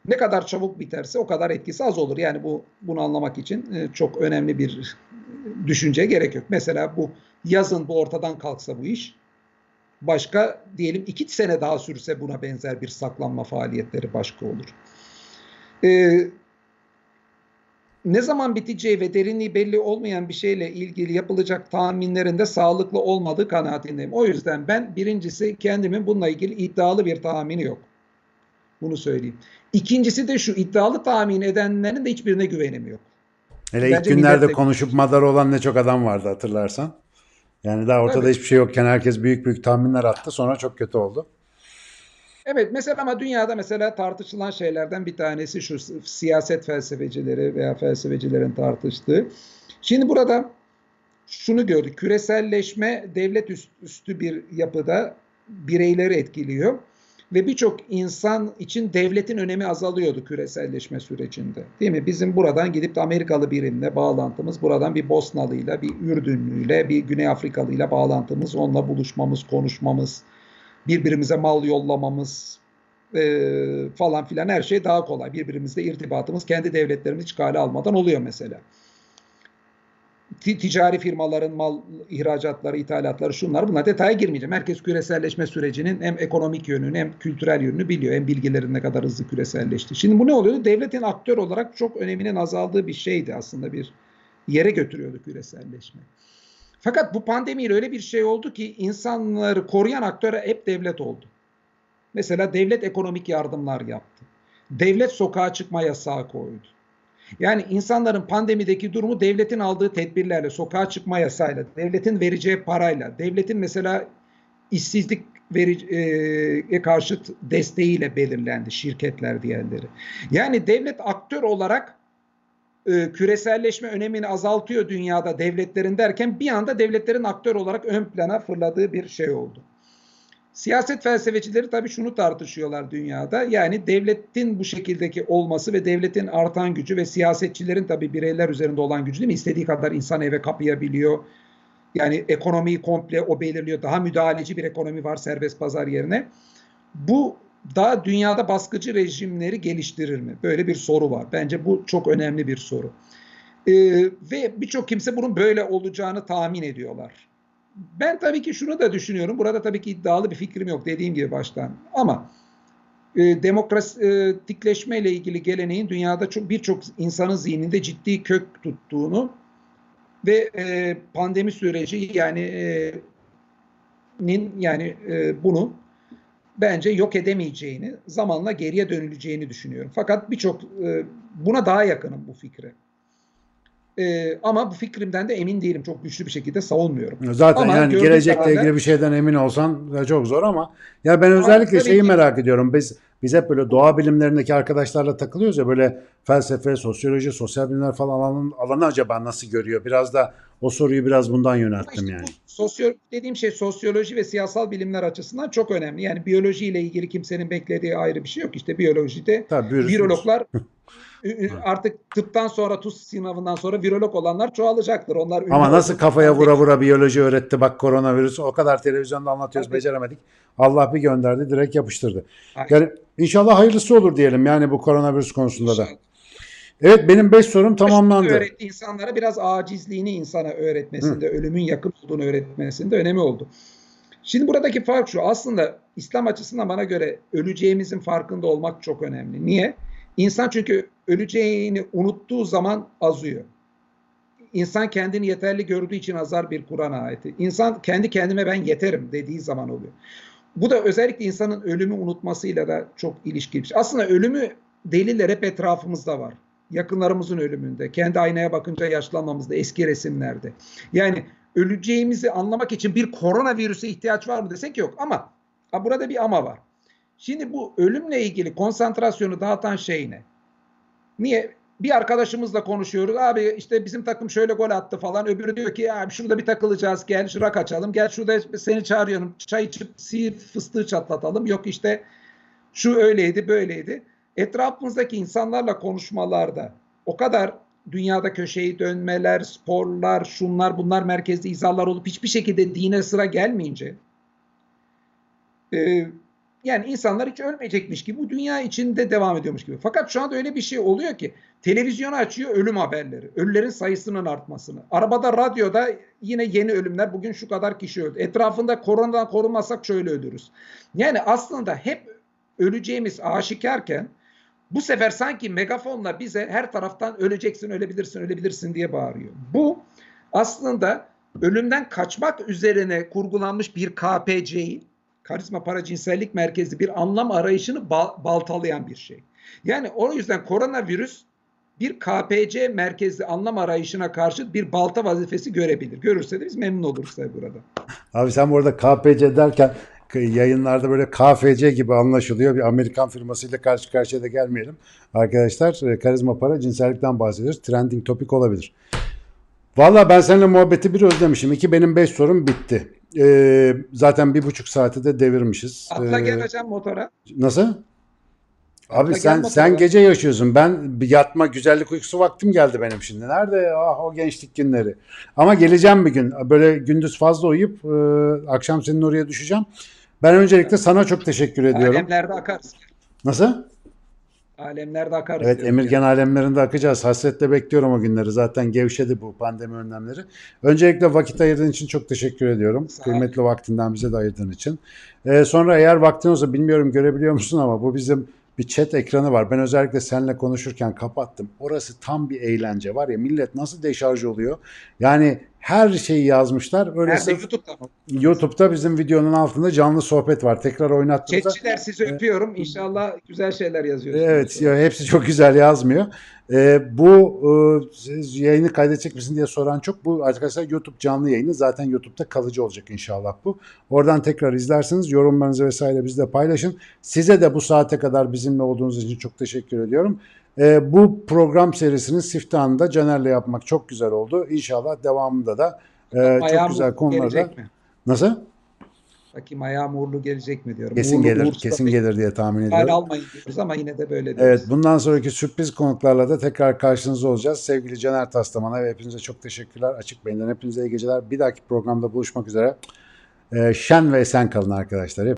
Ne kadar çabuk biterse o kadar etkisi az olur. Yani bu bunu anlamak için e, çok önemli bir düşünceye gerek yok. Mesela bu yazın bu ortadan kalksa bu iş başka diyelim iki sene daha sürse buna benzer bir saklanma faaliyetleri başka olur. Ee, ne zaman biteceği ve derinliği belli olmayan bir şeyle ilgili yapılacak tahminlerin de sağlıklı olmadığı kanaatindeyim. O yüzden ben birincisi kendimin bununla ilgili iddialı bir tahmini yok. Bunu söyleyeyim. İkincisi de şu iddialı tahmin edenlerin de hiçbirine güvenim yok. Hele ilk günlerde millet- konuşup madar olan ne çok adam vardı hatırlarsan. Yani daha ortada Evet. hiçbir şey yokken herkes büyük büyük tahminler attı. Sonra çok kötü oldu. Evet mesela ama dünyada mesela tartışılan şeylerden bir tanesi şu siyaset felsefecileri veya felsefecilerin tartıştığı. Şimdi burada şunu gördük. Küreselleşme devlet üst- üstü bir yapıda bireyleri etkiliyor ve birçok insan için devletin önemi azalıyordu küreselleşme sürecinde. Değil mi? Bizim buradan gidip de Amerikalı birimle bağlantımız, buradan bir Bosnalıyla, bir Ürdünlüyle, bir Güney Afrikalıyla bağlantımız, onunla buluşmamız, konuşmamız, birbirimize mal yollamamız e, falan filan her şey daha kolay. Birbirimizle irtibatımız kendi devletlerimiz işgale almadan oluyor mesela. Ti- ticari firmaların mal ihracatları, ithalatları şunlar bunlar detaya girmeyeceğim. Herkes küreselleşme sürecinin hem ekonomik yönünü hem kültürel yönünü biliyor. Hem bilgilerin ne kadar hızlı küreselleşti. Şimdi bu ne oluyordu? Devletin aktör olarak çok öneminin azaldığı bir şeydi aslında bir yere götürüyordu küreselleşme. Fakat bu pandemiyle öyle bir şey oldu ki insanları koruyan aktör hep devlet oldu. Mesela devlet ekonomik yardımlar yaptı. Devlet sokağa çıkma yasağı koydu. Yani insanların pandemideki durumu devletin aldığı tedbirlerle, sokağa çıkma yasayla, devletin vereceği parayla, devletin mesela işsizlik veriye karşıt desteğiyle belirlendi şirketler diğerleri. Yani devlet aktör olarak e, küreselleşme önemini azaltıyor dünyada devletlerin derken bir anda devletlerin aktör olarak ön plana fırladığı bir şey oldu. Siyaset felsefecileri tabii şunu tartışıyorlar dünyada. Yani devletin bu şekildeki olması ve devletin artan gücü ve siyasetçilerin tabii bireyler üzerinde olan gücü değil mi? İstediği kadar insan eve kapayabiliyor. Yani ekonomiyi komple o belirliyor. Daha müdahaleci bir ekonomi var serbest pazar yerine. Bu daha dünyada baskıcı rejimleri geliştirir mi? Böyle bir soru var. Bence bu çok önemli bir soru. Ee, ve birçok kimse bunun böyle olacağını tahmin ediyorlar. Ben tabii ki şunu da düşünüyorum. Burada tabii ki iddialı bir fikrim yok dediğim gibi baştan. Ama e, demokratikleşme ile ilgili geleneğin dünyada çok birçok insanın zihninde ciddi kök tuttuğunu ve e, pandemi süreci yani e, nin yani e, bunu bence yok edemeyeceğini, zamanla geriye dönüleceğini düşünüyorum. Fakat birçok e, buna daha yakınım bu fikre. E, ama bu fikrimden de emin değilim. Çok güçlü bir şekilde savunmuyorum. Zaten Ama yani gelecekle kadarıyla- ilgili bir şeyden emin olsan da çok zor ama ya ben özellikle tabii şeyi ki- merak ediyorum. Biz biz hep böyle doğa bilimlerindeki arkadaşlarla takılıyoruz ya böyle felsefe, sosyoloji, sosyal bilimler falan alanın alanı acaba nasıl görüyor? Biraz da o soruyu biraz bundan yönelttim İşte yani. bu sosyo dediğim şey sosyoloji ve siyasal bilimler açısından çok önemli. Yani biyolojiyle ilgili kimsenin beklediği ayrı bir şey yok. İşte biyolojide Tabii virüs- virologlar artık tıptan sonra TUS sınavından sonra virolog olanlar çoğalacaktır. Onlar Ama nasıl kafaya vura vura biyoloji öğretti bak koronavirüs o kadar televizyonda anlatıyoruz Tabii. beceremedik. Allah bir gönderdi direkt yapıştırdı. Aynen. Yani inşallah hayırlısı olur diyelim yani bu koronavirüs konusunda da. Evet benim 5 sorum tamamlandı. Öğretti insanlara biraz acizliğini insana öğretmesinde, ölümün yakın olduğunu öğretmesinde önemi oldu. Şimdi buradaki fark şu. Aslında İslam açısından bana göre öleceğimizin farkında olmak çok önemli. Niye? İnsan çünkü öleceğini unuttuğu zaman azıyor. İnsan kendini yeterli gördüğü için azar bir Kur'an ayeti. İnsan kendi kendime ben yeterim dediği zaman oluyor. Bu da özellikle insanın ölümü unutmasıyla da çok ilişkili. şey. Aslında ölümü deliller hep etrafımızda var. Yakınlarımızın ölümünde, kendi aynaya bakınca yaşlanmamızda, eski resimlerde. Yani öleceğimizi anlamak için bir koronavirüse ihtiyaç var mı desek yok ama ha, burada bir ama var. Şimdi bu ölümle ilgili konsantrasyonu dağıtan şey ne? Niye? Bir arkadaşımızla konuşuyoruz. Abi işte bizim takım şöyle gol attı falan. Öbürü diyor ki abi şurada bir takılacağız. Gel şura kaçalım. Gel şurada seni çağırıyorum. Çay içip siirt fıstığı çatlatalım. Yok işte şu öyleydi böyleydi. Etrafımızdaki insanlarla konuşmalarda o kadar dünyada köşeyi dönmeler, sporlar, şunlar bunlar merkezde izahlar olup hiçbir şekilde dine sıra gelmeyince e, yani insanlar hiç ölmeyecekmiş gibi bu dünya içinde devam ediyormuş gibi. Fakat şu anda öyle bir şey oluyor ki televizyonu açıyor ölüm haberleri. Ölülerin sayısının artmasını. Arabada, radyoda yine yeni ölümler. Bugün şu kadar kişi öldü. Etrafında koronadan korunmasak şöyle ölürüz. Yani aslında hep öleceğimiz aşikarken bu sefer sanki megafonla bize her taraftan öleceksin, ölebilirsin, ölebilirsin diye bağırıyor. Bu aslında ölümden kaçmak üzerine kurgulanmış bir KPC'yi, karizma para cinsellik merkezli bir anlam arayışını ba- baltalayan bir şey. Yani o yüzden koronavirüs bir KPC merkezli anlam arayışına karşı bir balta vazifesi görebilir. Görürse de biz memnun oluruz tabii burada. Abi sen bu arada KPC derken yayınlarda böyle KFC gibi anlaşılıyor. Bir Amerikan firmasıyla karşı karşıya da gelmeyelim. Arkadaşlar e, karizma para cinsellikten bahsediyoruz. Trending topik olabilir. Valla ben seninle muhabbeti bir özlemişim. İki benim beş sorum bitti. Ee, zaten bir buçuk saati de devirmişiz. Atla Ee, gel hocam motora. Nasıl? Abi Atla sen sen gece yaşıyorsun. Ben yatma güzellik uykusu vaktim geldi benim şimdi. Nerede ah o gençlik günleri. Ama geleceğim bir gün. Böyle gündüz fazla uyuyup e, akşam senin oraya düşeceğim. Ben öncelikle sana çok teşekkür ediyorum. Alemlerde akarız. Nasıl? Alemlerde akarız. Evet. Emirgen alemlerinde akacağız. Hasretle bekliyorum o günleri. Zaten gevşedi bu pandemi önlemleri. Öncelikle vakit ayırdığın için çok teşekkür ediyorum. Sağ. Kıymetli vaktinden bize de ayırdığın için. Ee, sonra eğer vaktin olsa bilmiyorum görebiliyor musun ama bu bizim bir chat ekranı var. Ben özellikle seninle konuşurken kapattım. Orası tam bir eğlence var ya millet nasıl deşarj oluyor. Yani her şeyi yazmışlar. Öyle Nerede YouTube'da? YouTube'da bizim videonun altında canlı sohbet var. Tekrar oynattığımızda. Chatçiler sizi öpüyorum. İnşallah güzel şeyler yazıyorsunuz. Evet ya hepsi çok güzel yazmıyor. Ee, bu e, yayını kaydedecek misin diye soran çok. Bu arkadaşlar YouTube canlı yayını zaten YouTube'da kalıcı olacak inşallah bu. Oradan tekrar izlersiniz. Yorumlarınızı vesaire bizle paylaşın. Size de bu saate kadar bizimle olduğunuz için çok teşekkür ediyorum. Ee, bu program serisinin siftahını da Caner'le yapmak çok güzel oldu. İnşallah devamında da e, çok güzel uğurlu konularda. Nasıl? Bakayım ayağım uğurlu gelecek mi diyorum. Kesin Uğurlu, gelir, uğursuz kesin gelir diye tahmin ediyorum. Hala almayın diyoruz ama yine de böyle diyoruz. Evet, bundan sonraki sürpriz konuklarla da tekrar karşınızda olacağız. Sevgili Caner Taslaman'a ve hepinize çok teşekkürler. Açık Beyin'den hepinize iyi geceler. Bir dahaki programda buluşmak üzere. Ee, şen ve esen kalın arkadaşlar.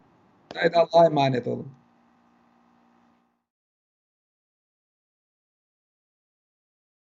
Haydi Allah'a emanet olun.